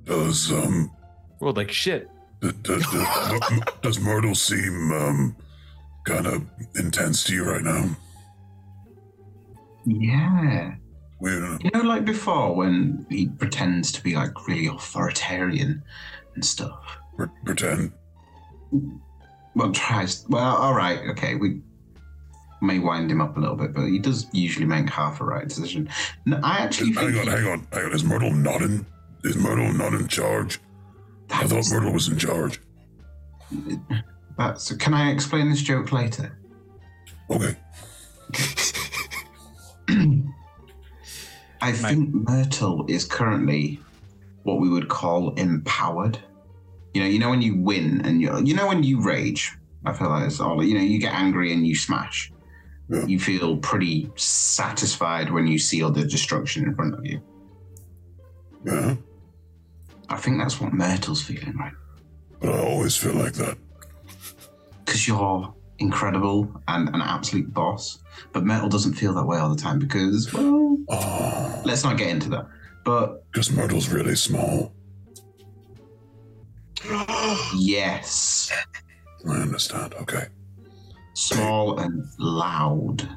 Does um Rolled like shit. does, does, does, does Myrtle seem um kind of intense to you right now? Yeah. We, uh, You know, like before when he pretends to be like really authoritarian and stuff. pre- pretend. Well, tries. Well, all right, okay. We may wind him up a little bit, but he does usually make half a right decision. No, I actually Hang on, hang on, hang on. Is Myrtle not in? Is Myrtle not in charge? I thought Myrtle was in charge. That's, can I explain this joke later? Okay. I think Myrtle is currently what we would call empowered. You know, you know when you win and you you know when you rage. I feel like it's all you know. You get angry and you smash. You feel pretty satisfied when you see all the destruction in front of you. Yeah. I think that's what Myrtle's feeling right But I always feel like that. because you're incredible and an absolute boss. But metal doesn't feel that way all the time because, well, let's not get into that. But Because metal's really small. yes, I understand. Okay. small and loud,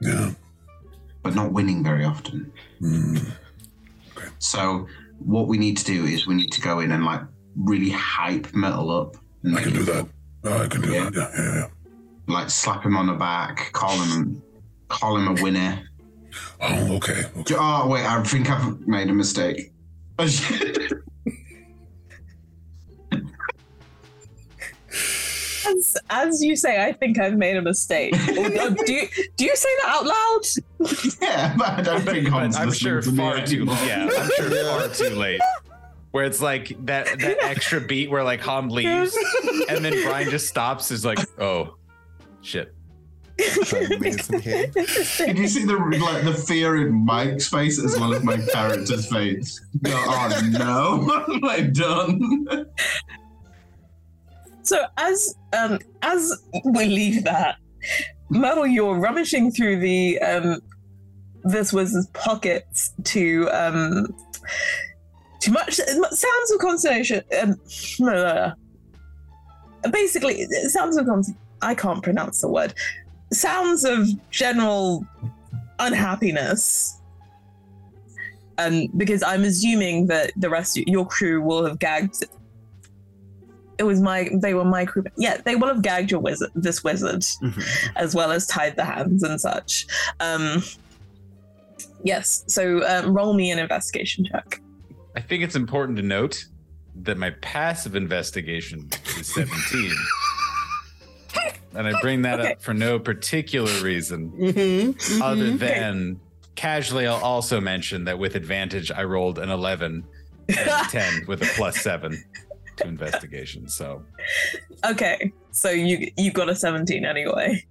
Yeah. but not winning very often. Mm. So what we need to do is we need to go in and like really hype metal up. I can do that. I can do that. Yeah, yeah, yeah. Like slap him on the back, call him, call him a winner. Oh, okay. okay. Oh wait, I think I've made a mistake. As, as you say, I think I've made a mistake. Do you do you say that out loud? yeah, but I don't think But Hans I'm sure to far too. anymore. Yeah, I'm sure far too late. Where it's like that that extra beat where like Ham leaves and then Brian just stops. Is like, oh, shit. Did you see the like the fear in Mike's face as well as my character's face? Go, oh no, what have I done? So as um as we leave that, Myrtle, you're rummaging through the um this wizard's pockets to um too much sounds of consternation. Um, blah, blah, blah. basically, sounds of con- I can't pronounce the word. Sounds of general unhappiness. Um, because I'm assuming that the rest of your crew will have gagged it was my they were my crew yeah they will have gagged your wizard this wizard as well as tied the hands and such um yes so um, roll me an investigation check I think it's important to note that my passive investigation is 17. and I bring that Okay. up for no particular reason Mhm, other mhm. than casually I'll also mention that with advantage I rolled an 11 and 10 with a plus 7 to investigation. So okay so you you got a 17 anyway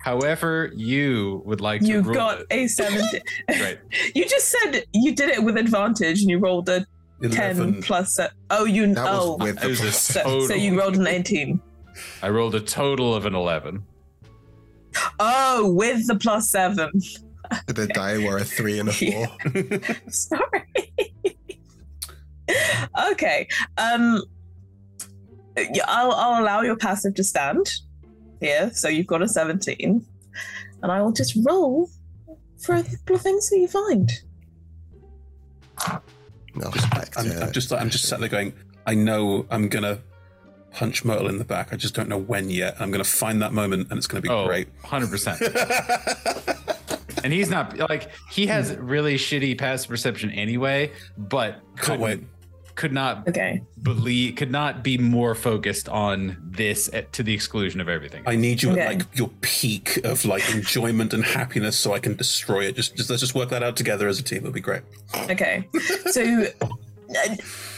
however you would like to You've got it. a 17. Right. you just said you did it with advantage and you rolled a 10 Eleven. plus. se- oh, you. That was oh, with the was plus. so, so you rolled an 18. I rolled a total of an 11. Oh, with the plus seven. The die were a three and a four. Sorry. okay. Um, yeah, I'll, I'll allow your passive to stand here. So you've got a 17. And I will just roll for a couple of things that you find. No, I'm, I'm just I'm just sat there going. I know I'm gonna punch Myrtle in the back. I just don't know when yet. I'm gonna find that moment, and it's gonna be Oh, great. 100%. and he's not like he has really shitty passive perception anyway, but Can't wait. Could not okay. believe could not be more focused on this at, to the exclusion of everything. I need you Okay. at like your peak of like enjoyment and happiness, so I can destroy it. Just, just let's just work that out together as a team. It'll be great. Okay. So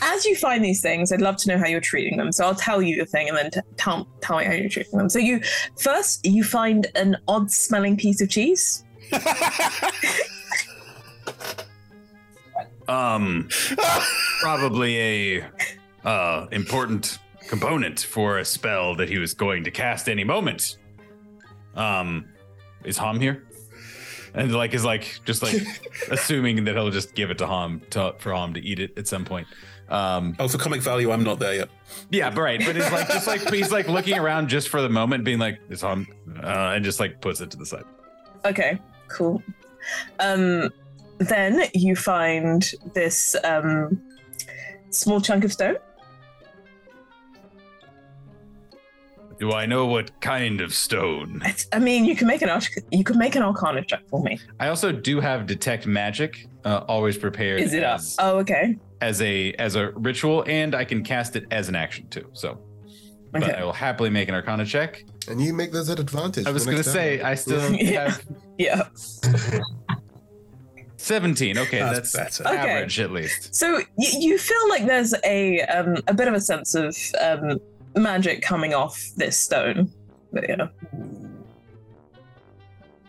as you find these things, I'd love to know how you're treating them. So I'll tell you the thing and then t- tell, tell me how you're treating them. So you first you find an odd smelling piece of cheese. Um, probably a uh, important component for a spell that he was going to cast any moment. Um, is Ham here? And like is like just like assuming that he'll just give it to Ham to, for Ham to eat it at some point. Um, oh, for comic value, I'm not there yet. Yeah, but right. But he's like just like he's like looking around just for the moment, being like, "Is Ham?" Uh, and just like puts it to the side. Okay, cool. Um, then you find this um, small chunk of stone. Do I know what kind of stone? It's, I mean, you can make an arch- you can make an Arcana check for me. I also do have detect magic, uh, always prepared. Is it up? Oh, okay. as a as a ritual, and I can cast it as an action too. So, but Okay. I will happily make an Arcana check. And you make this at advantage. I was gonna say. I still Yeah. have Yeah. seventeen. Okay, That's that's, better. Okay. average at least. So y- you feel like there's a um, a bit of a sense of um, magic coming off this stone, But, yeah.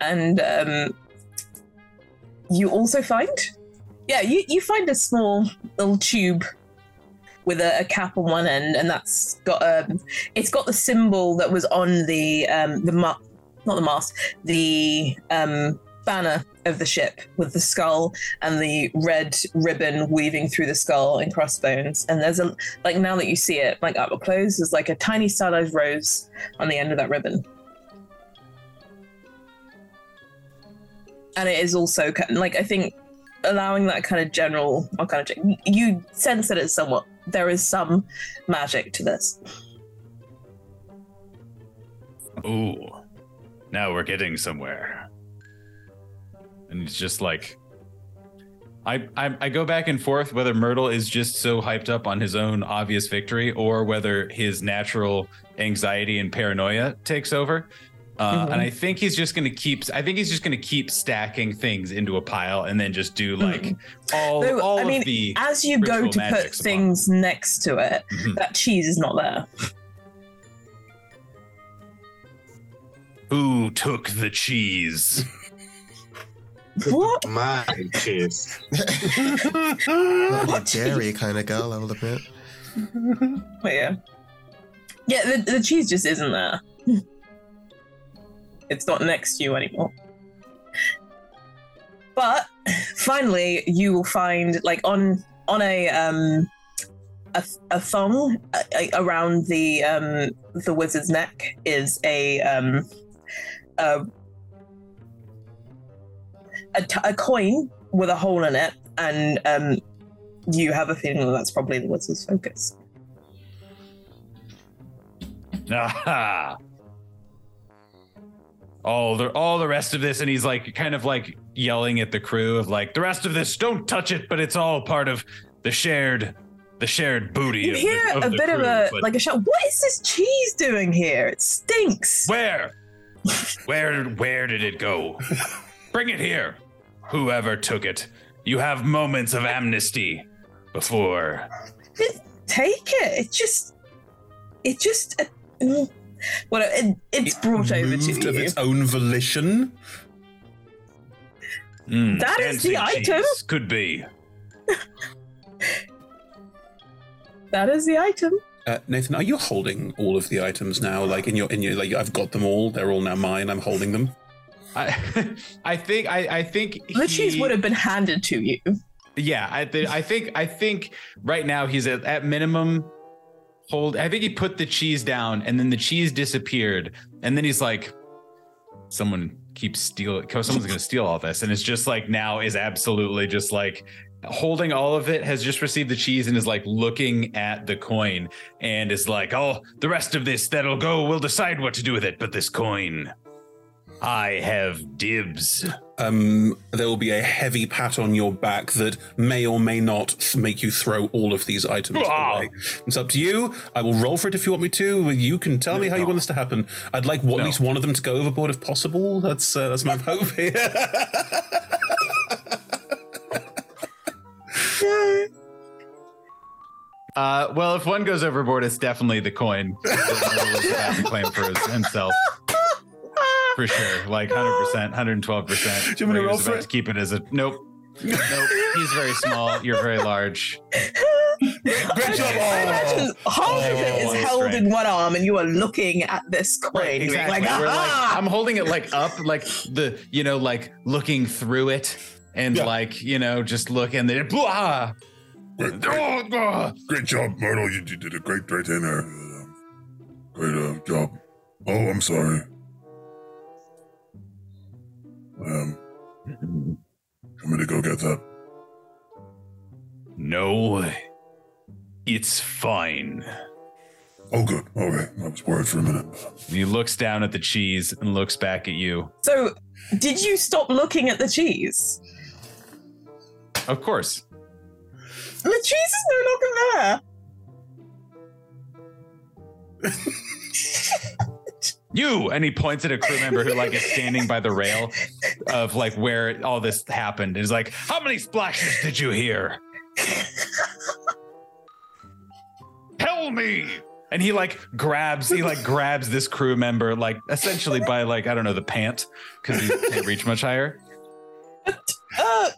and um, you also find, yeah, you, you find a small little tube with a, a cap on one end, and that's got um, it's got the symbol that was on the um, the ma- not the mask, the um, banner of the ship with the skull and the red ribbon weaving through the skull and crossbones. And there's a like now that you see it, like up close, there's like a tiny stylized rose on the end of that ribbon. And it is also like I think allowing that kind of general kind of you sense that it's somewhat there is some magic to this. Ooh, now we're getting somewhere. And it's just like, I, I I go back and forth whether Myrtle is just so hyped up on his own obvious victory, or whether his natural anxiety and paranoia takes over. Uh, Mhm. And I think he's just gonna keep. I think he's just gonna keep stacking things into a pile, and then just do like all Though, all I mean, of the. as you go to put upon things next to it, Mhm. that cheese is not there. Who took the cheese? What? My cheese. Not a dairy kind of girl, I will admit. But yeah. Yeah, the, the cheese just isn't there. It's not next to you anymore. But finally, you will find like on on a um a, a thong uh, around the um the wizard's neck is a um a a, t- a coin with a hole in it, and um you have a feeling that that's probably the wizard's focus. Aha! All the all the rest of this, and he's like kind of like yelling at the crew of like the rest of this, don't touch it, but it's all part of the shared the shared booty. You of hear the, of a the bit of a but like a shout. What is this cheese doing here? It stinks. where? where where did it go? Bring it here. Whoever took it. You have moments of amnesty before Take it. It just, it just, uh, Well, it, it's brought over to moved of you. its own volition. Mm, That is the item. cheese. Could be. That is the item. Uh, Nathan, are you holding all of the items now? Like in your in your like I've got them all. They're all now mine. I'm holding them. I, I think, I, I think The cheese would have been handed to you. Yeah, I, th- I think, I think right now he's at, at minimum hold. I think he put the cheese down, and then the cheese disappeared, and then he's like, someone keeps stealing. Someone's gonna steal all this, and it's just like now is absolutely just like holding all of it has just received the cheese and is like looking at the coin and is like oh the rest of this that'll go we'll decide what to do with it but this coin i have dibs Um, there will be a heavy pat on your back that may or may not make you throw all of these items Ah. away. It's up to you. I will roll for it if you want me to. You can tell me how you want this to happen. I'd like at least one of them to go overboard if possible. That's uh, that's my hope here. Uh, well, if one goes overboard, it's definitely the coin that Myrtle is about to claim for himself. For sure, like 100%, 112%. Do you want me to roll for about it? to keep it as a nope. Nope. He's very small. You're very large. Great job. I imagine half of it Oh, held strength. in one arm, and you are looking at this coin. being Exactly. Like, We're like, I'm holding it like up, like the, you know, like looking through it and like, you know, just look and then blah. Great, great, great job, Myrtle. You, you did a great, great in there. Uh, Great uh, job. Oh, I'm sorry. Um, want me to go get that? No, it's fine. Oh, good. Okay, I was worried for a minute. He looks down at the cheese and looks back at you. So, did you stop looking at the cheese? Of course. The cheese is no longer there. You and he points at a crew member who like is standing by the rail of like where all this happened. And he's like, How many splashes did you hear? Tell me. And he like grabs, he like grabs this crew member, like essentially by like, I don't know, the pant, because he can't reach much higher. Uh,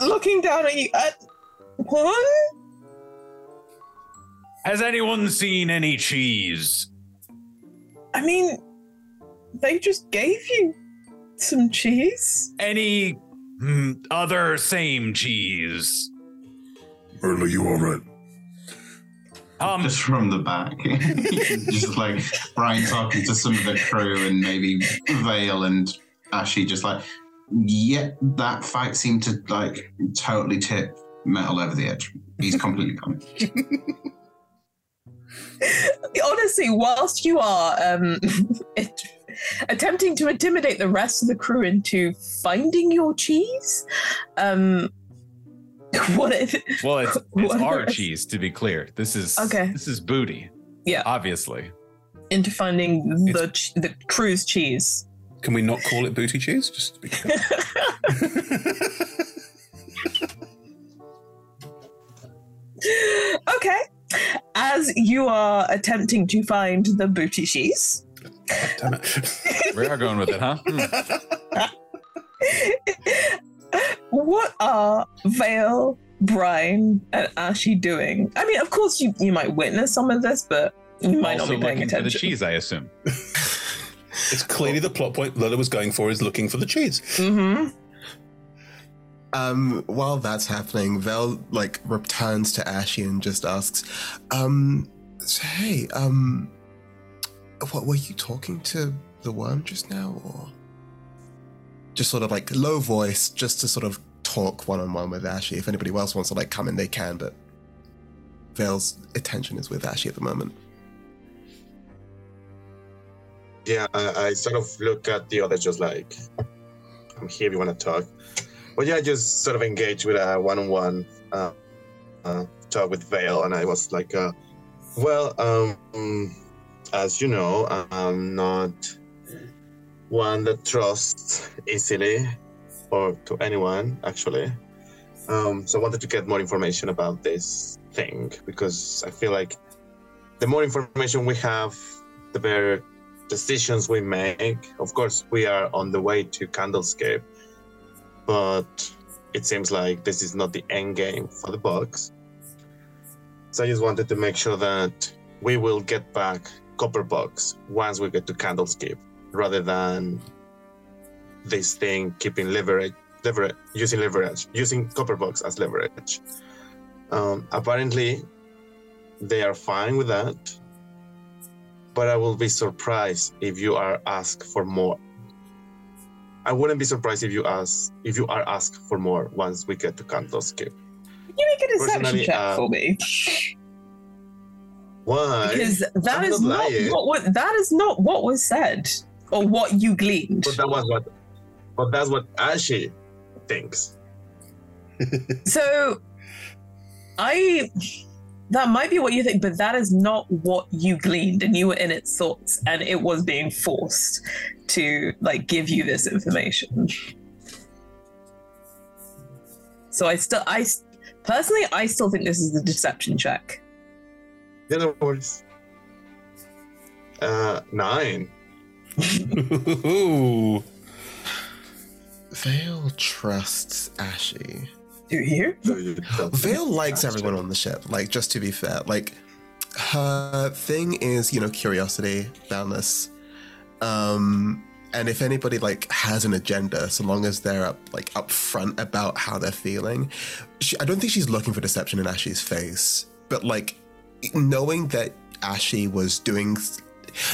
looking down at you. Uh, what? Has anyone seen any cheese? I mean, they just gave you some cheese. Any mm, other same cheese? Myrtle, you all right? Um, just from the back, just like Brian talking to some of the crew and maybe Vale and Ashley, just like, yeah, that fight seemed to like totally tip Metal over the edge. He's completely gone. Honestly, whilst you are um, it, attempting to intimidate the rest of the crew into finding your cheese, um, what if? Well, it's, it's What our are- cheese, to be clear. This is Okay. This is booty. Yeah. Obviously. Into finding the ch- the crew's cheese. Can we not call it booty cheese? Just to be clear. okay. As you are attempting to find the booty cheese, Damn it. We are going with it, huh? Hmm. what are Vale, Brian, and Ashy doing? I mean, of course, you, you might witness some of this, but you might also not be paying looking for attention. the cheese, I assume. It's clearly the plot point Lola was going for is looking for the cheese. Mm-hmm. Um, while that's happening, Vel like returns to Ashy and just asks, um, so, hey, um, what were you talking to the worm just now, or just sort of like low voice, just to sort of talk one on one with Ashy? If anybody else wants to like come in, they can, but Vale's attention is with Ashy at the moment. Yeah, I, I sort of look at the others just like, I'm here if you want to talk. But yeah, I just sort of engage with a one-on-one uh, uh, talk with Vale, and I was like, uh, well, um, as you know, I'm not one that trusts easily or to anyone, actually. Um, so I wanted to get more information about this thing because I feel like the more information we have, the better decisions we make. Of course, we are on the way to Candlescape, but it seems like this is not the end game for the Bucks. So I just wanted to make sure that we will get back Copper box once we get to Candlescape, rather than this thing keeping leverage, leverage using leverage, using Copper box as leverage. Um, apparently, they are fine with that, but I will be surprised if you are asked for more. I wouldn't be surprised if you ask if you are asked for more once we get to Candlescape. Can you make a deception Personally, check uh, for me? Why? Because that I'm is not not what, what that is not what was said or what you gleaned. But that was what. But that's what Ashley thinks. So I that might be what you think, but that is not what you gleaned and you were in its thoughts and it was being forced to like give you this information. So I still I personally I still think this is the deception check. Yeah, no worries. Uh, nine. Ooh. Vale trusts Ashy. Do you? Hear? Vale likes everyone on the ship. Like, just to be fair, like her thing is, you know, curiosity, boundless. Um, and if anybody like has an agenda, so long as they're up like upfront about how they're feeling, she, I don't think she's looking for deception in Ashy's face. But like knowing that Ashy was doing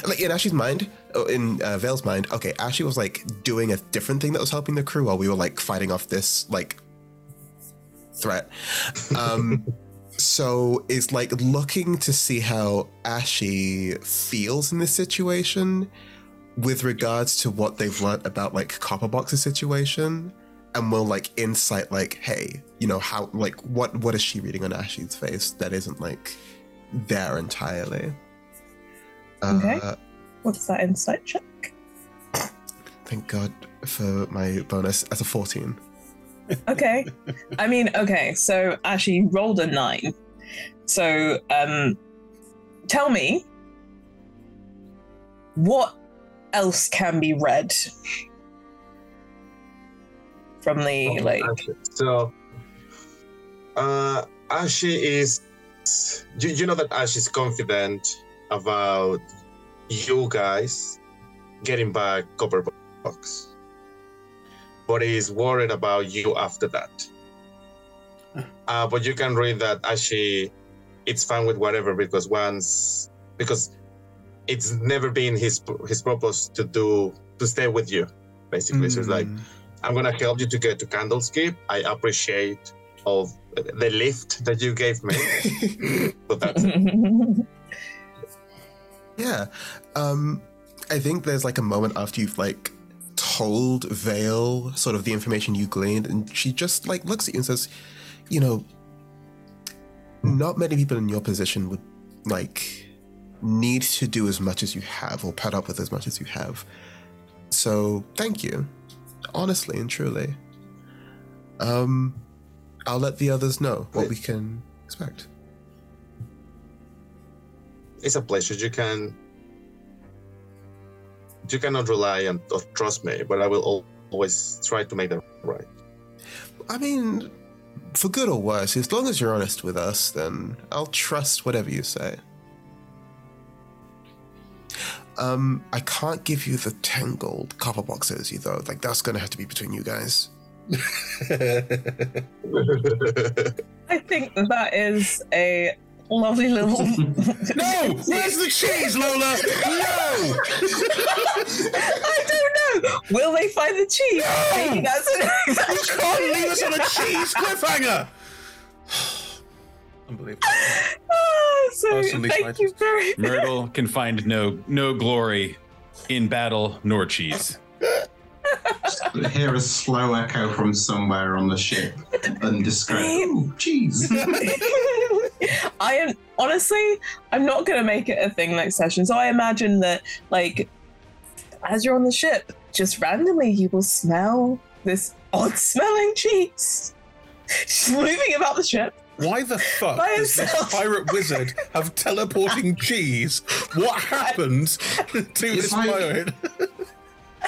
like in Ashy's mind, oh, in uh, Vale's mind, okay, Ashy was like doing a different thing that was helping the crew while we were like fighting off this like threat. Um, so it's like looking to see how Ashy feels in this situation with regards to what they've learned about like Copperbox's situation. And will like insight like, hey, you know, how like what what is she reading on Ashy's face that isn't like there entirely? Okay. Uh, What's that insight check? Thank God for my bonus as a 14. Okay. I mean, okay, so Ashley rolled a nine. So um tell me what else can be read from the like So, uh, Ashley is. You, you know that Ash is confident about you guys getting back Copper Box, but he's worried about you after that. Uh, but you can read that Ashley, it's fine with whatever because once because it's never been his his purpose to do to stay with you, basically. So it's like I'm gonna help you to get to Candlescape. I appreciate of the lift that you gave me. but that's it. Yeah. Um I think there's like a moment after you've like told Vale sort of the information you gleaned and she just like looks at you and says, you know, not many people in your position would like need to do as much as you have or put up with as much as you have. So thank you. Honestly and truly. Um I'll let the others know what we can expect. it's a pleasure. You can you cannot rely on or trust me, but I will always try to make them right. I mean, for good or worse, as long as you're honest with us, then I'll trust whatever you say. Um, I can't give you the 10 gold copper boxes, you though. Like, that's gonna have to be between you guys. I think that that is a lovely little No! Where's the cheese, Lola? No! I don't know. Will they find the cheese? Maybe that's an You can't leave us on a cheese cliffhanger! Unbelievable. Ah, so Personally thank tried you very much. Myrtle can find no no glory in battle nor cheese. Hear a slow echo from somewhere on the ship. Undescribed. Ooh, jeez. I am honestly, I'm not gonna make it a thing next session. So I imagine that, like, as you're on the ship, just randomly you will smell this odd smelling cheese just moving about the ship. Why the fuck By does this pirate wizard have teleporting cheese? What happened to this like- pirate?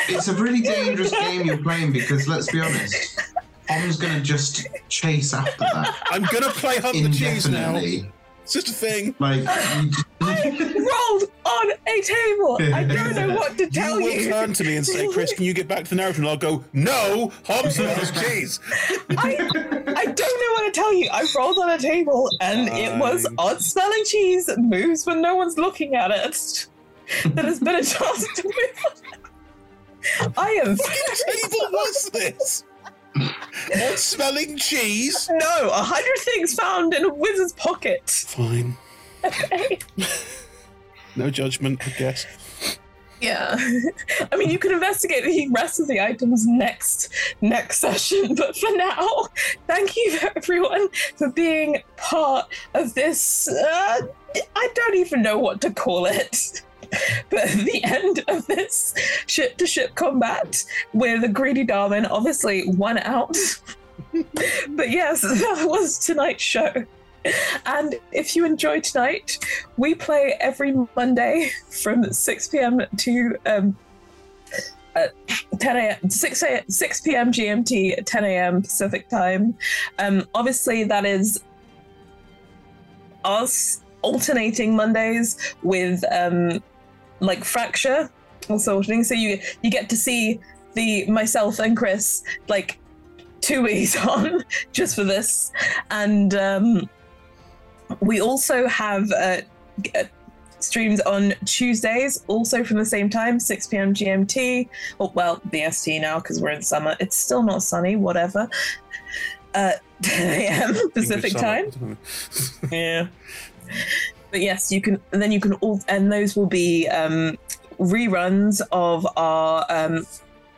It's a really dangerous game you're playing because let's be honest, Tom's gonna just chase after that. I'm gonna play Hunt the Cheese now. It's just a thing. Like you Rolled on a table. I don't know what to tell you you. will turn to me and say, "Chris, can you get back to the narrative?" And I'll go, "No, Hobbs loves cheese." I, I don't know what to tell you. I rolled on a table and it was odd smelling cheese that moves when no one's looking at it. That has been a task to move. I am. table was this? Smelling cheese? No, a hundred things found in a wizard's pocket. Fine. Okay. No judgment, I guess. Yeah. I mean, you can investigate the rest of the items next next session, but for now, thank you everyone for being part of this. Uh, I don't even know what to call it. But the end of this ship to ship combat with a greedy Darwin, obviously won out. but yes, that was tonight's show. And if you enjoyed tonight, we play every Monday from 6 p.m. to um, uh, 10 a.m. 6 a, 6 p.m. GMT, 10 a.m. Pacific time. Um, obviously, that is us alternating Mondays with um, like fracture or sorting. So you you get to see the myself and Chris like two weeks on just for this, and um, we also have uh, uh, streams on Tuesdays, also from the same time, 6 p.m. GMT. Or, well, BST now because we're in summer. It's still not sunny, whatever. Uh, 10 a.m. Pacific time. yeah. But yes, you can. And then you can all, and those will be um, reruns of our um,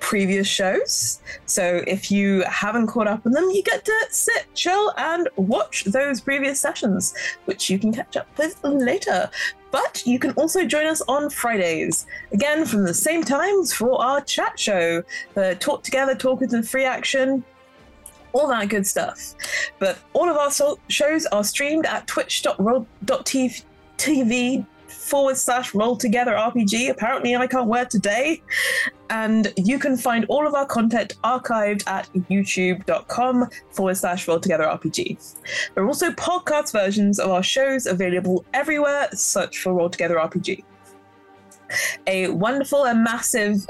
previous shows. So if you haven't caught up on them, you get to sit, chill, and watch those previous sessions, which you can catch up with later. But you can also join us on Fridays, again from the same times for our chat show, uh, Talk Together, Talk with the Free Action, all that good stuff. But all of our so- shows are streamed at twitch.tv forward slash roll together RPG. Apparently, I can't wear today. And you can find all of our content archived at youtube.com forward slash roll together RPG. There are also podcast versions of our shows available everywhere. Search for Roll Together RPG. A wonderful and massive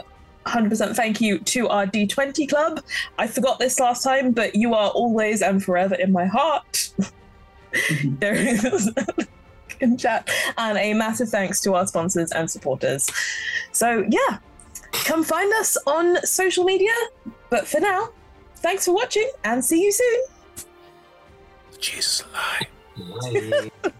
100% thank you to our D20 club. I forgot this last time, but you are always and forever in my heart. Mm-hmm. there is in chat. And a massive thanks to our sponsors and supporters. So, yeah, come find us on social media. But for now, thanks for watching and see you soon. Jesus lie.